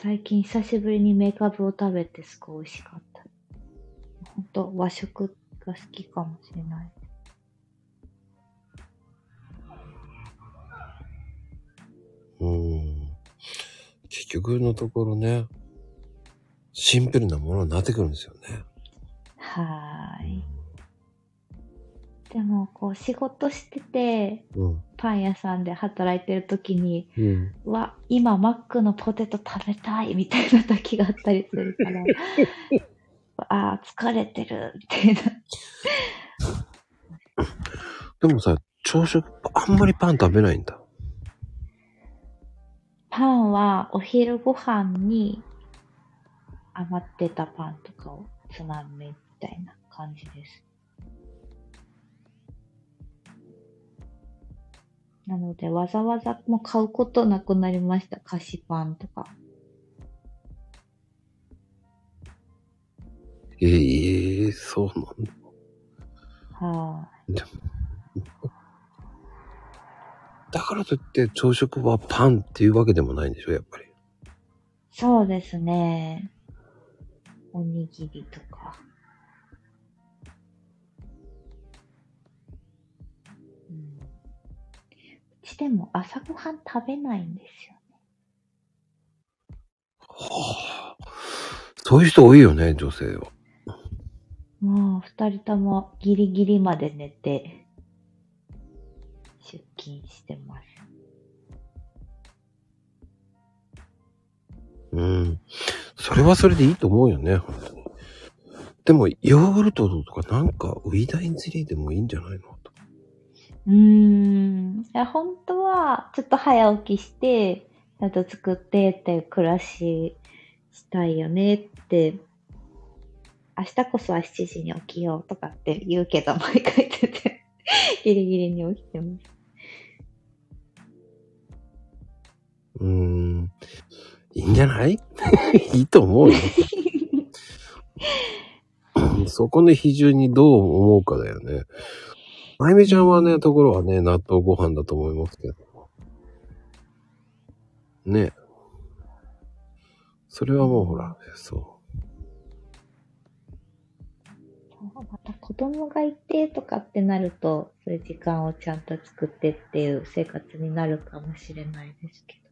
C: 最近久しぶりにメカブを食べてすごい美味しかった。ほんと和食が好きかもしれない。
A: 結局のところね、シンプルなものになってくるんですよね。
C: はーい。でも、こう、仕事してて、
A: うん。
C: パン屋さんで働いてる時に、
A: うん。
C: うわ、今マックのポテト食べたいみたいな時があったりするから、ああ、疲れてる、みたいな。
A: でもさ、朝食、あんまりパン食べないんだ。
C: パンはお昼ご飯に余ってたパンとかをつまみみたいな感じです。なので、わざわざもう買うことなくなりました。菓子パンとか。
A: ええそうなんだ。
C: は
A: だからといって朝食はパンっていうわけでもないんでしょ、やっぱり。
C: い。そうですね。おにぎりとか。うん。うちでも朝ごはん食べないんですよ。
A: はあ。そういう人多いよね、女性は。
C: もう二人ともギリギリまで寝て出勤してます。
A: うん。それはそれでいいと思うよね、本当に。でも、ヨーグルトとかなんか、ウィダインゼリーでもいいんじゃないの？と。
C: うーん。いや本当はちょっと早起きして、ちゃんと作ってっていう暮らししたいよねって、明日こそは7時に起きようとかって言うけど、毎回言ってて、ギリギリに起きてます。
A: うーん。いいんじゃない？いいと思うよ。そこの比重にどう思うかだよね。まゆみちゃんはね、ところはね、納豆ご飯だと思いますけど。ね。それはもうほら、そ
C: そうまた子供がいてとかってなると、そういう時間をちゃんと作ってっていう生活になるかもしれないですけど。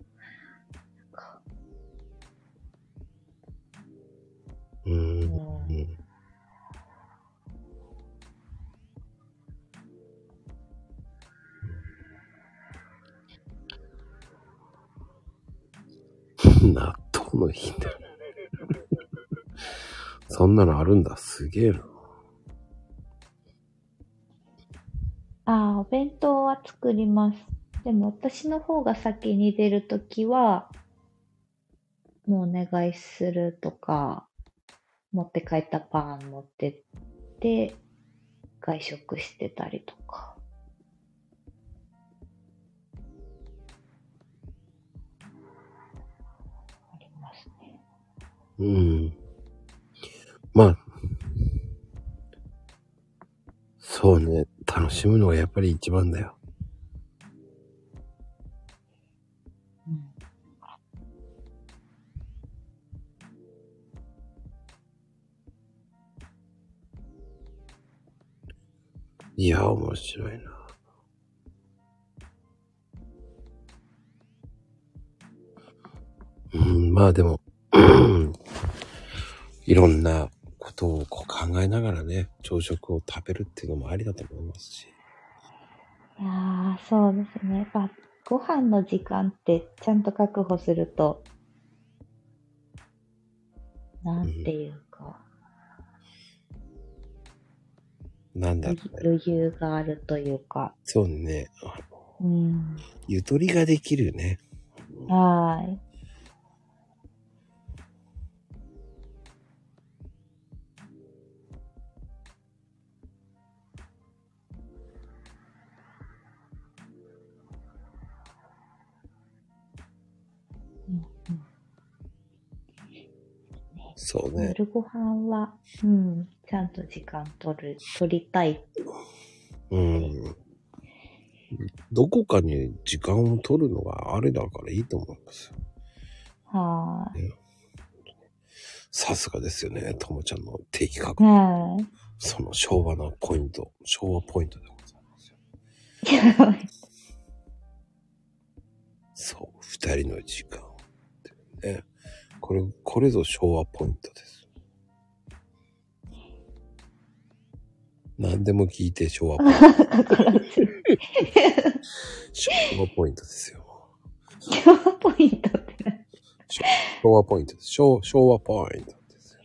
A: う。ん。納豆の日だ。そんなのあるんだ。すげえな。
C: ああ、お弁当は作ります。でも私の方が先に出るときは、もうお願いするとか、持って帰ったパン持ってって、外食してたりとか。ありますね。
A: うん。まあ、そうね。楽しむのがやっぱり一番だよ。いや、面白いな。うん、まあでも、いろんなことをこう考えながらね、朝食を食べるっていうのもありだと思いますし。
C: いやー、そうですね。やっぱ、ご飯の時間ってちゃんと確保すると、なんていう
A: なんだろうね。
C: 余裕があるというか、
A: そうね。
C: うん。
A: ゆとりができるね。
C: はーい。
A: そうね。
C: 夜ご飯は、うん、ちゃんと時間取る、取りたい。
A: うん。どこかに時間を取るのがあれだからいいと思いますよ。
C: は
A: さすがですよね。ともちゃんの的確
C: ーい。。はい。
A: その昭和のポイント、昭和ポイントでございますよ。そう、二人の時間ね。これ、これぞ昭和ポイントです。何でも聞いて昭和ポイント。昭和ポイントですよ。
C: 昭和ポイントってな。
A: 昭和ポイントです。昭昭和ポイントですよ。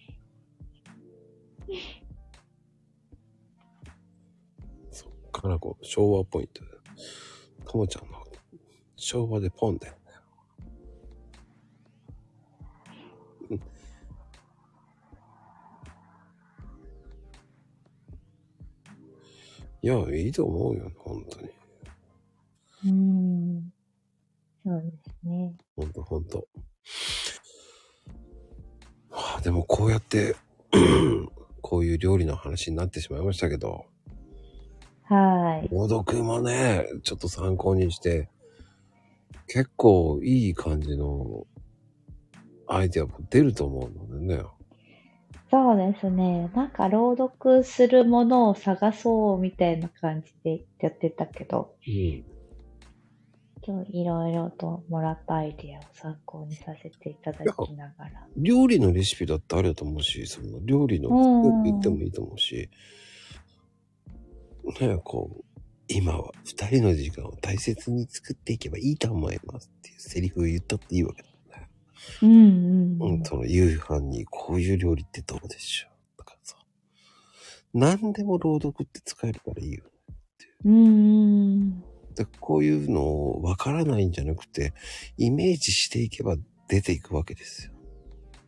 A: そっからこう、昭和ポイント。ともちゃんの昭和でポンだよいや、いいと思うよ、本当に。
C: うーん。そうですね。
A: ほんとほんと。はあ、でもこうやって、こういう料理の話になってしまいましたけど、
C: はい。
A: 朗読もね、ちょっと参考にして、結構いい感じのアイデアも出ると思うのでね。
C: そうですね。なんか朗読するものを探そうみたいな感じでやってたけど、
A: うん。
C: 今日いろいろともらったアイディアを参考にさせていただきながら。
A: 料理のレシピだってあると思うし、その料理の言ってもいいと思うし、ねこう、今は二人の時間を大切に作っていけばいいと思いますっていうセリフを言ったっていいわけだね。
C: うんうん、
A: うん、その夕飯にこういう料理ってどうでしょう？とかさ。何でも朗読って使えるからいいよ。
C: うん。うん。
A: でこういうのをわからないんじゃなくて、イメージしていけば出ていくわけですよ。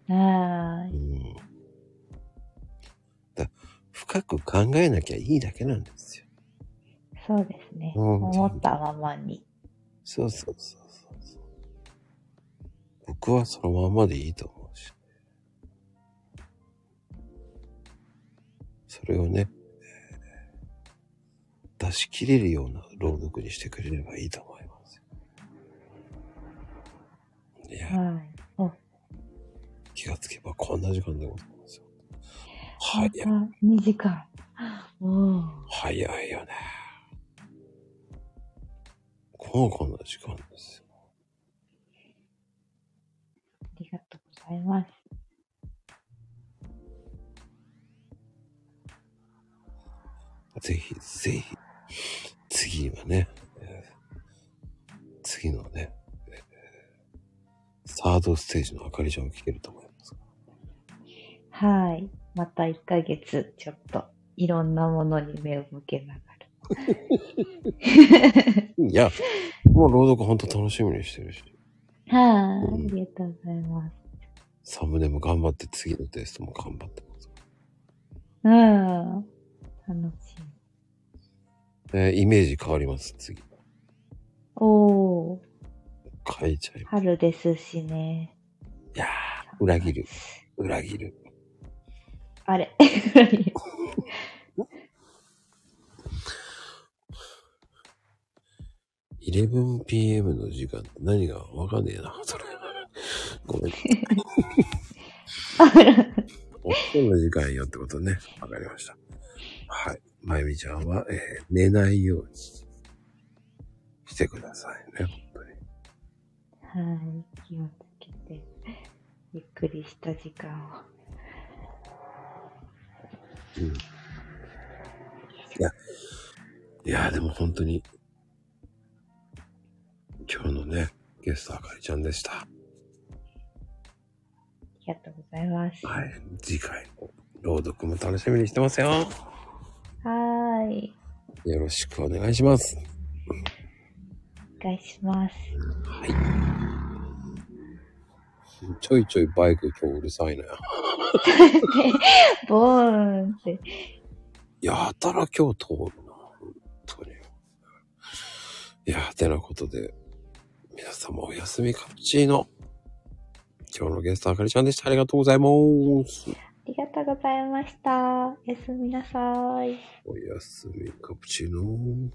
C: はーい。
A: うん。だ深く考えなきゃいいだけなんですよ。
C: そうですね。
A: うん
C: 思ったままに。
A: そうそうそう。僕はそのまんまでいいと思うし。それをね、えー出し切れるような朗読にしてくれればいいと思いますよ。いや、
C: はい。お、
A: 気がつけばこんな時間でございますよ。早い、
C: また2時間。
A: 早いよね。こうこんな時間ですよ。
C: ありがとうございます。
A: ぜひ、ぜひ、次はね、えー次のね、えーサードステージのあかりちゃんを聞けると思います。
C: はい。また1ヶ月、ちょっと、いろんなものに目を向けなが
A: いや、もう朗読ほんと楽しみにしてるし、
C: ら。はい。
A: うん
C: ありがとうございます。
A: サムネも頑張って次のテストも頑張ってます。
C: うん。楽しみ。
A: えーイメージ変わります、次。
C: おー。
A: 変えちゃいます。
C: 春ですしね。
A: いやー、裏切る。裏切る。
C: あれ。
A: 11pm の時間って何がわかんねえな、それ。ごめん。お布団の時間よってことね。わかりました。はい。まゆみちゃんは、えー寝ないようにしてくださいね、本当に。
C: はい。気をつけて、ゆっくりした時間を。
A: うん。いや、いや、でも本当に、今日のね、ゲストあかりちゃんでした。
C: ありがとうございます。
A: はい。次回、朗読も楽しみにしてますよ。
C: はーい。
A: よろしくお願いします。
C: お願いします。
A: はい。ちょいちょいバイク今日うるさいな。
C: ボーンって。
A: やたら今日通るな。本当に。いや、てなことで、皆様おやすみカプチーノ。今日のゲストあかりちゃんでした。ありがとうございます。
C: ありがとうございました。おやすみなさい。
A: おやすみカプチーノ。